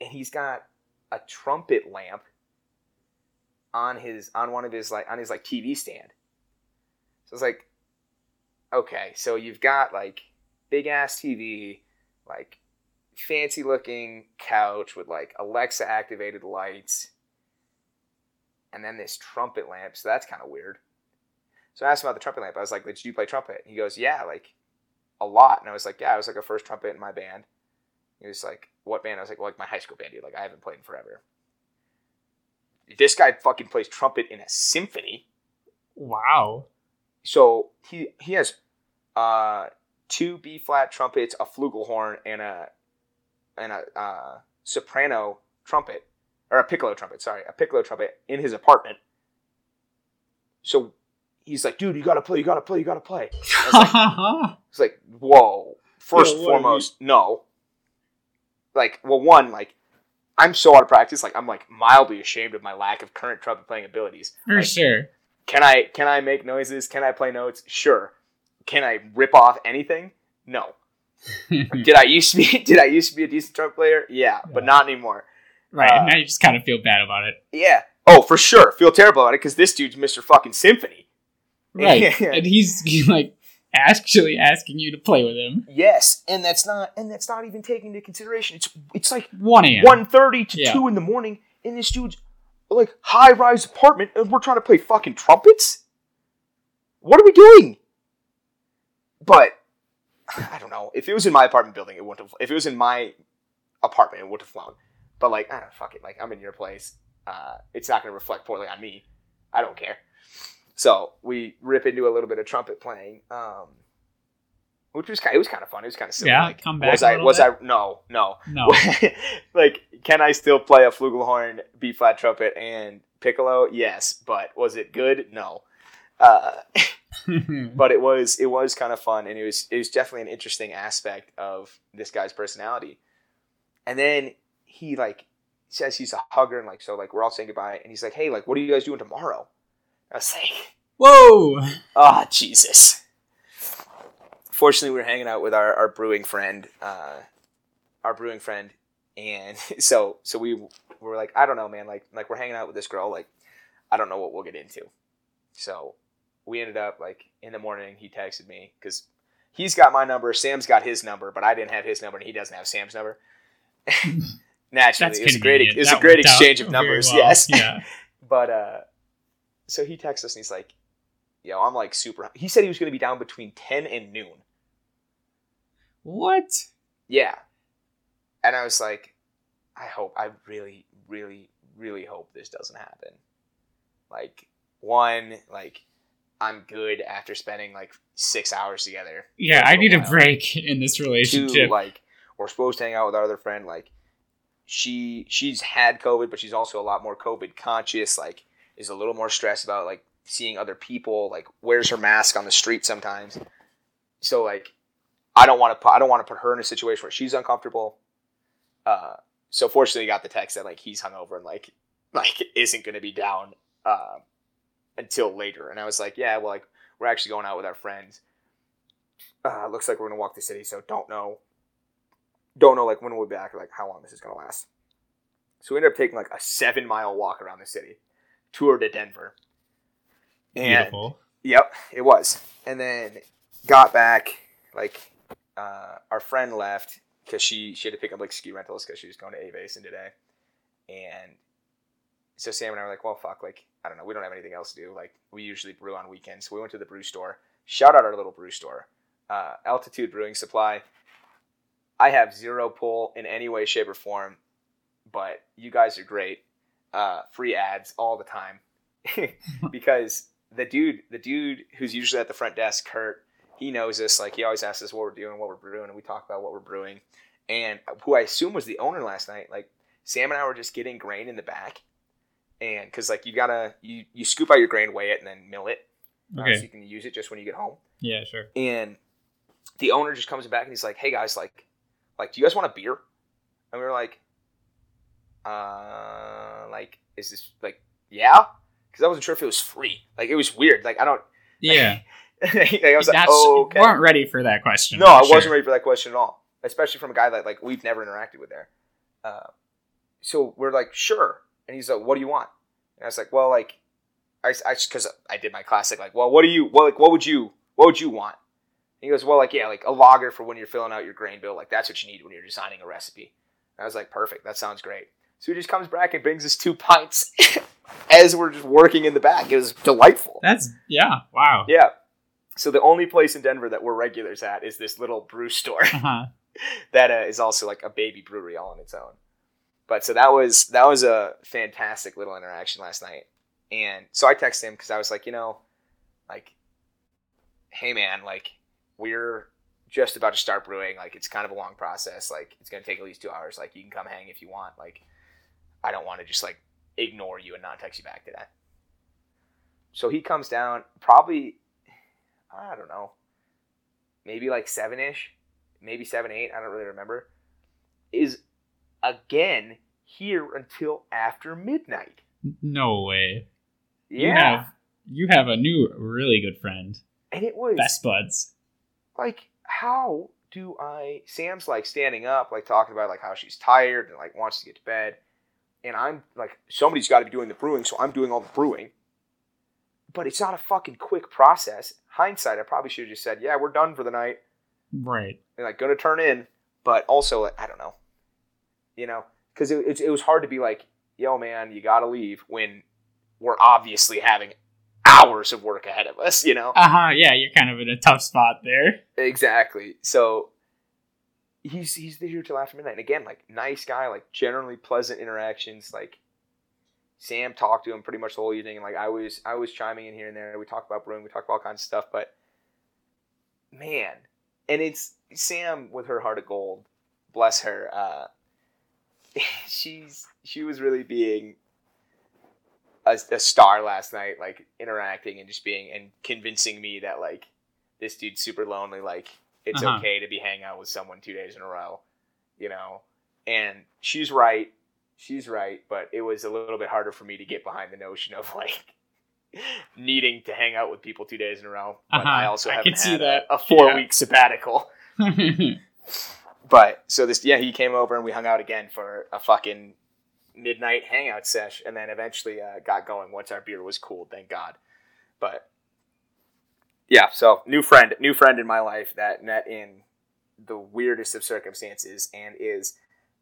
[SPEAKER 1] and he's got a trumpet lamp on his on one of his like on his like TV stand. So it's like, okay, so you've got like big ass TV, like fancy looking couch with like Alexa activated lights, and then this trumpet lamp. So that's kind of weird. So I asked him about the trumpet lamp. I was like, "Did you play trumpet?" He goes, "Yeah, like a lot." And I was like, "Yeah, I was like a first trumpet in my band." He was like, "What band?" I was like, well, "Like my high school band, dude. Like I haven't played in forever." this guy fucking plays trumpet in a symphony.
[SPEAKER 2] Wow.
[SPEAKER 1] So he he has uh, two B flat trumpets, a flugelhorn, and a and a uh, soprano trumpet or a piccolo trumpet. Sorry, a piccolo trumpet in his apartment. So he's like, dude, you gotta play, you gotta play, you gotta play. I was like, It's like, whoa. First
[SPEAKER 2] Yeah,
[SPEAKER 1] and
[SPEAKER 2] what are
[SPEAKER 1] foremost, no. Like, well, one, like, I'm so out of practice. Like, I'm like mildly ashamed of my lack of current trumpet playing abilities.
[SPEAKER 2] For
[SPEAKER 1] Like,
[SPEAKER 2] sure.
[SPEAKER 1] Can I can I make noises? Can I play notes? Sure. Can I rip off anything? No. Did I used to be Did I used to be a decent trumpet player? Yeah, but not anymore.
[SPEAKER 2] right.
[SPEAKER 1] uh,
[SPEAKER 2] now you just kind of feel bad about it.
[SPEAKER 1] Yeah. Oh, for sure. Feel terrible about it because this dude's Mr. Fucking Symphony.
[SPEAKER 2] Right. And he's like actually asking you to play with him.
[SPEAKER 1] Yes, and that's not and that's not even taking into consideration. It's it's like
[SPEAKER 2] 1 a.m.
[SPEAKER 1] one thirty to
[SPEAKER 2] Yeah.
[SPEAKER 1] two in the morning in this dude's like high rise apartment, and we're trying to play fucking trumpets. What are we doing? But I don't know. If it was in my apartment building, it wouldn't have. If it was in my apartment, it would have flown. But like, I don't fuck it. Like I'm in your place. Uh, it's not going to reflect poorly on me. I don't care. So we rip into a little bit of trumpet playing, um, which was kind. It was kind of fun. It was kind of silly.
[SPEAKER 2] Yeah,
[SPEAKER 1] like,
[SPEAKER 2] come back
[SPEAKER 1] Was I? Was
[SPEAKER 2] bit?
[SPEAKER 1] I? No, no.
[SPEAKER 2] No.
[SPEAKER 1] like, can I still play a flugelhorn, B flat trumpet, and piccolo? Yes, but was it good? No. Uh, but it was it was kind of fun, and it was it was definitely an interesting aspect of this guy's personality. And then he like says he's a hugger, and like so like we're all saying goodbye, and he's like, hey, like what are you guys doing tomorrow? I was like,
[SPEAKER 2] Whoa.
[SPEAKER 1] Ah, Jesus. Fortunately, we were hanging out with our, our brewing friend, uh, our brewing friend, and so so we were like, I don't know, man. Like like we're hanging out with this girl. Like I don't know what we'll get into. So we ended up like in the morning. He texted me because he's got my number. Sam's got his number, but I didn't have his number, and he doesn't have Sam's number. Naturally,
[SPEAKER 2] That's
[SPEAKER 1] it was a great it was a great exchange of numbers.
[SPEAKER 2] well.
[SPEAKER 1] Yes,
[SPEAKER 2] Yeah.
[SPEAKER 1] but uh, so he texts us and he's like, "Yo, I'm like super." He said he was going to be down between ten and noon.
[SPEAKER 2] What?
[SPEAKER 1] Yeah, and I was like, I hope, I really, really, really hope this doesn't happen. Like one, like I'm good after spending like six hours together.
[SPEAKER 2] Yeah, I need a break in this relationship.
[SPEAKER 1] like we're supposed to hang out with our other friend. Like she, she's had COVID, but she's also a lot more COVID conscious. Like is a little more stressed about like seeing other people. Like wears her mask on the street sometimes. So like, I don't want to put I don't want to put her in a situation where she's uncomfortable. Uh, so fortunately, got the text that like he's hungover and like like isn't going to be down uh, until later. And I was like, yeah, well, like we're actually going out with our friends. Uh, looks like we're gonna walk the city, so don't know. Don't know like when we'll be back, like how long this is gonna last. So we ended up taking like a seven mile walk around the city, tour to Denver. And
[SPEAKER 2] Beautiful.
[SPEAKER 1] Yep, it was. And then got back, like, uh, our friend left because she, she had to pick up, like, ski rentals because she was going to A-Basin today. And so Sam and I were like, well, fuck, like, I don't know, we don't have anything else to do. Like, we usually brew on weekends. So we went to the brew store. Shout out our little brew store, uh, Altitude Brewing Supply. I have zero pull in any way, shape, or form, but you guys are great. Uh, free ads all the time because the dude, the dude who's usually at the front desk, Kurt, he knows us. Like he always asks us what we're doing, what we're brewing, and we talk about what we're brewing. And who I assume was the owner last night, like Sam and I were just getting grain in the back, and because like you gotta you you scoop out your grain, weigh it, and then mill it, uh, so you can use it just when you get home.
[SPEAKER 2] Yeah, sure.
[SPEAKER 1] And the owner just comes back and he's like, "Hey guys, like, like, do you guys want a beer?" And we were like, "Uh, like, is this like, yeah?" Because I wasn't sure if it was free. Like, it was weird. Like, I don't.
[SPEAKER 2] Yeah.
[SPEAKER 1] like, I was like,
[SPEAKER 2] That's,
[SPEAKER 1] oh, okay.
[SPEAKER 2] weren't ready for that question.
[SPEAKER 1] No, I
[SPEAKER 2] Sure.
[SPEAKER 1] wasn't ready for that question at all, especially from a guy that like we've never interacted with there. Uh, so we're like, sure, and he's like, what do you want? And I was like, well, like, I, I, because I did my classic, like, well, what do you, well, like, what would you, what would you want? And he goes, well, like, yeah, like a lager for when you're filling out your grain bill, like that's what you need when you're designing a recipe. And I was like, perfect, that sounds great. So he just comes back and brings us two pints as we're just working in the back. It was delightful.
[SPEAKER 2] That's yeah. Wow.
[SPEAKER 1] Yeah. So the only place in Denver that we're regulars at is this little brew store
[SPEAKER 2] Uh-huh.
[SPEAKER 1] that uh, is also like a baby brewery all on its own. But so that was that was a fantastic little interaction last night. And so I texted him because I was like, you know, like, hey man, like we're just about to start brewing. Like it's kind of a long process. Like it's gonna take at least two hours. Like you can come hang if you want. Like I don't want to just like ignore you and not text you back today. So he comes down probably I don't know, maybe like seven ish, maybe seven, eight, I don't really remember. Is again here until after midnight.
[SPEAKER 2] No way.
[SPEAKER 1] Yeah.
[SPEAKER 2] You have you have a new really good friend.
[SPEAKER 1] and it was
[SPEAKER 2] Best buds.
[SPEAKER 1] like how do I Sam's like standing up, like talking about like how she's tired and like wants to get to bed. And I'm like somebody's gotta be doing the brewing, so I'm doing all the brewing. But it's not a fucking quick process. Hindsight, I probably should have just said, Yeah, we're done for the night.
[SPEAKER 2] Right.
[SPEAKER 1] and like gonna turn in, but also I don't know, you know, because it, it, it was hard to be like, yo man, you gotta leave when we're obviously having hours of work ahead of us, you know.
[SPEAKER 2] Uh huh. Yeah, you're kind of in a tough spot there.
[SPEAKER 1] Exactly. So he's he's here till after midnight. And again, like nice guy, like generally pleasant interactions. Like Sam talked to him pretty much the whole evening, and like I was I was chiming in here and there. We talked about brewing, we talked about all kinds of stuff, but man, and it's Sam with her heart of gold. Bless her. Uh, she's she was really being a, a star last night, like interacting and just being and convincing me that like this dude's super lonely. Like it's
[SPEAKER 2] Uh-huh.
[SPEAKER 1] okay to be hanging out with someone two days in a row, you know. And she's right. She's right, but it was a little bit harder for me to get behind the notion of like needing to hang out with people two days in a row. But
[SPEAKER 2] Uh-huh.
[SPEAKER 1] I also
[SPEAKER 2] I
[SPEAKER 1] haven't
[SPEAKER 2] could see
[SPEAKER 1] had
[SPEAKER 2] that.
[SPEAKER 1] a, a four
[SPEAKER 2] Yeah.
[SPEAKER 1] week sabbatical. But so this, yeah, he came over and we hung out again for a fucking midnight hangout sesh, and then eventually uh, got going once our beer was cooled. Thank God. But yeah, so new friend, new friend in my life that met in the weirdest of circumstances and is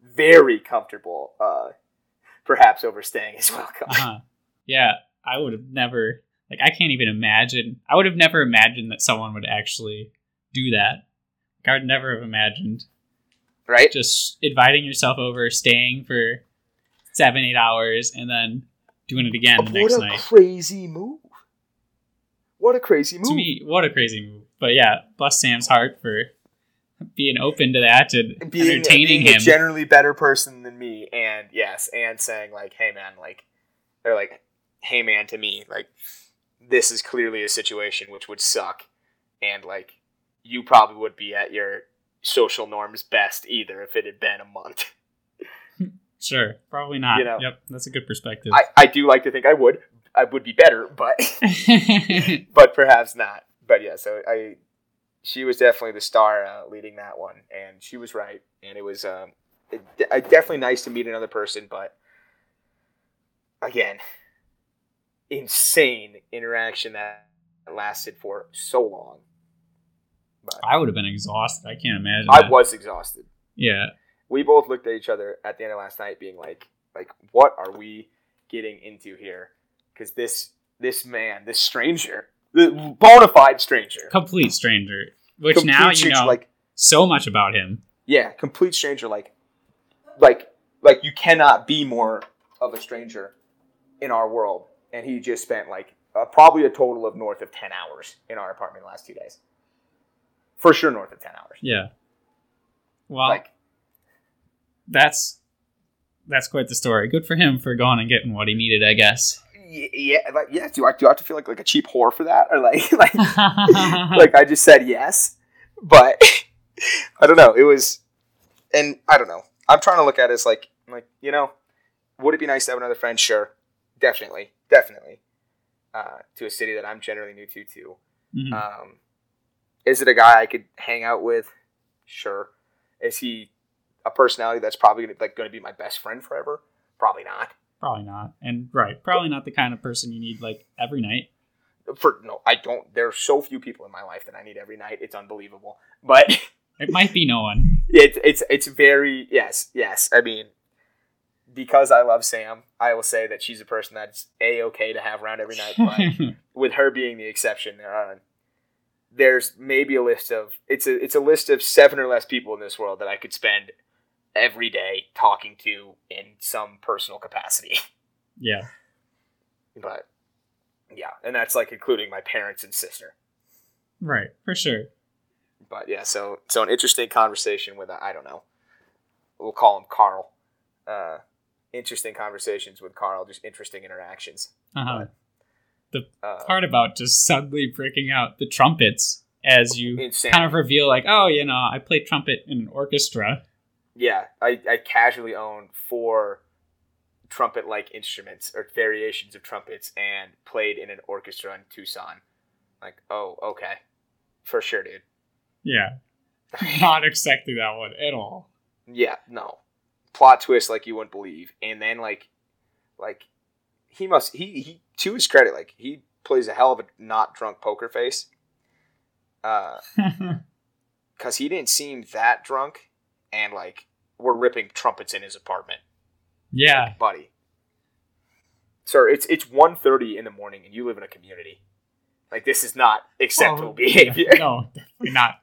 [SPEAKER 1] very comfortable, uh, perhaps overstaying his welcome.
[SPEAKER 2] uh-huh. Yeah, I would have never like I can't even imagine. I would have never imagined that someone would actually do that. Like, I would never have imagined
[SPEAKER 1] Right?
[SPEAKER 2] just inviting yourself over, staying for seven, eight hours, and then doing it again the next night.
[SPEAKER 1] what a crazy move! What a crazy move!
[SPEAKER 2] To me, what a crazy move. But yeah, bless Sam's heart for being open to that and
[SPEAKER 1] being,
[SPEAKER 2] entertaining
[SPEAKER 1] being
[SPEAKER 2] him.
[SPEAKER 1] a generally better person than me and yes and saying like hey man like they're like hey man to me like this is clearly a situation which would suck and like you probably would be at your social norms best either if it had been a month
[SPEAKER 2] sure, probably not.
[SPEAKER 1] You know.
[SPEAKER 2] yep, that's a good perspective.
[SPEAKER 1] i i do like to think i would i would be better but but perhaps not but yeah so i she was definitely the star uh, leading that one and she was right and it was um it, uh, definitely nice to meet another person but again insane interaction that lasted for so long but
[SPEAKER 2] I would have been exhausted. I can't imagine.
[SPEAKER 1] i
[SPEAKER 2] that.
[SPEAKER 1] was exhausted
[SPEAKER 2] Yeah.
[SPEAKER 1] we both looked at each other at the end of last night being like like what are we getting into here because this this man this stranger the bona fide stranger
[SPEAKER 2] Complete stranger. Which
[SPEAKER 1] complete
[SPEAKER 2] now you know
[SPEAKER 1] like
[SPEAKER 2] so much about him.
[SPEAKER 1] yeah complete stranger like like like you cannot be more of a stranger in our world and he just spent like uh, probably a total of north of 10 hours in our apartment the last two days for sure north of 10 hours
[SPEAKER 2] Yeah. Well,
[SPEAKER 1] like
[SPEAKER 2] that's that's quite the story. Good for him for going and getting what he needed, I guess.
[SPEAKER 1] yeah like yeah do I, do I have to feel like like a cheap whore for that or like like like I just said yes, but I don't know. It was, and I don't know. I'm trying to look at it as like, like you know, would it be nice to have another friend? Sure, definitely, definitely. Uh, to a city that I'm generally new to, too.
[SPEAKER 2] Mhm.
[SPEAKER 1] Um, is it a guy I could hang out with? Sure. Is he a personality that's probably gonna, like going to be my best friend forever? Probably not.
[SPEAKER 2] Probably not. And right, probably not the kind of person you need like every night.
[SPEAKER 1] For no, I don't. There are so few people in my life that I need every night. It's unbelievable. But
[SPEAKER 2] It might be no one.
[SPEAKER 1] it's it's it's very yes yes i mean because i love sam i will say that she's a person that's a okay to have around every night but with her being the exception there are there's maybe a list of it's a it's a list of seven or less people in this world that i could spend every day talking to in some personal capacity.
[SPEAKER 2] Yeah.
[SPEAKER 1] but yeah, and that's like including my parents and sister.
[SPEAKER 2] Right. For sure.
[SPEAKER 1] But yeah, so so an interesting conversation with I don't know. We'll call him Carl. Uh, interesting conversations with Carl, just interesting interactions.
[SPEAKER 2] Uh-huh.
[SPEAKER 1] Uh,
[SPEAKER 2] Part about just suddenly breaking out the trumpets as you kind of reveal, like, oh, you know, I play trumpet in an orchestra.
[SPEAKER 1] yeah, I, I casually own four trumpet like instruments or variations of trumpets and played in an orchestra in Tucson. Like, oh, okay. For sure, dude.
[SPEAKER 2] Yeah. Not expecting that one at all.
[SPEAKER 1] Yeah, no. Plot twist like you wouldn't believe. And then like like he must he he to his credit, like he plays a hell of a not drunk poker face. Uh cuz he didn't seem that drunk and like we're ripping trumpets in his apartment.
[SPEAKER 2] yeah.
[SPEAKER 1] buddy. Sir, it's it's 1.30 in the morning and you live in a community. Like this is not acceptable
[SPEAKER 2] Oh,
[SPEAKER 1] behavior.
[SPEAKER 2] no, definitely not.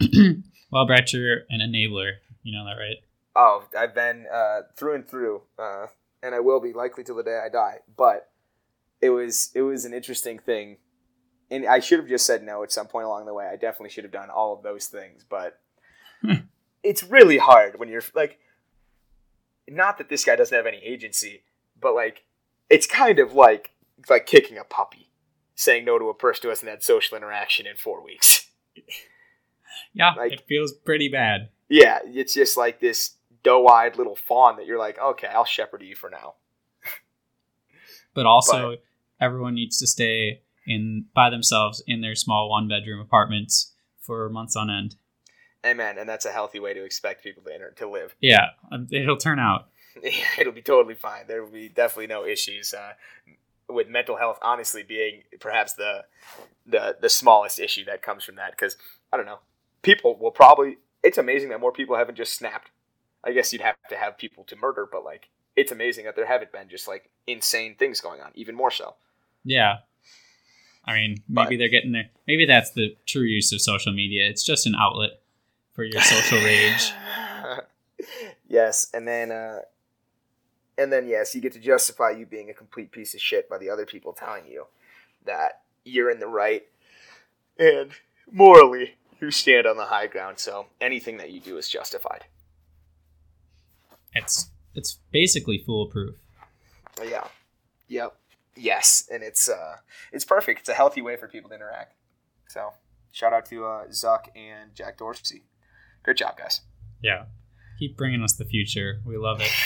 [SPEAKER 2] well, Brett, you're an enabler. You know that, right?
[SPEAKER 1] Oh, I've been uh, through and through, uh, and I will be likely till the day I die. But it was it was an interesting thing, and I should have just said no at some point along the way. I definitely should have done all of those things, but hmm. it's really hard when you're like, not that this guy doesn't have any agency, but like, it's kind of like like kicking a puppy, saying no to a person who hasn't had social interaction in four weeks.
[SPEAKER 2] Yeah,
[SPEAKER 1] Like-
[SPEAKER 2] it feels pretty bad.
[SPEAKER 1] Yeah, it's just like this doe-eyed little fawn that you're like, okay, I'll shepherd you for now.
[SPEAKER 2] But also, everyone needs to stay in by themselves in their small one-bedroom apartments for months on end.
[SPEAKER 1] Amen. And that's a healthy way to expect people to enter to live.
[SPEAKER 2] Yeah, um, it'll turn out.
[SPEAKER 1] It'll be totally fine. There will be definitely no issues uh, with mental health. Honestly, being perhaps the the the smallest issue that comes from that. Because I don't know, people will probably. It's amazing that more people haven't just snapped. I guess you'd have to have people to murder, but like, it's amazing that there haven't been just like insane things going on. Even more so.
[SPEAKER 2] Yeah. I mean, maybe
[SPEAKER 1] But-
[SPEAKER 2] they're getting there. Maybe that's the true use of social media. It's just an outlet for your social rage.
[SPEAKER 1] yes, and then uh and then yes, you get to justify you being a complete piece of shit by the other people telling you that you're in the right and morally you stand on the high ground, so anything that you do is justified.
[SPEAKER 2] It's it's basically foolproof.
[SPEAKER 1] Yeah. Yep. Yes, and it's uh it's perfect. It's a healthy way for people to interact. So, shout out to uh Zuck and Jack Dorsey. Great job, guys.
[SPEAKER 2] Yeah. Keep bringing us the future. We love it.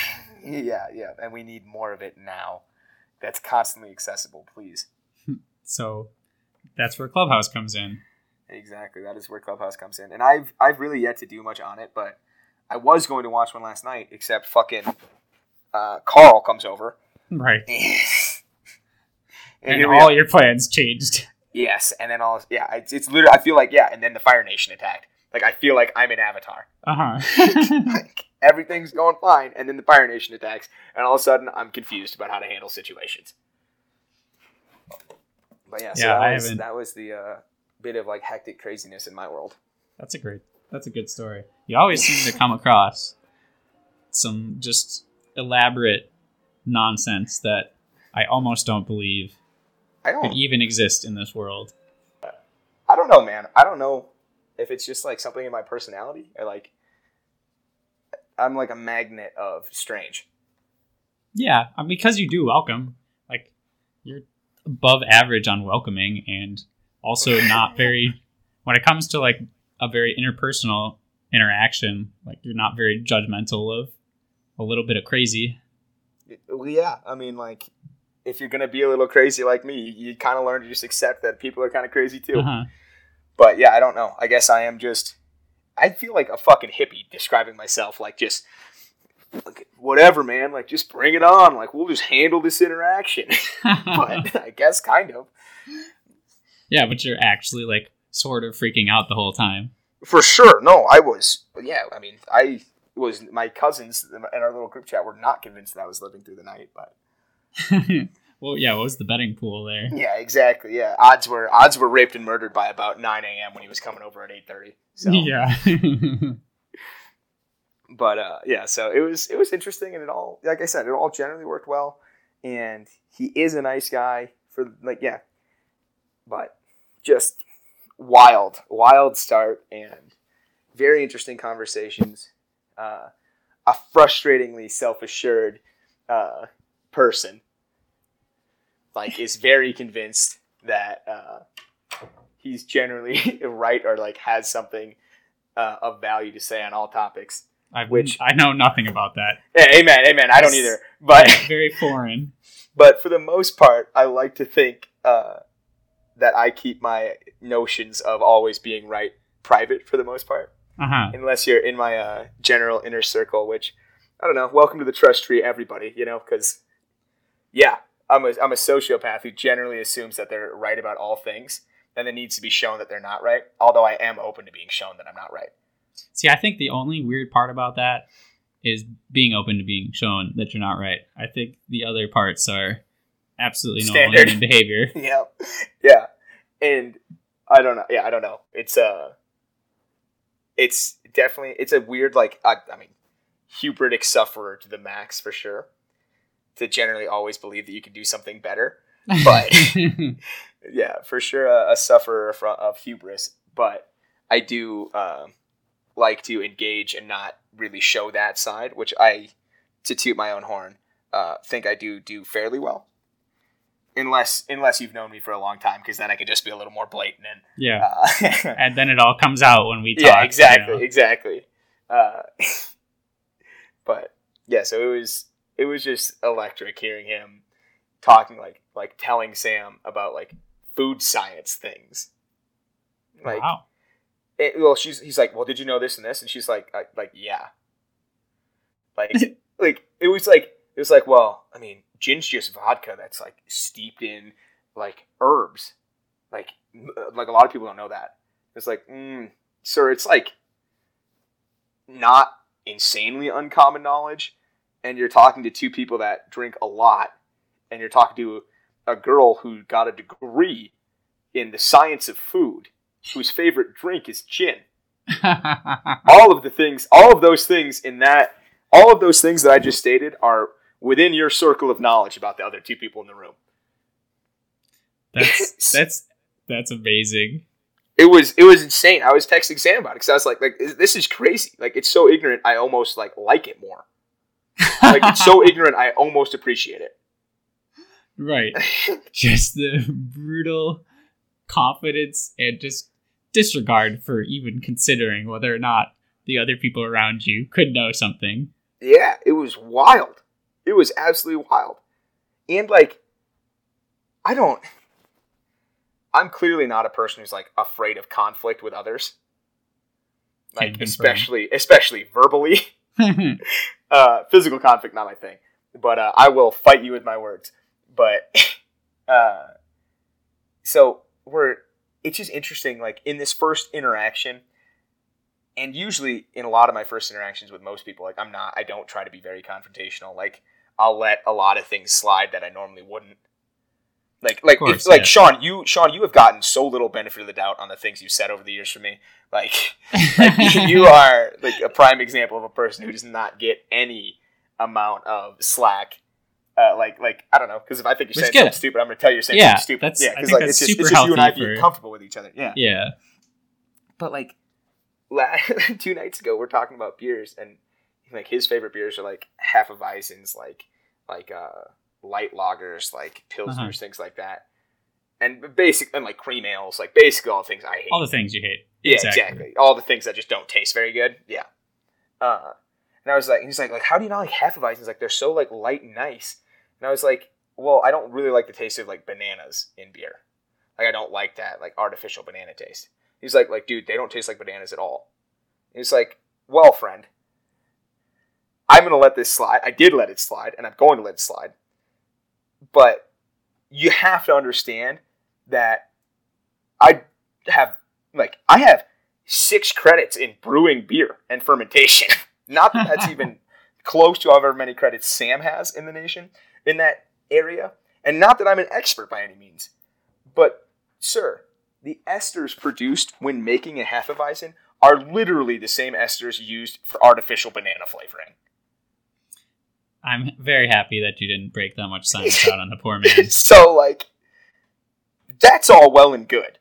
[SPEAKER 1] Yeah, yeah, and we need more of it now. That's constantly accessible, please.
[SPEAKER 2] So that's where Clubhouse comes in.
[SPEAKER 1] Exactly, that is where Clubhouse comes in. And I've I've really yet to do much on it, but I was going to watch one last night, except fucking uh, Carl comes over.
[SPEAKER 2] Right.
[SPEAKER 1] and
[SPEAKER 2] And all your plans changed.
[SPEAKER 1] yes, and then all yeah, it's, it's literally I feel like yeah, and then the Fire Nation attacked. Like I feel like I'm in Avatar.
[SPEAKER 2] Uh huh.
[SPEAKER 1] Like everything's going fine, and then the Fire Nation attacks, and all of a sudden I'm confused about how to handle situations. But yeah, so
[SPEAKER 2] Yeah,
[SPEAKER 1] that, was, that was the uh, bit of like hectic craziness in my world.
[SPEAKER 2] that's a great. That's a good story. You always seem to come across some just elaborate nonsense that I almost don't believe
[SPEAKER 1] I don't,
[SPEAKER 2] even exist in this world.
[SPEAKER 1] I don't know, man. I don't know if it's just like something in my personality or like I'm like a magnet of strange.
[SPEAKER 2] Yeah, because you do welcome. Like you're above average on welcoming, and also not very. When it comes to like a very interpersonal interaction, like you're not very judgmental of a little bit of crazy.
[SPEAKER 1] Well, yeah, I mean, like if you're gonna be a little crazy like me, you, you kind of learn to just accept that people are kind of crazy too.
[SPEAKER 2] Uh-huh.
[SPEAKER 1] But yeah, I don't know. I guess I am just. I feel like a fucking hippie describing myself like just. like, Whatever, man. Like, just bring it on. Like, we'll just handle this interaction. but I guess kind of.
[SPEAKER 2] yeah, but you're actually like sort of freaking out the whole time.
[SPEAKER 1] For sure. No, I was. But yeah, I mean, I was. My cousins in our little group chat were not convinced that I was living through the night. But
[SPEAKER 2] well, yeah, what was the betting pool there?
[SPEAKER 1] yeah, exactly. Yeah, odds were odds were raped and murdered by about nine a.m. when he was coming over at eight thirty. So,
[SPEAKER 2] Yeah.
[SPEAKER 1] but uh, yeah, so it was it was interesting, and it all like I said, it all generally worked well. And he is a nice guy for like yeah, but just wild, wild start and very interesting conversations. Uh, a frustratingly self assured uh, person like is very convinced that uh, he's generally right or like has something uh, of value to say on all topics.
[SPEAKER 2] I've,
[SPEAKER 1] Which-
[SPEAKER 2] I know nothing about that.
[SPEAKER 1] Yeah, amen, amen. I don't either, but
[SPEAKER 2] very foreign.
[SPEAKER 1] but for the most part, I like to think uh, that I keep my notions of always being right private for the most part,
[SPEAKER 2] Uh huh.
[SPEAKER 1] unless you're in my uh, general inner circle, which I don't know. Welcome to the trust tree, everybody. You know, because yeah, I'm a I'm a sociopath who generally assumes that they're right about all things, and then needs to be shown that they're not right. Although I am open to being shown that I'm not right.
[SPEAKER 2] See, I think the only weird part about that is being open to being shown that you're not right. I think the other parts are absolutely normal
[SPEAKER 1] Standard.
[SPEAKER 2] human behavior.
[SPEAKER 1] yeah, yeah, and I don't know. Yeah, I don't know. It's uh it's definitely it's a weird like I, I mean, hubritic sufferer to the max for sure. To generally always believe that you can do something better, But- yeah, for sure a, a sufferer fro- of hubris. But I do um like to engage and not really show that side, which I, to toot my own horn, uh, think I do do fairly well. Unless unless you've known me for a long time, because then I could just be a little more blatant and
[SPEAKER 2] yeah.
[SPEAKER 1] uh,
[SPEAKER 2] And then it all comes out when we talk.
[SPEAKER 1] yeah,
[SPEAKER 2] you
[SPEAKER 1] exactly,
[SPEAKER 2] know?
[SPEAKER 1] exactly. Uh, but yeah, so it was it was just electric hearing him talking like like telling Sam about like food science things. Like,
[SPEAKER 2] wow.
[SPEAKER 1] it, well, she's he's like, well, did you know this and this? And she's like, I, like, yeah. Like, like it was like it was like, well, I mean, gin's just vodka that's like steeped in like herbs. Like, like a lot of people don't know that. It's like, mm, sir, it's like not insanely uncommon knowledge, and you're talking to two people that drink a lot, and you're talking to a girl who got a degree in the science of food, whose favorite drink is gin. All of the things, all of those things in that, all of those things that I just stated are within your circle of knowledge about the other two people in the room.
[SPEAKER 2] that's that's that's amazing.
[SPEAKER 1] It was it was insane. I was texting Sam about it because I was like, like this is crazy. Like it's so ignorant. I almost like like it more. Like it's so ignorant. I almost appreciate it.
[SPEAKER 2] right. Just the brutal confidence and just disregard for even considering whether or not the other people around you could know something.
[SPEAKER 1] Yeah, it was wild. It was absolutely wild. And like I don't I'm clearly not a person who's like afraid of conflict with others. Like especially especially verbally. uh physical conflict not my thing. But uh, I will fight you with my words. But uh so we're it's just interesting like in this first interaction and usually in a lot of my first interactions with most people like i'm not i don't try to be very confrontational like i'll let a lot of things slide that i normally wouldn't like like
[SPEAKER 2] Of
[SPEAKER 1] if,
[SPEAKER 2] course,
[SPEAKER 1] like sean you sean you have gotten so little benefit of the doubt on the things you've said over the years from me like, like you are like a prime example of a person who does not get any amount of slack uh, like, like I don't know, because if I think you're
[SPEAKER 2] Which
[SPEAKER 1] saying something stupid, I'm gonna tell you you're saying
[SPEAKER 2] Yeah,
[SPEAKER 1] something stupid. yeah, because like it's just,
[SPEAKER 2] super
[SPEAKER 1] it's just you and I
[SPEAKER 2] healthy
[SPEAKER 1] being
[SPEAKER 2] for-
[SPEAKER 1] comfortable with each other. Yeah,
[SPEAKER 2] yeah.
[SPEAKER 1] but like la- two nights ago, we're talking about beers, and like his favorite beers are like Hefeweizen's, like like uh light lagers, like pilsners,
[SPEAKER 2] Uh-huh.
[SPEAKER 1] things like that, and basic and like cream ales, like basically all the things I hate.
[SPEAKER 2] All the things you hate.
[SPEAKER 1] yeah, exactly. All the things that just don't taste very good. Yeah. Uh, and I was like, he's like, like how do you not like Hefeweizen's? Like they're so like light and nice. And I was like, well, I don't really like the taste of like bananas in beer. Like I don't like that like artificial banana taste. He's like, like dude, they don't taste like bananas at all. He's like, well, friend, I'm gonna let this slide. I did let it slide, and I'm going to let it slide. But you have to understand that I have like I have six credits in brewing beer and fermentation. Not that that's even close to however many credits Sam has in the nation in that area, and not that I'm an expert by any means. But sir, the esters produced when making a Hefeweizen are literally the same esters used for artificial banana flavoring.
[SPEAKER 2] I'm very happy that you didn't break that much science out on the poor man.
[SPEAKER 1] so like that's all well and good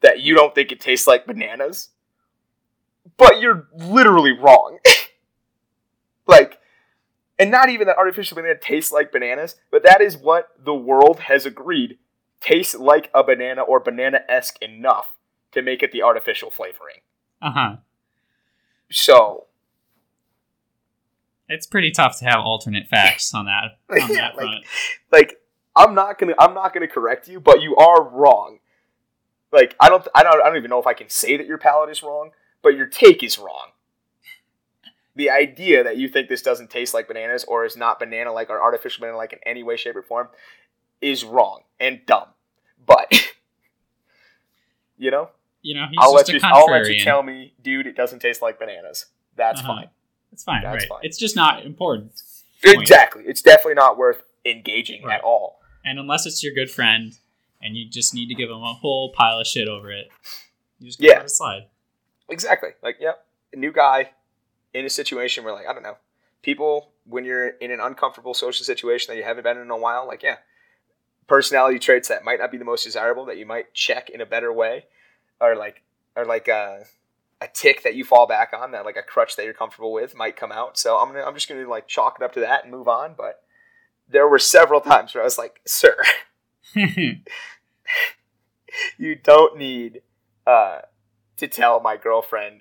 [SPEAKER 1] that you don't think it tastes like bananas but you're literally wrong like and not even that artificial banana tastes like bananas but that is what the world has agreed tastes like a banana or banana-esque enough to make it the artificial flavoring
[SPEAKER 2] Uh huh.
[SPEAKER 1] so
[SPEAKER 2] It's pretty tough to have alternate facts on that on
[SPEAKER 1] Yeah,
[SPEAKER 2] that
[SPEAKER 1] like- like I'm not gonna I'm not gonna correct you, but you are wrong. Like I don't I don't I don't even know if I can say that your palate is wrong, but your take is wrong. The idea that you think this doesn't taste like bananas or is not banana like or artificial banana like in any way, shape, or form is wrong and dumb. But you know,
[SPEAKER 2] You know, he's
[SPEAKER 1] I'll let you
[SPEAKER 2] a
[SPEAKER 1] I'll let you tell me, dude, it doesn't taste like bananas. That's
[SPEAKER 2] Uh-huh.
[SPEAKER 1] fine.
[SPEAKER 2] It's fine,
[SPEAKER 1] That's
[SPEAKER 2] right?
[SPEAKER 1] fine.
[SPEAKER 2] It's just not important. Point.
[SPEAKER 1] Exactly. It's definitely not worth engaging
[SPEAKER 2] Right.
[SPEAKER 1] at all.
[SPEAKER 2] And unless it's your good friend, and you just need to give him a whole pile of shit over it, you just
[SPEAKER 1] Yeah.
[SPEAKER 2] let it slide.
[SPEAKER 1] Exactly. Like, yep, a new guy in a situation where, like, I don't know, people, when you're in an uncomfortable social situation that you haven't been in a while, like, yeah, personality traits that might not be the most desirable that you might check in a better way, or like, or like a, a tick that you fall back on, that like a crutch that you're comfortable with might come out. So I'm gonna, I'm just gonna like chalk it up to that and move on. But there were several times where I was like, sir, you don't need uh, to tell my girlfriend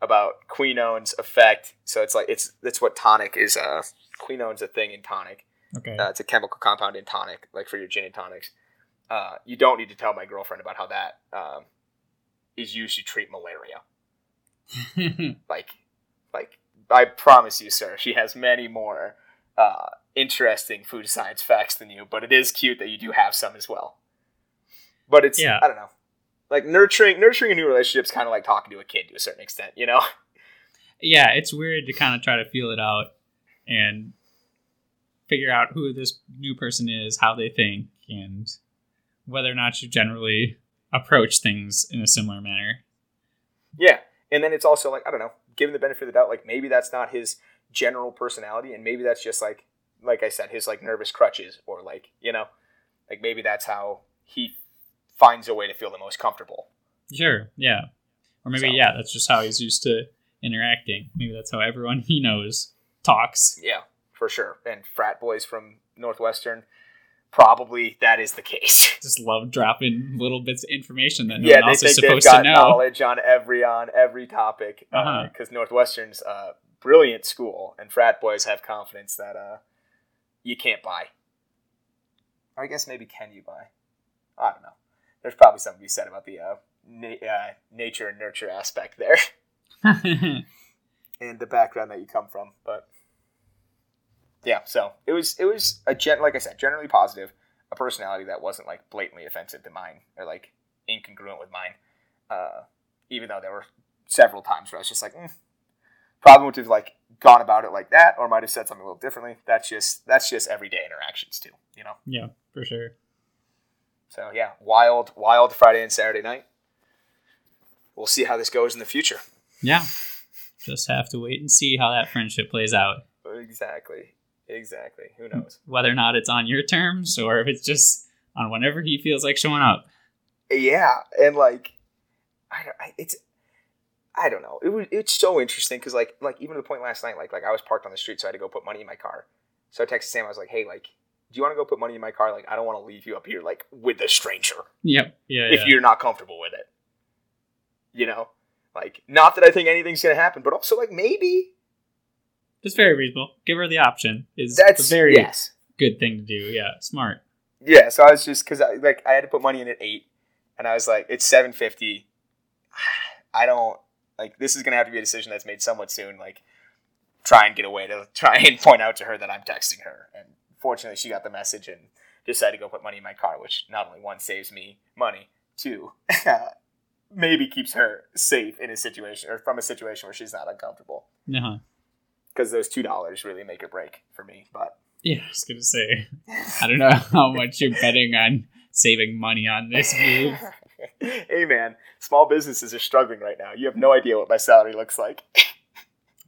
[SPEAKER 1] about quinone's effect. So it's like it's that's what tonic is. Uh, quinone's a thing in tonic.
[SPEAKER 2] okay.
[SPEAKER 1] Uh, it's a chemical compound in tonic, like for your gin and tonics. Uh, you don't need to tell my girlfriend about how that um, is used to treat malaria. Like, like I promise you, sir, she has many more uh, interesting food science facts than you. But it is cute that you do have some as well. But it's
[SPEAKER 2] Yeah.
[SPEAKER 1] I don't know, like nurturing nurturing a new relationship is kind of like talking to a kid to a certain extent, you know.
[SPEAKER 2] yeah, it's weird to kind of try to feel it out and figure out who this new person is, how they think, and whether or not you generally approach things in a similar manner.
[SPEAKER 1] Yeah, and then it's also like I don't know, given the benefit of the doubt, like maybe that's not his general personality, and maybe that's just like like I said, his like nervous crutches, or like you know, like maybe that's how he finds a way to feel the most comfortable.
[SPEAKER 2] Sure, yeah. Or maybe,
[SPEAKER 1] So-
[SPEAKER 2] yeah, that's just how he's used to interacting. Maybe that's how everyone he knows talks.
[SPEAKER 1] Yeah, for sure. And frat boys from Northwestern, probably that is the case.
[SPEAKER 2] Just love dropping little bits of information that no
[SPEAKER 1] yeah,
[SPEAKER 2] one else is supposed to know.
[SPEAKER 1] knowledge on every on every topic
[SPEAKER 2] Uh-huh.
[SPEAKER 1] because Northwestern's a brilliant school, and frat boys have confidence that uh, you can't buy. Or I guess maybe can you buy? I don't know. There's probably something to be said about the uh, na- uh, nature and nurture aspect there, and the background that you come from. But yeah, so it was it was a gen like I said, generally positive. A personality that wasn't like blatantly offensive to mine or like incongruent with mine. Uh, even though there were several times where I was just like, mm, probably would have like gone about it like that, or might have said something a little differently. That's just that's just everyday interactions too, you know.
[SPEAKER 2] yeah, for sure.
[SPEAKER 1] So yeah, wild, wild Friday and Saturday night. We'll see how this goes in the future.
[SPEAKER 2] Yeah. Just have to wait and see how that friendship plays out.
[SPEAKER 1] Exactly, exactly. Who hmm. knows?
[SPEAKER 2] Whether or not it's on your terms or if it's just on whenever he feels like showing up.
[SPEAKER 1] Yeah, and like, I don't. I, it's. I don't know. It was. It's so interesting because like like even to the point last night, like like I was parked on the street, so I had to go put money in my car. So I texted Sam. I was like, hey, like, do you want to go put money in my car? Like, I don't want to leave you up here like with a stranger
[SPEAKER 2] Yep. Yeah.
[SPEAKER 1] if
[SPEAKER 2] yeah.
[SPEAKER 1] you're not comfortable with it. You know, like not that I think anything's gonna happen, but also like maybe
[SPEAKER 2] It's very reasonable. Give her the option is
[SPEAKER 1] that's
[SPEAKER 2] a very
[SPEAKER 1] yes.
[SPEAKER 2] good thing to do. Yeah. Smart.
[SPEAKER 1] Yeah, so I was just because I like I had to put money in at eight, and I was like, it's seven fifty. I don't like this is gonna have to be a decision that's made somewhat soon. Like, try and get away to try and point out to her that I'm texting her, and fortunately she got the message and decided to go put money in my car, which not only one saves me money, two maybe keeps her safe in a situation or from a situation where she's not uncomfortable.
[SPEAKER 2] Uh-huh.
[SPEAKER 1] Because those two dollars really make or break for me. But
[SPEAKER 2] Yeah, I was gonna say. I don't know how much you're betting on saving money on this move.
[SPEAKER 1] hey man, small businesses are struggling right now. You have no idea what my salary looks like.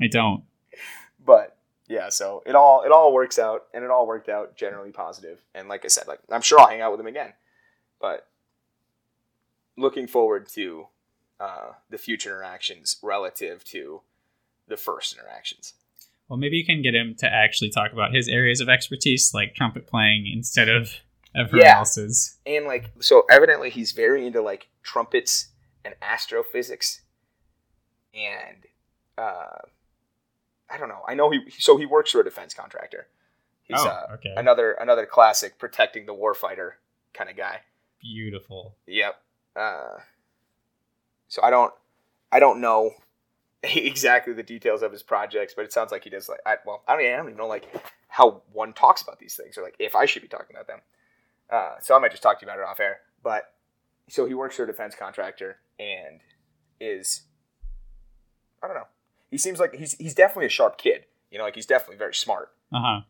[SPEAKER 2] I don't.
[SPEAKER 1] but yeah, so it all it all works out, and it all worked out generally positive. And like I said, like I'm sure I'll hang out with him again. But looking forward to uh, the future interactions relative to the first interactions.
[SPEAKER 2] Well, maybe you can get him to actually talk about his areas of expertise, like trumpet playing, instead of everyone
[SPEAKER 1] Yeah.
[SPEAKER 2] else's.
[SPEAKER 1] and like so evidently he's very into like trumpets and astrophysics and uh i don't know i know he so he works for a defense contractor he's
[SPEAKER 2] oh,
[SPEAKER 1] uh,
[SPEAKER 2] okay.
[SPEAKER 1] another another classic protecting the warfighter kind of guy
[SPEAKER 2] Beautiful.
[SPEAKER 1] yep uh so i don't i don't know exactly the details of his projects but it sounds like he does like I, well i mean i don't even know like how one talks about these things or like if i should be talking about them uh, so I might just talk to you about it off air. But so he works for a defense contractor and is I don't know. He seems like he's he's definitely a sharp kid. You know, like he's definitely very smart.
[SPEAKER 2] Uh huh.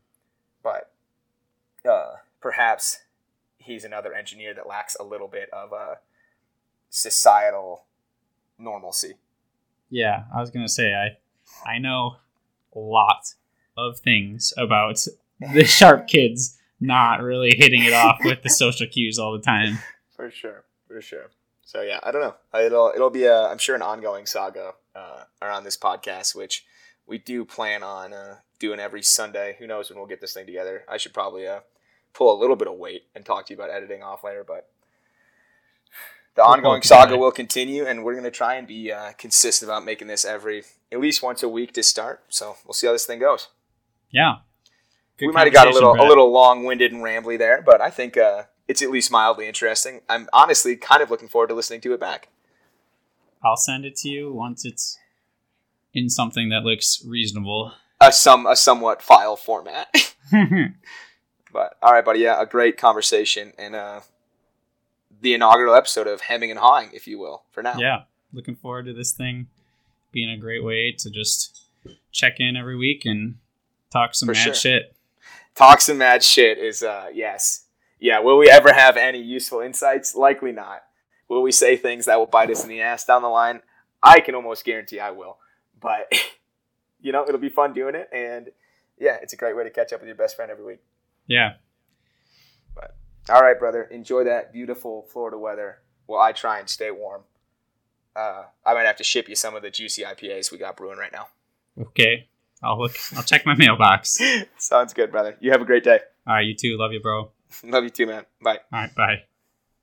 [SPEAKER 1] But uh, perhaps he's another engineer that lacks a little bit of uh, societal normalcy.
[SPEAKER 2] Yeah, I was gonna say I, I know a lot of things about the sharp kids not really hitting it off with the social cues all the time.
[SPEAKER 1] For sure, for sure. So yeah, I don't know. It'll it'll be a I'm sure an ongoing saga uh, around this podcast, which we do plan on uh, doing every Sunday. Who knows when we'll get this thing together? I should probably uh, pull a little bit of weight and talk to you about editing off later, but the ongoing
[SPEAKER 2] pull it together.
[SPEAKER 1] saga will continue, and we're gonna try and be uh, consistent about making this every at least once a week to start. So we'll see how this thing goes.
[SPEAKER 2] Yeah. Good
[SPEAKER 1] we might have got a little a little long winded and rambly there, but I think uh, it's at least mildly interesting. I'm honestly kind of looking forward to listening to it back.
[SPEAKER 2] I'll send it to you once it's in something that looks reasonable.
[SPEAKER 1] A some a somewhat file format. but all right, buddy. Yeah, a great conversation and uh, the inaugural episode of hemming and hawing, if you will, for now.
[SPEAKER 2] yeah, looking forward to this thing being a great way to just check in every week and talk some
[SPEAKER 1] For
[SPEAKER 2] mad
[SPEAKER 1] sure.
[SPEAKER 2] shit.
[SPEAKER 1] Talk some mad shit is uh yes. Yeah, will we ever have any useful insights? Likely not. Will we say things that will bite us in the ass down the line? I can almost guarantee I will. But you know, it'll be fun doing it and yeah, it's a great way to catch up with your best friend every week.
[SPEAKER 2] Yeah.
[SPEAKER 1] All right, brother. Enjoy that beautiful Florida weather while I try and stay warm. Uh, I might have to ship you some of the juicy IPAs we got brewing right now.
[SPEAKER 2] Okay. I'll look. I'll check my mailbox.
[SPEAKER 1] Sounds good, brother. You have a great day.
[SPEAKER 2] All right. You too. Love you, bro.
[SPEAKER 1] Love you too, man. Bye.
[SPEAKER 2] All right. Bye.